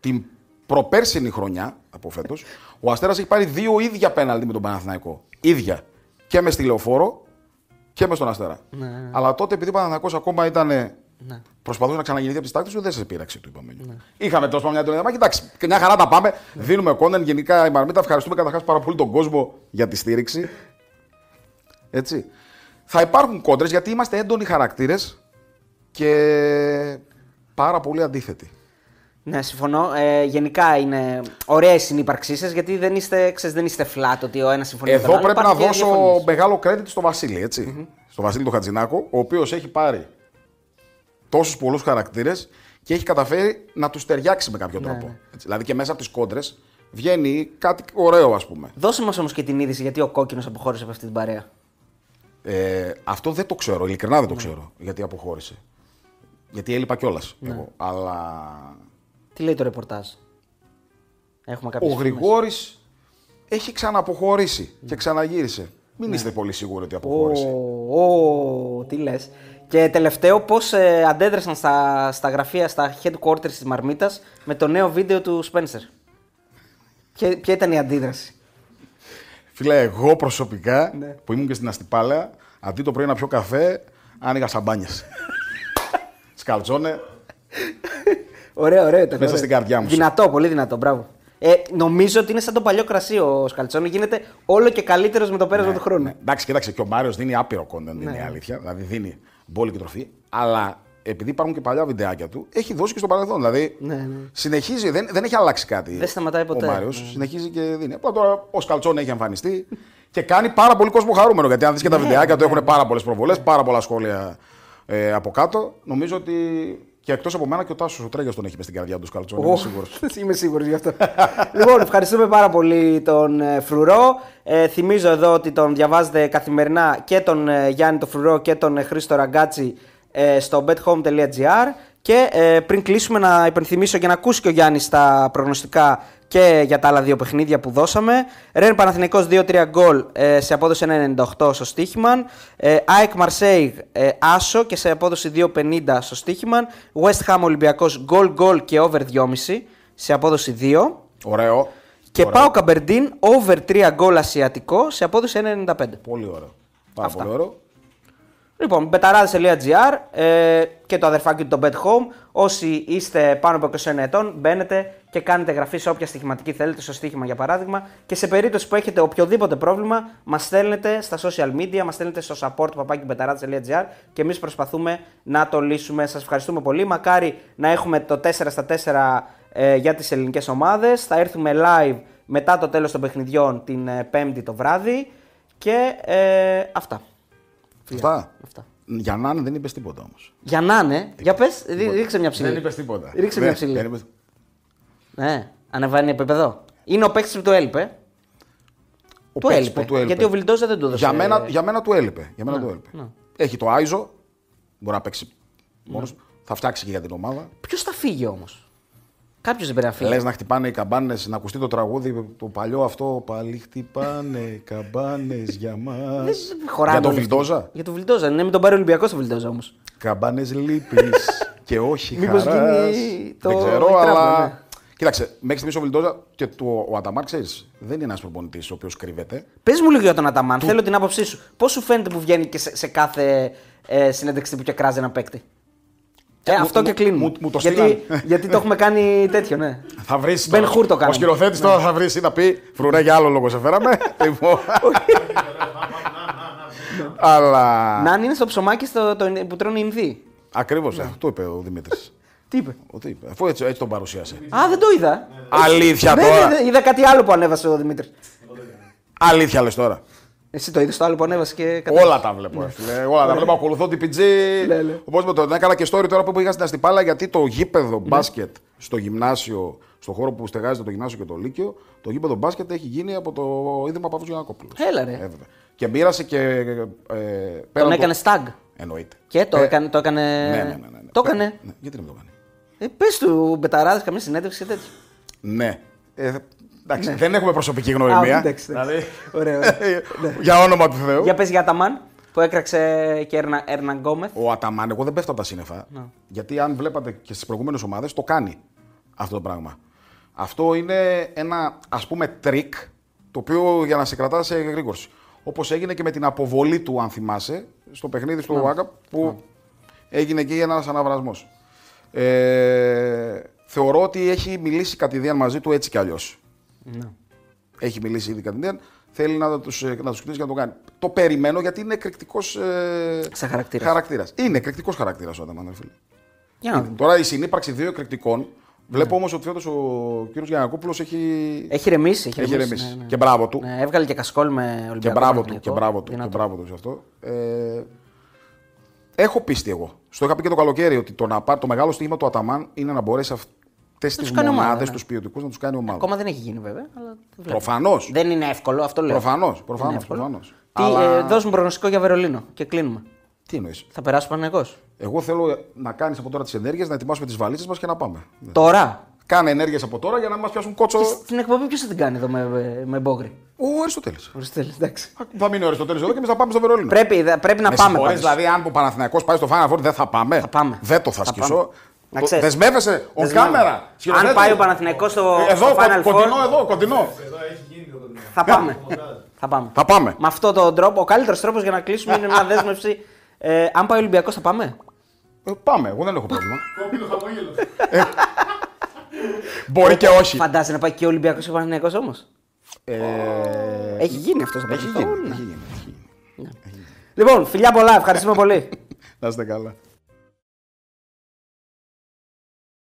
την προπέρσινη χρονιά από φέτος ο Αστέρας έχει πάρει δύο ίδια πέναλτι με τον Παναθηναϊκό. ίδια. Και μες στη λεωφόρο και μες στον Αστέρα. Ναι. Αλλά τότε επειδή ο Παναθηναϊκός ακόμα ήταν. Προσπαθούσε να ξαναγεννηθεί από τις τάξεις του, δεν σε πείραξε, του είπαμε. Ναι. Είχαμε τόσο μια έντονη διαμάχη. Εντάξει, και μια χαρά τα πάμε. Δίνουμε κόντεν. Γενικά η Μαρμίτα, ευχαριστούμε καταρχάς πάρα πολύ τον κόσμο για τη στήριξη. Έτσι. Θα υπάρχουν κόντρες γιατί είμαστε έντονοι χαρακτήρες και πάρα πολύ αντίθετοι. Ναι, συμφωνώ. Ε, γενικά είναι ωραία η συνύπαρξή σας γιατί δεν είστε, ξέρεις, δεν είστε flat ότι ο ένας συμφωνεί με τον Εδώ άλλο. πρέπει να Υπάρχουν και δώσω διαφωνίες. μεγάλο credit στο Βασίλη, έτσι. Στο Βασίλη τον Χατζηνάκο, ο οποίος έχει πάρει τόσους πολλούς χαρακτήρες και έχει καταφέρει να τους ταιριάξει με κάποιο τρόπο. Έτσι. Δηλαδή και μέσα από τις κόντρες βγαίνει κάτι ωραίο, ας πούμε. Δώσε μας όμως και την είδηση γιατί ο κόκκινος αποχώρησε από αυτή την παρέα. Ε, αυτό δεν το ξέρω, ειλικρινά δεν το ξέρω γιατί αποχώρησε. Γιατί έλειπα κιόλας. εγώ. Αλλά Τι λέει το ρεπορτάζ; Έχουμε ο κάποιες φήμες. Γρηγόρης έχει ξαναποχωρήσει και ξαναγύρισε. Μην είστε πολύ σίγουροι ότι αποχώρησε. Ω, ω, τι λες. Και τελευταίο, πώς ε, αντέδρασαν στα, στα γραφεία, στα headquarters της Μαρμίτας με το νέο βίντεο του Spencer; Ποια, ποια ήταν η αντίδραση; Φίλε, εγώ προσωπικά Ναι. που ήμουν και στην Αστυπάλαια, αντί το πρωί να πιω καφέ, άνοιγα σαμπάνιες. Σκαλτσόνε. Ωραίο, ωραίο. ήταν, Μέσα ωραίο. στην καρδιά μου. Δυνατό, πολύ δυνατό, μπράβο. Ε, νομίζω ότι είναι σαν το παλιό κρασί ο Σκαλτσόνη. Γίνεται όλο και καλύτερος με το πέρασμα του χρόνου. Ναι. Εντάξει, κοίταξε, και ο Μάριος δίνει άπειρο content, είναι Ναι. η αλήθεια. Δηλαδή δίνει μπόλικη τροφή. Αλλά επειδή υπάρχουν και παλιά βιντεάκια του, έχει δώσει και στο παρελθόν. Δηλαδή Ναι, ναι. συνεχίζει, δεν, δεν έχει αλλάξει κάτι. Δεν σταματάει ποτέ. Ο Μάριος Ναι. συνεχίζει και δίνει. Απλά τώρα ο Σκαλτσόν έχει εμφανιστεί και κάνει πάρα πολύ κόσμο χαρούμενο. Γιατί αν δεις και Ναι, τα βιντεάκια του έχουν πάρα πολλές προβολές, πάρα πολλά σχόλια ε, από κάτω. Νομίζω ότι και εκτός από μένα και ο Τάσος ο Τρέγια τον έχει μες στην καρδιά του Σκαλτσόν. Είμαι Ω, σίγουρος. Είμαι σίγουρος γι' αυτό. λοιπόν, ευχαριστούμε πάρα πολύ τον ε, Φρουρό. Ε, θυμίζω εδώ ότι τον διαβάζετε καθημερινά και τον ε, Γιάννη τον Φρουρό και τον ε, Χρήστο Ραγκάτσι ε, στο bethome.gr. Και ε, πριν κλείσουμε να υπενθυμίσω και να ακούσει και ο Γιάννης τα προγνωστικά και για τα άλλα δύο παιχνίδια που δώσαμε. Ρεν Παναθηναϊκός 2-3 γκολ ε, σε απόδοση 1,98 στο στοίχημαν. Ε, ΑΕΚ Μαρσέιγ ε, Άσο και σε απόδοση 2,50 στο Stoiximan. West Ham Ολυμπιακός γκολ γκολ και over 2,5 σε απόδοση 2. Ωραίο. Και Ωραίο. πάω Αμπερντίν over 3 γκολ ασιατικό σε απόδοση 1,95. Πολύ ωραίο. Πάρα Αυτά. πολύ ωραίο. Λοιπόν, μπεταράδες.gr ε, και το αδερφάκι του το Bet Home. Όσοι είστε πάνω από 21 ετών, μπαίνετε και κάνετε εγγραφή σε όποια στοιχηματική θέλετε, στο Stoiximan για παράδειγμα. Και σε περίπτωση που έχετε οποιοδήποτε πρόβλημα, μας στέλνετε στα social media, μας στέλνετε στο support παπάκι μπεταράδες.gr και εμείς προσπαθούμε να το λύσουμε. Σας ευχαριστούμε πολύ. Μακάρι να έχουμε το 4 στα 4 ε, για τις ελληνικές ομάδες. Θα έρθουμε live μετά το τέλος των παιχνιδιών την ε, Πέμπτη το βράδυ. Και ε, αυτά. Αυτά. αυτά. Για να είναι δεν είπες τίποτα όμως. Για να είναι. Για πες, ρίξε μια ψηλή. Δεν είπες τίποτα. Ρίξε Δεν- μια ψηλή. Δεν είπες- Ναι, ανεβαίνει επίπεδο. Είναι ο παίκτης που του έλειπε. Ο του, παίκτης έλειπε. που του έλειπε. Γιατί ο Βιλντόζα δεν του έδωσε. Για μένα, για μένα του έλειπε. Για μένα Ναι, του έλειπε. ναι. Έχει το Άιζο. Μπορεί να παίξει μόνος. Θα φτιάξει και για την ομάδα. Ποιος θα φύγει όμως; Κάποιος δεν πρέπει να φύγει. Λες να χτυπάνε οι καμπάνες, να ακουστεί το τραγούδι, το παλιό αυτό. Πάλι χτυπάνε καμπάνες για μας. Δεν χωράνε Για τον όλοι αυτοί. Βιλντόζα; Για τον Βιλντόζα. Ναι, με τον πάρει ο Ολυμπιακό ο Βιλντόζα όμως. Καμπάνες λύπης και όχι Μήπως χαράς. γίνει το- Δεν η ξέρω, τράπουλα, αλλά. Ναι. Κοίταξε, μέχρι στιγμή ο Βιλντόζα και το, ο Αταμάρ, ξέρεις, δεν είναι ένας προπονητής ο οποίος κρύβεται. Πες μου λίγο για τον Αταμάν. Θέλω την άποψή σου. Πώς σου φαίνεται που βγαίνει και σε, σε κάθε ε, συνέντευξη που και κράζει ένα παίκτη; Ε, μου- αυτό μου- και κλείνουμε. μου- μου το γιατί, στείλαν. γιατί το έχουμε κάνει τέτοιο, ναι. Θα βρεις. Μπεν Χουρ το Ο κάναμε. σκηνοθέτης τώρα θα βρει ή θα πει Φρουρέ για άλλο λόγο σε φέραμε. Λοιπόν. Αλλά. Να είναι στο ψωμάκι στο, το, που τρώνε οι Ινδοί. Ακριβώς, το είπε ο Δημήτρης. Τι είπε; Ότι είπε, αφού έτσι, έτσι τον παρουσίασε. Α, δεν το είδα. Αλήθεια Ναι, τώρα. ναι, ναι, είδα κάτι άλλο που ανέβασε ο Δημήτρης. Αλήθεια λες τώρα. Εσύ το είδες το άλλο που ανέβασε και κατά. Όλα τα βλέπω. ρε φίλε. Όλα τα βλέπω. Ακολουθώ την PG. Ναι, ναι. Όπως με το έκανα και story τώρα που πήγα στην Αστυπάλα γιατί το γήπεδο μπάσκετ στο γυμνάσιο, στο χώρο που στεγάζεται το γυμνάσιο και το Λύκειο, το γήπεδο μπάσκετ έχει γίνει από το Ίδρυμα Παύλου Γιανακόπουλο. Έλα, ρε. βέβαια. Και μοίρασε και. Ε, πέραν Τον το- έκανε στάγκ. Εννοείται. Και το Ε, έκανε. Το έκανε. Ναι, ναι, ναι, ναι, ναι. Το Πέ- έκανε. Ναι, γιατί να μην το κάνει. Ε, Πες του μπεταράδες καμία συνέντευξη και τέτοιο. Ναι. Ε, εντάξει, δεν έχουμε προσωπική γνωριμία. Ναι. Α, εντάξει, εντάξει. Δηλαδή, Ωραία, ωραία. για όνομα του Θεού. Για πες για Αταμάν που έκραξε και Ερνα, Ερναν Γκόμεθ. Ο Αταμάν, εγώ δεν πέφτω από τα σύννεφα. Γιατί αν βλέπατε και στις προηγούμενες ομάδες, το κάνει αυτό το πράγμα. Αυτό είναι ένα ας πούμε τρίκ το οποίο για να σε κρατάς σε γρήγορση. Όπως έγινε και με την αποβολή του, αν θυμάσαι, στο παιχνίδι στο ΟΑΚΑ που έγινε εκεί ένας αναβρασμός. Ε, θεωρώ ότι έχει μιλήσει κατηδίαν μαζί του έτσι κι αλλιώς. Ναι. Έχει μιλήσει ήδη κατηδίαν. Θέλει να τους να τους κοιτήσει για να το κάνει. Το περιμένω γιατί είναι εκρηκτικός ε, Σε χαρακτήρας. χαρακτήρας. Είναι εκρηκτικός χαρακτήρας ο Αταμάν, ρε φίλε. Για να δούμε. Τώρα η συνύπαρξη δύο εκρηκτικών. Βλέπω όμως ότι φέτος ο κ. Γιανακόπουλος έχει. Έχει ρεμίσει. Έχει, έχει ρεμίσει, ρεμίσει. ναι, ναι. Και μπράβο του. Ναι, έβγαλε και κασκόλ με Ολυμπιακό. Και μπράβο του. Και Παναθηναϊκό. μπράβο του. Και Δυνατό. μπράβο του σε αυτό. Ε, έχω πίστη εγώ. Στο είχα πει και το καλοκαίρι ότι το, να πάρει, το μεγάλο στοίχημα του Αταμάν είναι να μπορέσει αυτές τους τις κάνει ομάδα, μονάδες, ναι. τους ποιοτικούς να τους κάνει ομάδα. Ακόμα δεν έχει γίνει βέβαια. Αλλά το βλέπω. Προφανώς. Δεν είναι εύκολο, αυτό λέω. Προφανώς. Δεν είναι Προφανώ. εύκολο. Προφανώς. Τι, Αλλά... ε, δώσ' μου προγνωστικό για Βερολίνο και κλείνουμε. Τι εννοείς; Θα περάσει ο Παναγικός. Εγώ θέλω να κάνεις από τώρα τις ενέργειες, να ετοιμάσουμε τις βαλίτσες μας και να πάμε. Τώρα; Κάνε ενέργειες από τώρα για να μας πιάσουν κότσο. Την εκπομπή ποιος θα την κάνει εδώ με, με μπόγρι. Ο Αριστοτέλης. Οριστέλη, εντάξει. Θα μείνει ο Αριστοτέλης εδώ και εμείς θα πάμε στο Βερολίνο. Πρέπει, δε- πρέπει να Με πάμε. συγχωρείς, πάντως. δηλαδή, αν ο Παναθηναϊκός πάει στο Final Four, δεν θα πάμε. Θα πάμε. Δεν το θα, Θα σκίσω. πάμε. Να Το- ξέρεις. Δεσμεύεσαι on Δεσμεύομαι. camera. σκηνοθέτη. Αν πάει ο Παναθηναϊκός στο, Ε, Εδώ, στο Final κο- Four, κοντινό εδώ, κοντινό. Εδώ έχει γίνει το κοντινό. θα πάμε. θα πάμε. Θα πάμε. Με αυτόν τον τρόπο, ο καλύτερος τρόπος για να κλείσουμε είναι μια δέσμευση. Ε, αν πάει ο Ολυμπιακός, θα πάμε; Ε, πάμε, εγώ δεν έχω πρόβλημα. Κόκκινο χαμόγελο. Μπορεί και όχι. Φαντάζεσαι να πάει και ο Ολυμπιακός και ο Παναθηναϊκός όμως; Ε, Έχει γίνει αυτός στο Έχει παρελθόν. γίνει. Ναι. έχει γίνει, έχει γίνει. Λοιπόν, φιλιά πολλά, ευχαριστούμε πολύ. Να είστε καλά.